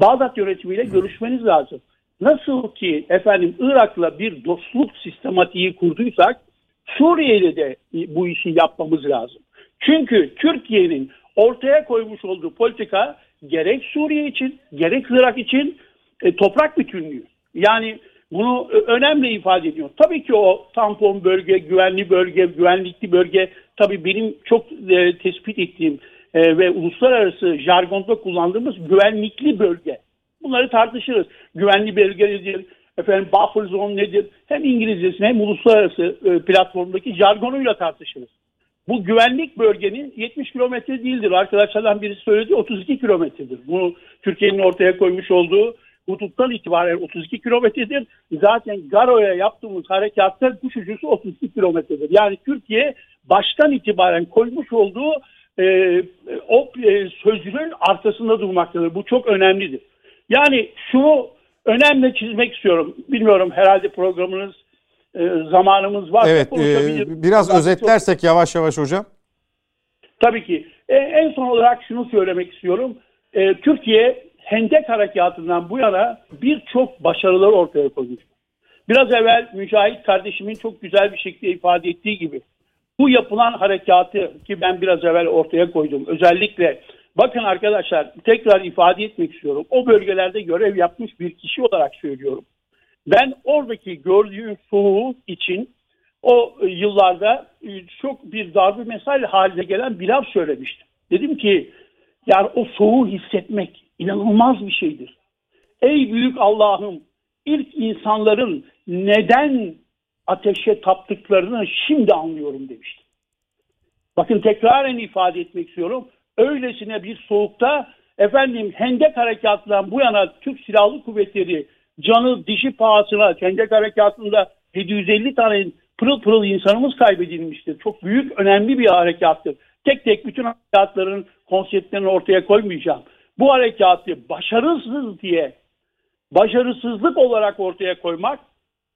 Bağdat yönetimiyle görüşmeniz lazım. Nasıl ki efendim Irak'la bir dostluk sistematiği kurduysak Suriye'de de bu işi yapmamız lazım. Çünkü Türkiye'nin ortaya koymuş olduğu politika gerek Suriye için gerek Irak için e, toprak bütünlüğü. Yani bunu önemli ifade ediyor. Tabii ki o tampon bölge, güvenli bölge, güvenlikli bölge tabii benim çok e, tespit ettiğim e, ve uluslararası jargonda kullandığımız güvenlikli bölge. Bunları tartışırız. Güvenli bölge nedir? efendim buffer zone nedir? Hem İngilizcesini hem uluslararası e, platformdaki jargonuyla tartışırız. Bu güvenlik bölgenin 70 kilometre değildir. Arkadaşlardan birisi söyledi 32 kilometredir. Bunu Türkiye'nin ortaya koymuş olduğu huduttan itibaren 32 kilometredir. Zaten Garo'ya yaptığımız harekatta kuş ucusu 32 kilometredir. Yani Türkiye baştan itibaren koymuş olduğu e, o e, sözcüğün arkasında durmaktadır. Bu çok önemlidir. Yani şunu önemli çizmek istiyorum. Bilmiyorum herhalde programınız e, zamanımız var. Evet e, biraz özetlersek yavaş yavaş hocam. Tabii ki. E, en son olarak şunu söylemek istiyorum. E, Türkiye Hendek Harekatı'ndan bu yana birçok başarılar ortaya koymuş. Biraz evvel Mücahit kardeşimin çok güzel bir şekilde ifade ettiği gibi bu yapılan harekatı ki ben biraz evvel ortaya koydum. Özellikle Bakın arkadaşlar tekrar ifade etmek istiyorum. O bölgelerde görev yapmış bir kişi olarak söylüyorum. Ben oradaki gördüğüm soğuğu için o yıllarda çok bir darbe mesai haline gelen bir laf söylemiştim. Dedim ki yani o soğuğu hissetmek inanılmaz bir şeydir. Ey büyük Allah'ım ilk insanların neden ateşe taptıklarını şimdi anlıyorum demiştim. Bakın tekraren ifade etmek istiyorum öylesine bir soğukta efendim Hendek Harekatı'ndan bu yana Türk Silahlı Kuvvetleri canı dişi pahasına Hendek Harekatı'nda 750 tane pırıl pırıl insanımız kaybedilmiştir. Çok büyük, önemli bir harekattır. Tek tek bütün harekatların konseptlerini ortaya koymayacağım. Bu harekatı başarısız diye, başarısızlık olarak ortaya koymak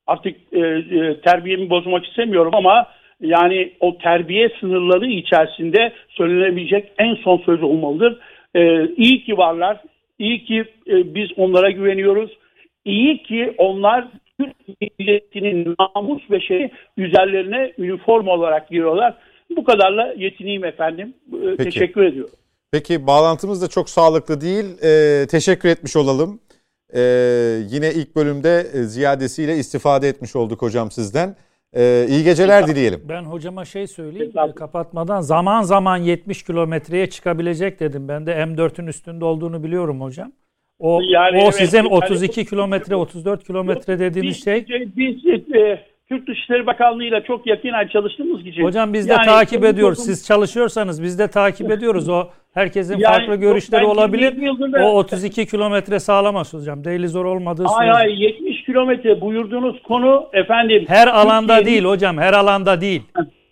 artık e, e, terbiyemi bozmak istemiyorum ama yani o terbiye sınırları içerisinde söylenebilecek en son söz olmalıdır. E, iyi ki varlar, iyi ki e, biz onlara güveniyoruz. İyi ki onlar Türk milletinin namus ve şey üzerlerine üniforma olarak giriyorlar. Bu kadarla yetineyim efendim. E, Peki. Teşekkür ediyorum. Peki bağlantımız da çok sağlıklı değil. Ee, teşekkür etmiş olalım. Ee, yine ilk bölümde e, ziyadesiyle istifade etmiş olduk hocam sizden. Ee, iyi geceler dileyelim. Ben hocama şey söyleyeyim e, kapatmadan zaman zaman 70 kilometreye çıkabilecek dedim. Ben de M4'ün üstünde olduğunu biliyorum hocam. O, Yani o evet, sizin yani- 32 kilometre 34 kilometre dediğiniz şey. Biz, biz e, Türk Dışişleri Bakanlığı ile çok yakinen çalıştığımız için. Hocam biz de Yani takip ediyoruz. toplum- Siz çalışıyorsanız biz de takip ediyoruz. O herkesin Yani farklı görüşleri olabilir. 20 yıldır da- O 32 kilometre sağlamaz hocam. Değil zor olmadığı Hayır sürece. hayır 70 kilometre buyurduğunuz konu efendim. Her alanda Türkiye'nin- değil hocam. Her alanda değil.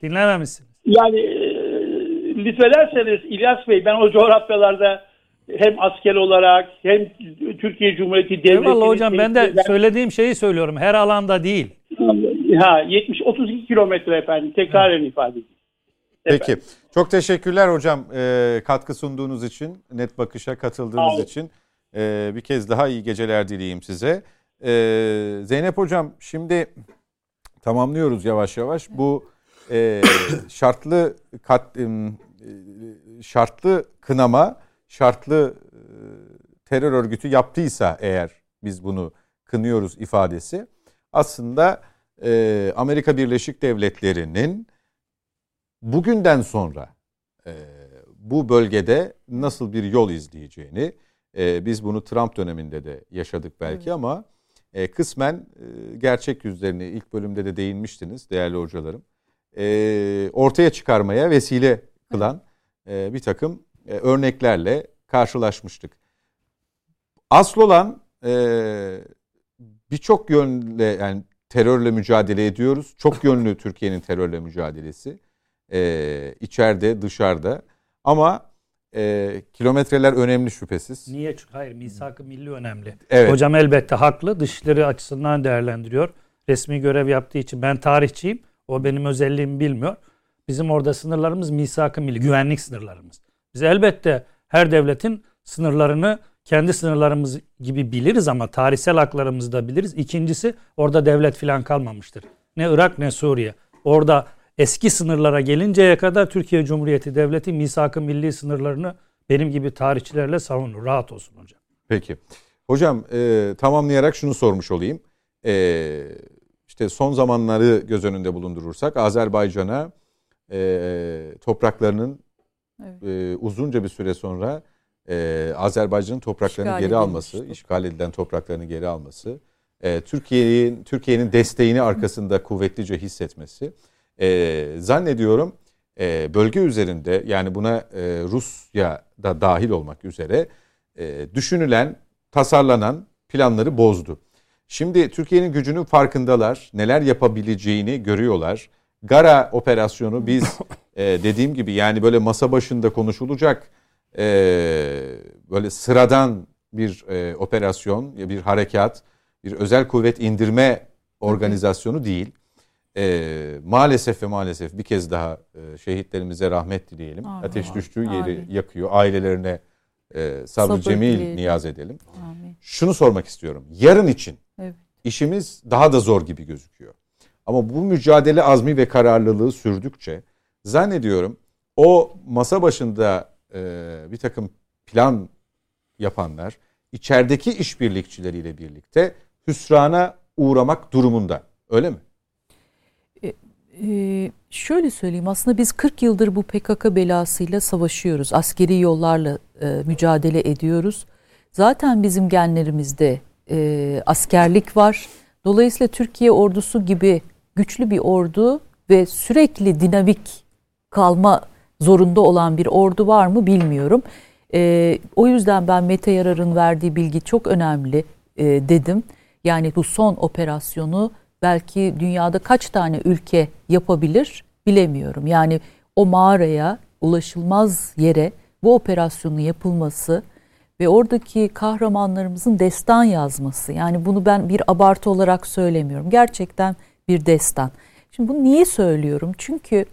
Dinlememişsiniz. Yani e, lütfederseniz İlyas Bey ben o coğrafyalarda hem asker olarak hem Türkiye Cumhuriyeti Devleti'nin... Eyvallah hocam ben de söylediğim şeyi söylüyorum. Her alanda değil. Ha 70 32 kilometre efendim tekrar ifade edeyim. Peki. Çok teşekkürler hocam e, katkı sunduğunuz için, Net Bakış'a katıldığınız olun. için. E, bir kez daha iyi geceler dileyeyim size. E, Zeynep hocam şimdi tamamlıyoruz yavaş yavaş. Bu e, şartlı kat, e, şartlı kınama, şartlı e, terör örgütü yaptıysa eğer biz bunu kınıyoruz ifadesi aslında e, Amerika Birleşik Devletleri'nin bugünden sonra e, bu bölgede nasıl bir yol izleyeceğini e, biz bunu Trump döneminde de yaşadık belki ama e, kısmen e, gerçek yüzlerini ilk bölümde de değinmiştiniz değerli hocalarım. E, ortaya çıkarmaya vesile kılan e, bir takım e, örneklerle karşılaşmıştık. Asıl olan e, birçok yönle yani terörle mücadele ediyoruz. Çok yönlü Türkiye'nin terörle mücadelesi. E, içeride, dışarıda. Ama e, kilometreler önemli şüphesiz. Niye? Hayır misak-ı milli önemli. Evet. Hocam elbette haklı. Dışişleri açısından değerlendiriyor. Resmi görev yaptığı için ben tarihçiyim. O benim özelliğimi bilmiyor. Bizim orada sınırlarımız misak-ı milli, güvenlik sınırlarımız. Biz elbette her devletin sınırlarını kendi sınırlarımız gibi biliriz ama tarihsel haklarımızı da biliriz. İkincisi orada devlet filan kalmamıştır. Ne Irak ne Suriye. Orada eski sınırlara gelinceye kadar Türkiye Cumhuriyeti Devleti misak-ı milli sınırlarını benim gibi tarihçilerle savunur. Rahat olsun hocam. Peki. Hocam e, tamamlayarak şunu sormuş olayım. E, işte son zamanları göz önünde bulundurursak Azerbaycan'a e, topraklarının Evet. e, uzunca bir süre sonra e, Azerbaycan'ın topraklarını İşgal geri edilmiş alması, işgal edilen topraklarını geri alması, e, Türkiye'nin Türkiye'nin desteğini arkasında kuvvetlice hissetmesi, e, zannediyorum e, bölge üzerinde yani buna e, Rusya da dahil olmak üzere e, düşünülen, tasarlanan planları bozdu. Şimdi Türkiye'nin gücünün farkındalar, neler yapabileceğini görüyorlar. Gara operasyonu biz e, dediğim gibi yani böyle masa başında konuşulacak e, böyle sıradan bir e, operasyon, bir harekat, bir özel kuvvet indirme organizasyonu değil. E, maalesef ve maalesef bir kez daha e, şehitlerimize rahmet dileyelim. Amin. Ateş düştüğü yeri Amin. yakıyor. Ailelerine e, sabrı Sabır cemil dileyelim. niyaz edelim. Amin. Şunu sormak istiyorum. Yarın için Evet. işimiz daha da zor gibi gözüküyor. Ama bu mücadele azmi ve kararlılığı sürdükçe zannediyorum o masa başında e, bir takım plan yapanlar içerideki işbirlikçileriyle birlikte hüsrana uğramak durumunda. Öyle mi? Ee, şöyle söyleyeyim aslında biz 40 yıldır bu PKK belasıyla savaşıyoruz. Askeri yollarla e, mücadele ediyoruz. Zaten bizim genlerimizde e, askerlik var. Dolayısıyla Türkiye ordusu gibi güçlü bir ordu ve sürekli dinamik kalma zorunda olan bir ordu var mı bilmiyorum. E, o yüzden ben Mete Yarar'ın verdiği bilgi çok önemli e, dedim. Yani bu son operasyonu belki dünyada kaç tane ülke yapabilir bilemiyorum. Yani o mağaraya ulaşılmaz yere bu operasyonun yapılması ve oradaki kahramanlarımızın destan yazması. Yani bunu ben bir abartı olarak söylemiyorum. Gerçekten bir destan. Şimdi bunu niye söylüyorum? Çünkü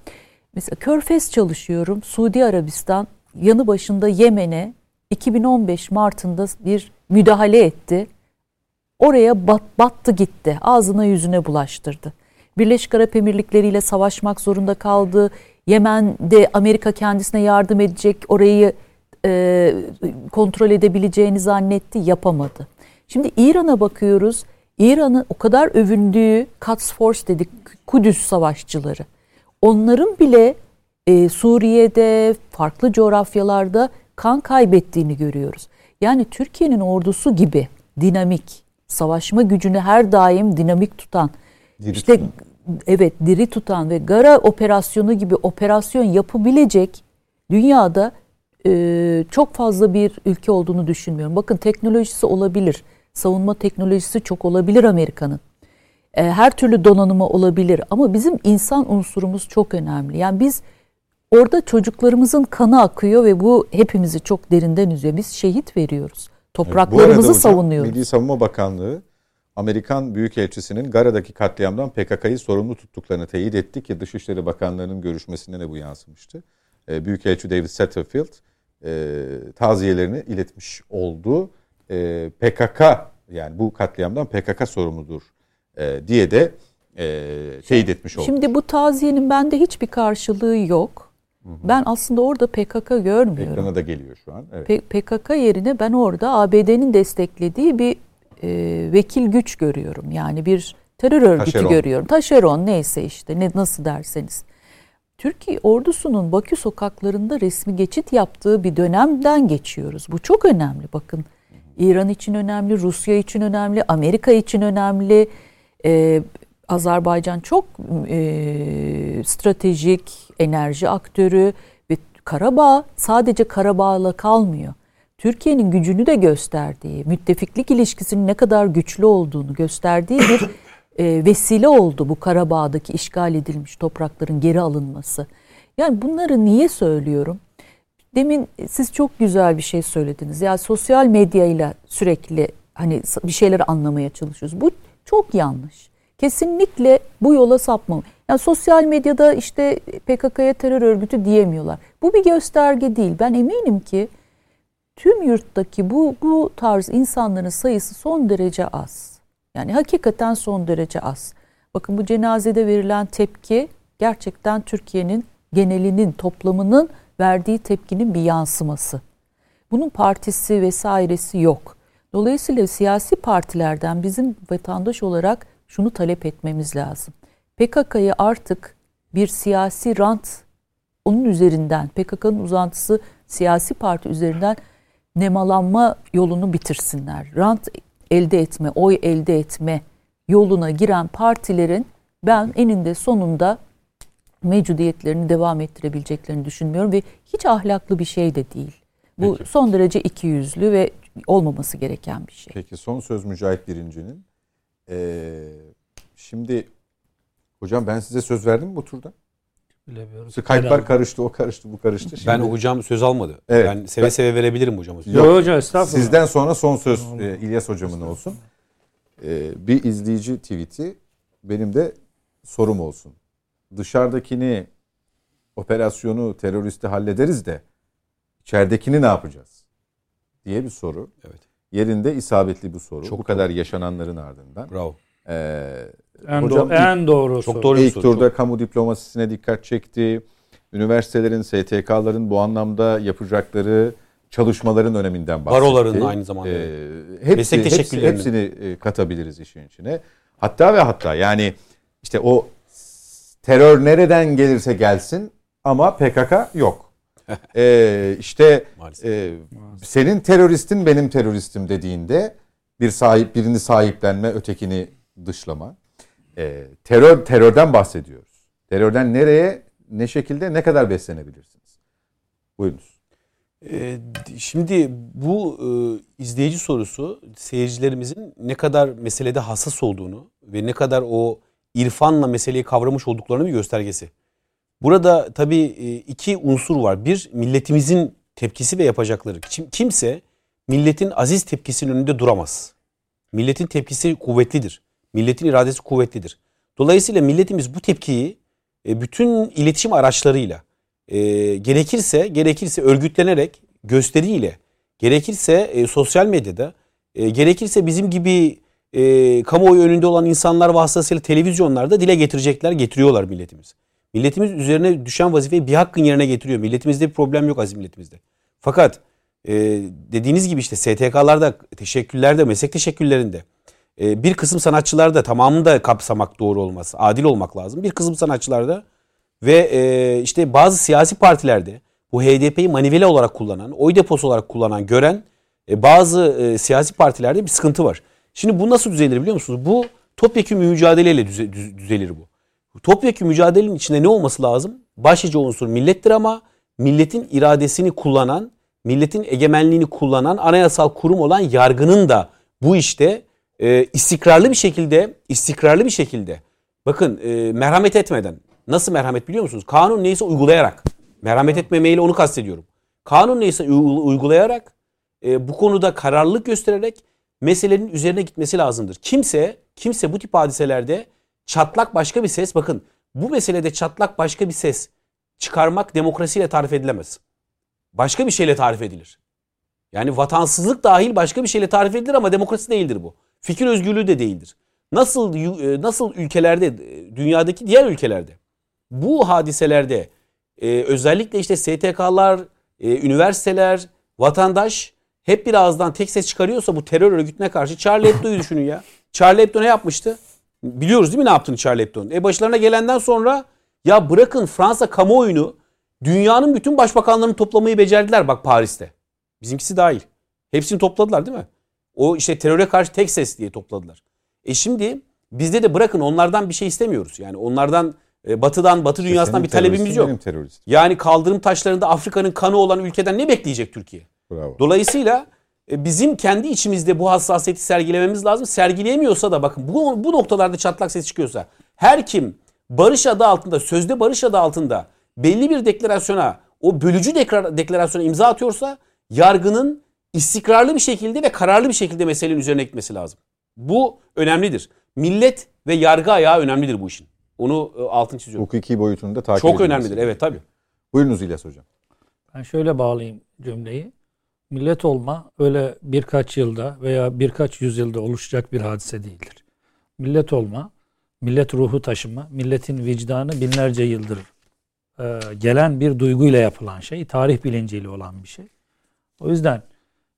mesela Körfez çalışıyorum. Suudi Arabistan yanı başında Yemen'e 2015 Mart'ında bir müdahale etti. Oraya bat, battı gitti. Ağzına yüzüne bulaştırdı. Birleşik Arap Emirlikleri ile savaşmak zorunda kaldı. Yemen'de Amerika kendisine yardım edecek, orayı e, kontrol edebileceğini zannetti, yapamadı. Şimdi İran'a bakıyoruz. İran'ın o kadar övündüğü Quds Force dedik, Kudüs savaşçıları. Onların bile e, Suriye'de, farklı coğrafyalarda kan kaybettiğini görüyoruz. Yani Türkiye'nin ordusu gibi dinamik, savaşma gücünü her daim dinamik tutan, diri işte tutan. evet diri tutan ve Gara operasyonu gibi operasyon yapabilecek dünyada e, çok fazla bir ülke olduğunu düşünmüyorum. Bakın teknolojisi olabilir, savunma teknolojisi çok olabilir Amerika'nın. E, her türlü donanımı olabilir ama bizim insan unsurumuz çok önemli. Yani biz orada çocuklarımızın kanı akıyor ve bu hepimizi çok derinden üzüyor. Biz şehit veriyoruz. Topraklarımızı evet, savunuyoruz. Milli Savunma Bakanlığı Amerikan Büyükelçisi'nin Gara'daki katliamdan PKK'yı sorumlu tuttuklarını teyit etti ki Dışişleri Bakanlığı'nın görüşmesinde de bu yansımıştı. E, Büyükelçi David Satterfield e, taziyelerini iletmiş oldu. E, PKK yani bu katliamdan PKK sorumludur e, diye de e, teyit etmiş oldu. Şimdi bu taziyenin bende hiçbir karşılığı yok. Hı hı. Ben aslında orada PKK görmüyorum. Ekrana da geliyor şu an. Evet. PKK yerine ben orada ABD'nin desteklediği bir e, vekil güç görüyorum. Yani bir terör örgütü Taşeron. görüyorum. Taşeron neyse işte ne nasıl derseniz. Türkiye ordusunun Bakü sokaklarında resmi geçit yaptığı bir dönemden geçiyoruz. Bu çok önemli bakın. İran için önemli, Rusya için önemli, Amerika için önemli. Ee, Azerbaycan çok e, stratejik enerji aktörü ve Karabağ sadece Karabağ'la kalmıyor. Türkiye'nin gücünü de gösterdiği, müttefiklik ilişkisinin ne kadar güçlü olduğunu gösterdiği bir e, vesile oldu bu Karabağ'daki işgal edilmiş toprakların geri alınması. Yani bunları niye söylüyorum? Demin siz çok güzel bir şey söylediniz. Ya sosyal medyayla sürekli hani bir şeyleri anlamaya çalışıyoruz. Bu çok yanlış. Kesinlikle bu yola sapmam. Yani sosyal medyada işte PKK'ya terör örgütü diyemiyorlar. Bu bir gösterge değil. Ben eminim ki tüm yurttaki bu bu tarz insanların sayısı son derece az. Yani hakikaten son derece az. Bakın bu cenazede verilen tepki gerçekten Türkiye'nin genelinin, toplamının verdiği tepkinin bir yansıması. Bunun partisi vesairesi yok. Dolayısıyla siyasi partilerden bizim vatandaş olarak şunu talep etmemiz lazım. PKK'yı artık bir siyasi rant onun üzerinden PKK'nın uzantısı siyasi parti üzerinden nemalanma yolunu bitirsinler. Rant elde etme, oy elde etme yoluna giren partilerin ben eninde sonunda mevcudiyetlerini devam ettirebileceklerini düşünmüyorum ve hiç ahlaklı bir şey de değil. Bu Peki. son derece ikiyüzlü ve olmaması gereken bir şey. Peki son söz Mücahit Birinci'nin. Ee, şimdi hocam ben size söz verdim mi bu turda? Bilemiyorum. Skype'lar karıştı, o karıştı, bu karıştı. Şimdi... Ben hocam söz almadı. Evet. Ben seve seve verebilirim hocam. Yok hocam estağfurullah. Sizden sonra son söz e, İlyas hocamın olsun. E, bir izleyici tweet'i benim de sorum olsun. Dışarıdakini operasyonu teröristi hallederiz de içeridekini ne yapacağız? Diye bir soru. Evet. Yerinde isabetli bu soru. Çok bu kadar yaşananların ardından. Bravo. Ee, en, hocam, do- en doğru çok soru. doğru ilk soru. turda çok... kamu diplomasisine dikkat çekti. Üniversitelerin, STK'ların bu anlamda yapacakları çalışmaların öneminden bahsetti. Baroların aynı zamanda. Ee, hepsi, hepsi, hepsini e, katabiliriz işin içine. Hatta ve hatta yani işte o terör nereden gelirse gelsin ama PKK yok. Ee, işte e, senin teröristin benim teröristim dediğinde bir sahip birini sahiplenme, ötekini dışlama. E, terör terörden bahsediyoruz. Terörden nereye, ne şekilde, ne kadar beslenebilirsiniz? Buyurunuz. Ee, şimdi bu e, izleyici sorusu seyircilerimizin ne kadar meselede hassas olduğunu ve ne kadar o irfanla meseleyi kavramış olduklarını bir göstergesi. Burada tabii e, iki unsur var. Bir milletimizin tepkisi ve yapacakları. Kim, kimse milletin aziz tepkisinin önünde duramaz. Milletin tepkisi kuvvetlidir. Milletin iradesi kuvvetlidir. Dolayısıyla milletimiz bu tepkiyi e, bütün iletişim araçlarıyla e, gerekirse gerekirse örgütlenerek gösteriyle gerekirse sosyal medyada gerekirse bizim gibi kamuoyu önünde olan insanlar vasıtasıyla televizyonlarda dile getirecekler getiriyorlar milletimiz. Milletimiz üzerine düşen vazifeyi bir hakkın yerine getiriyor. Milletimizde bir problem yok aziz milletimizde. Fakat e, dediğiniz gibi işte STK'larda, teşekkürlerde, meslek teşekkürlerinde e, bir kısım sanatçılarda tamamını da kapsamak doğru olmaz. Adil olmak lazım. Bir kısım sanatçılarda ve e, işte bazı siyasi partilerde bu HDP'yi manivele olarak kullanan, oy deposu olarak kullanan, gören e, bazı e, siyasi partilerde bir sıkıntı var. Şimdi bu nasıl düzelir biliyor musunuz? Bu topyekun mücadeleyle düze, düzelir bu. Topyekun mücadelenin içinde ne olması lazım? Başlıca unsur millettir ama milletin iradesini kullanan, milletin egemenliğini kullanan anayasal kurum olan yargının da bu işte e, istikrarlı bir şekilde, istikrarlı bir şekilde bakın e, merhamet etmeden nasıl merhamet biliyor musunuz? Kanun neyse uygulayarak merhamet etmemeyle onu kastediyorum. Kanun neyse uygulayarak e, bu konuda kararlılık göstererek meselenin üzerine gitmesi lazımdır. Kimse kimse bu tip hadiselerde çatlak başka bir ses bakın bu meselede çatlak başka bir ses çıkarmak demokrasiyle tarif edilemez. Başka bir şeyle tarif edilir. Yani vatansızlık dahil başka bir şeyle tarif edilir ama demokrasi değildir bu. Fikir özgürlüğü de değildir. Nasıl e, nasıl ülkelerde e, dünyadaki diğer ülkelerde bu hadiselerde e, özellikle işte STK'lar, üniversiteler, vatandaş hep bir ağızdan tek ses çıkarıyorsa bu terör örgütüne karşı Charlie Hebdo'yu düşünün ya. Charlie Hebdo ne yapmıştı? Biliyoruz değil mi ne yaptığını Charlie Hebdo'nun? E başlarına gelenden sonra ya bırakın Fransa kamuoyunu dünyanın bütün başbakanlarını toplamayı becerdiler bak Paris'te. Bizimkisi dahil. Hepsini topladılar değil mi? O işte teröre karşı tek ses diye topladılar. E şimdi bizde de bırakın onlardan bir şey istemiyoruz. Yani onlardan e, batıdan, batı dünyasından bir talebimiz yok. Yani kaldırım taşlarında Afrika'nın kanı olan ülkeden ne bekleyecek Türkiye? Bravo. Dolayısıyla bizim kendi içimizde bu hassasiyeti sergilememiz lazım. Sergileyemiyorsa da bakın bu, bu noktalarda çatlak ses çıkıyorsa her kim barış adı altında, sözde barış adı altında belli bir deklarasyona, o bölücü deklarasyona imza atıyorsa yargının istikrarlı bir şekilde ve kararlı bir şekilde meselenin üzerine gitmesi lazım. Bu önemlidir. Millet ve yargı ayağı önemlidir bu işin. Onu e, altın çiziyorum. Hukuki boyutunu da takip Çok önemlidir. Evet tabii. Buyurunuz İlyas Hocam. Ben şöyle bağlayayım cümleyi. Millet olma öyle birkaç yılda veya birkaç yüzyılda oluşacak bir hadise değildir. Millet olma, millet ruhu taşıma, milletin vicdanı binlerce yıldır e, gelen bir duyguyla yapılan şey, tarih bilinciyle olan bir şey. O yüzden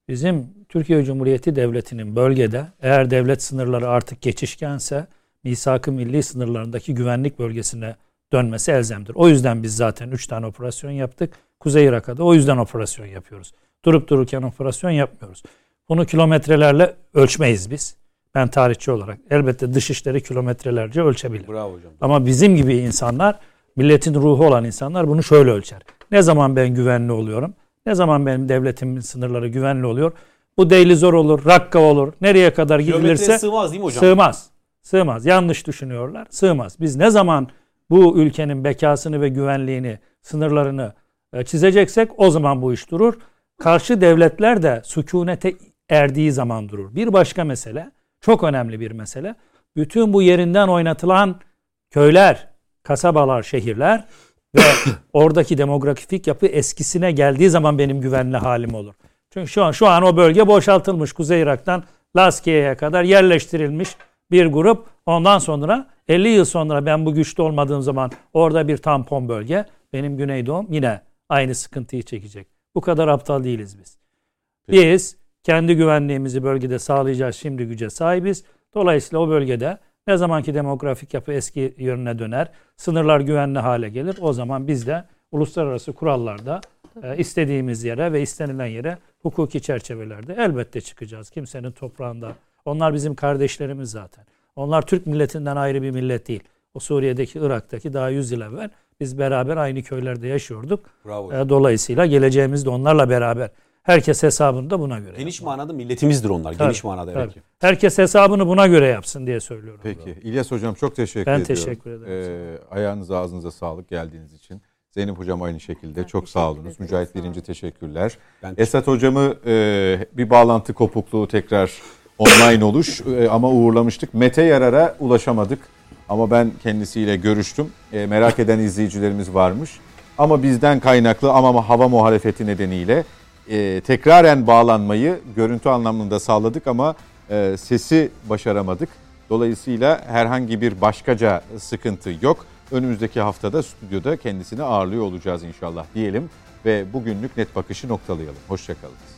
bizim Türkiye Cumhuriyeti Devleti'nin bölgede eğer devlet sınırları artık geçişkense misak-ı milli sınırlarındaki güvenlik bölgesine dönmesi elzemdir. O yüzden biz zaten 3 tane operasyon yaptık. Kuzey Irak'a da o yüzden operasyon yapıyoruz. Durup dururken operasyon yapmıyoruz. Bunu kilometrelerle ölçmeyiz biz. Ben tarihçi olarak. Elbette dışişleri kilometrelerce ölçebilir. Bravo hocam. Ama bizim gibi insanlar, milletin ruhu olan insanlar bunu şöyle ölçer. Ne zaman ben güvenli oluyorum? Ne zaman benim devletimin sınırları güvenli oluyor? Bu Deylizor olur, Rakka olur. Nereye kadar gidilirse sığmaz değil mi hocam? Sığmaz. Sığmaz. Yanlış düşünüyorlar. Sığmaz. Biz ne zaman bu ülkenin bekasını ve güvenliğini, sınırlarını e, çizeceksek o zaman bu iş durur. Karşı devletler de sükunete erdiği zaman durur. Bir başka mesele, çok önemli bir mesele. Bütün bu yerinden oynatılan köyler, kasabalar, şehirler ve oradaki demografik yapı eskisine geldiği zaman benim güvenli halim olur. Çünkü şu an şu an o bölge boşaltılmış Kuzey Irak'tan Laskiye'ye kadar yerleştirilmiş bir grup. Ondan sonra 50 yıl sonra ben bu güçlü olmadığım zaman orada bir tampon bölge benim Güneydoğum yine aynı sıkıntıyı çekecek. Bu kadar aptal değiliz biz. Biz kendi güvenliğimizi bölgede sağlayacağız. Şimdi güce sahibiz. Dolayısıyla o bölgede ne zamanki demografik yapı eski yönüne döner, sınırlar güvenli hale gelir. O zaman biz de uluslararası kurallarda e, istediğimiz yere ve istenilen yere hukuki çerçevelerde elbette çıkacağız. Kimsenin toprağında. Onlar bizim kardeşlerimiz zaten. Onlar Türk milletinden ayrı bir millet değil. O Suriye'deki, Irak'taki daha 100 yıl evvel biz beraber aynı köylerde yaşıyorduk. Bravo. E, Dolayısıyla geleceğimiz de onlarla beraber. Herkes hesabını da buna göre. Geniş yapmalı. manada milletimizdir onlar. Tabii, Geniş manada evet. tabii. Herkes hesabını buna göre yapsın diye söylüyorum. Peki. İlyas Hocam çok teşekkür Ben ediyorum. teşekkür ederim. Ee, ayağınıza ağzınıza sağlık geldiğiniz için. Zeynep Hocam aynı şekilde Ben çok sağ olunuz. ederim, Mücahit. Birinci teşekkürler. Ben Esat Hocam'ı e, bir bağlantı kopukluğu tekrar online oluş e, ama uğurlamıştık. Mete Yarar'a ulaşamadık ama ben kendisiyle görüştüm. E, merak eden izleyicilerimiz varmış. Ama bizden kaynaklı ama hava muhalefeti nedeniyle e, tekraren bağlanmayı görüntü anlamında sağladık ama e, sesi başaramadık. Dolayısıyla herhangi bir başkaca sıkıntı yok. Önümüzdeki haftada stüdyoda kendisini ağırlıyor olacağız inşallah diyelim ve bugünlük net bakışı noktalayalım. Hoşçakalın.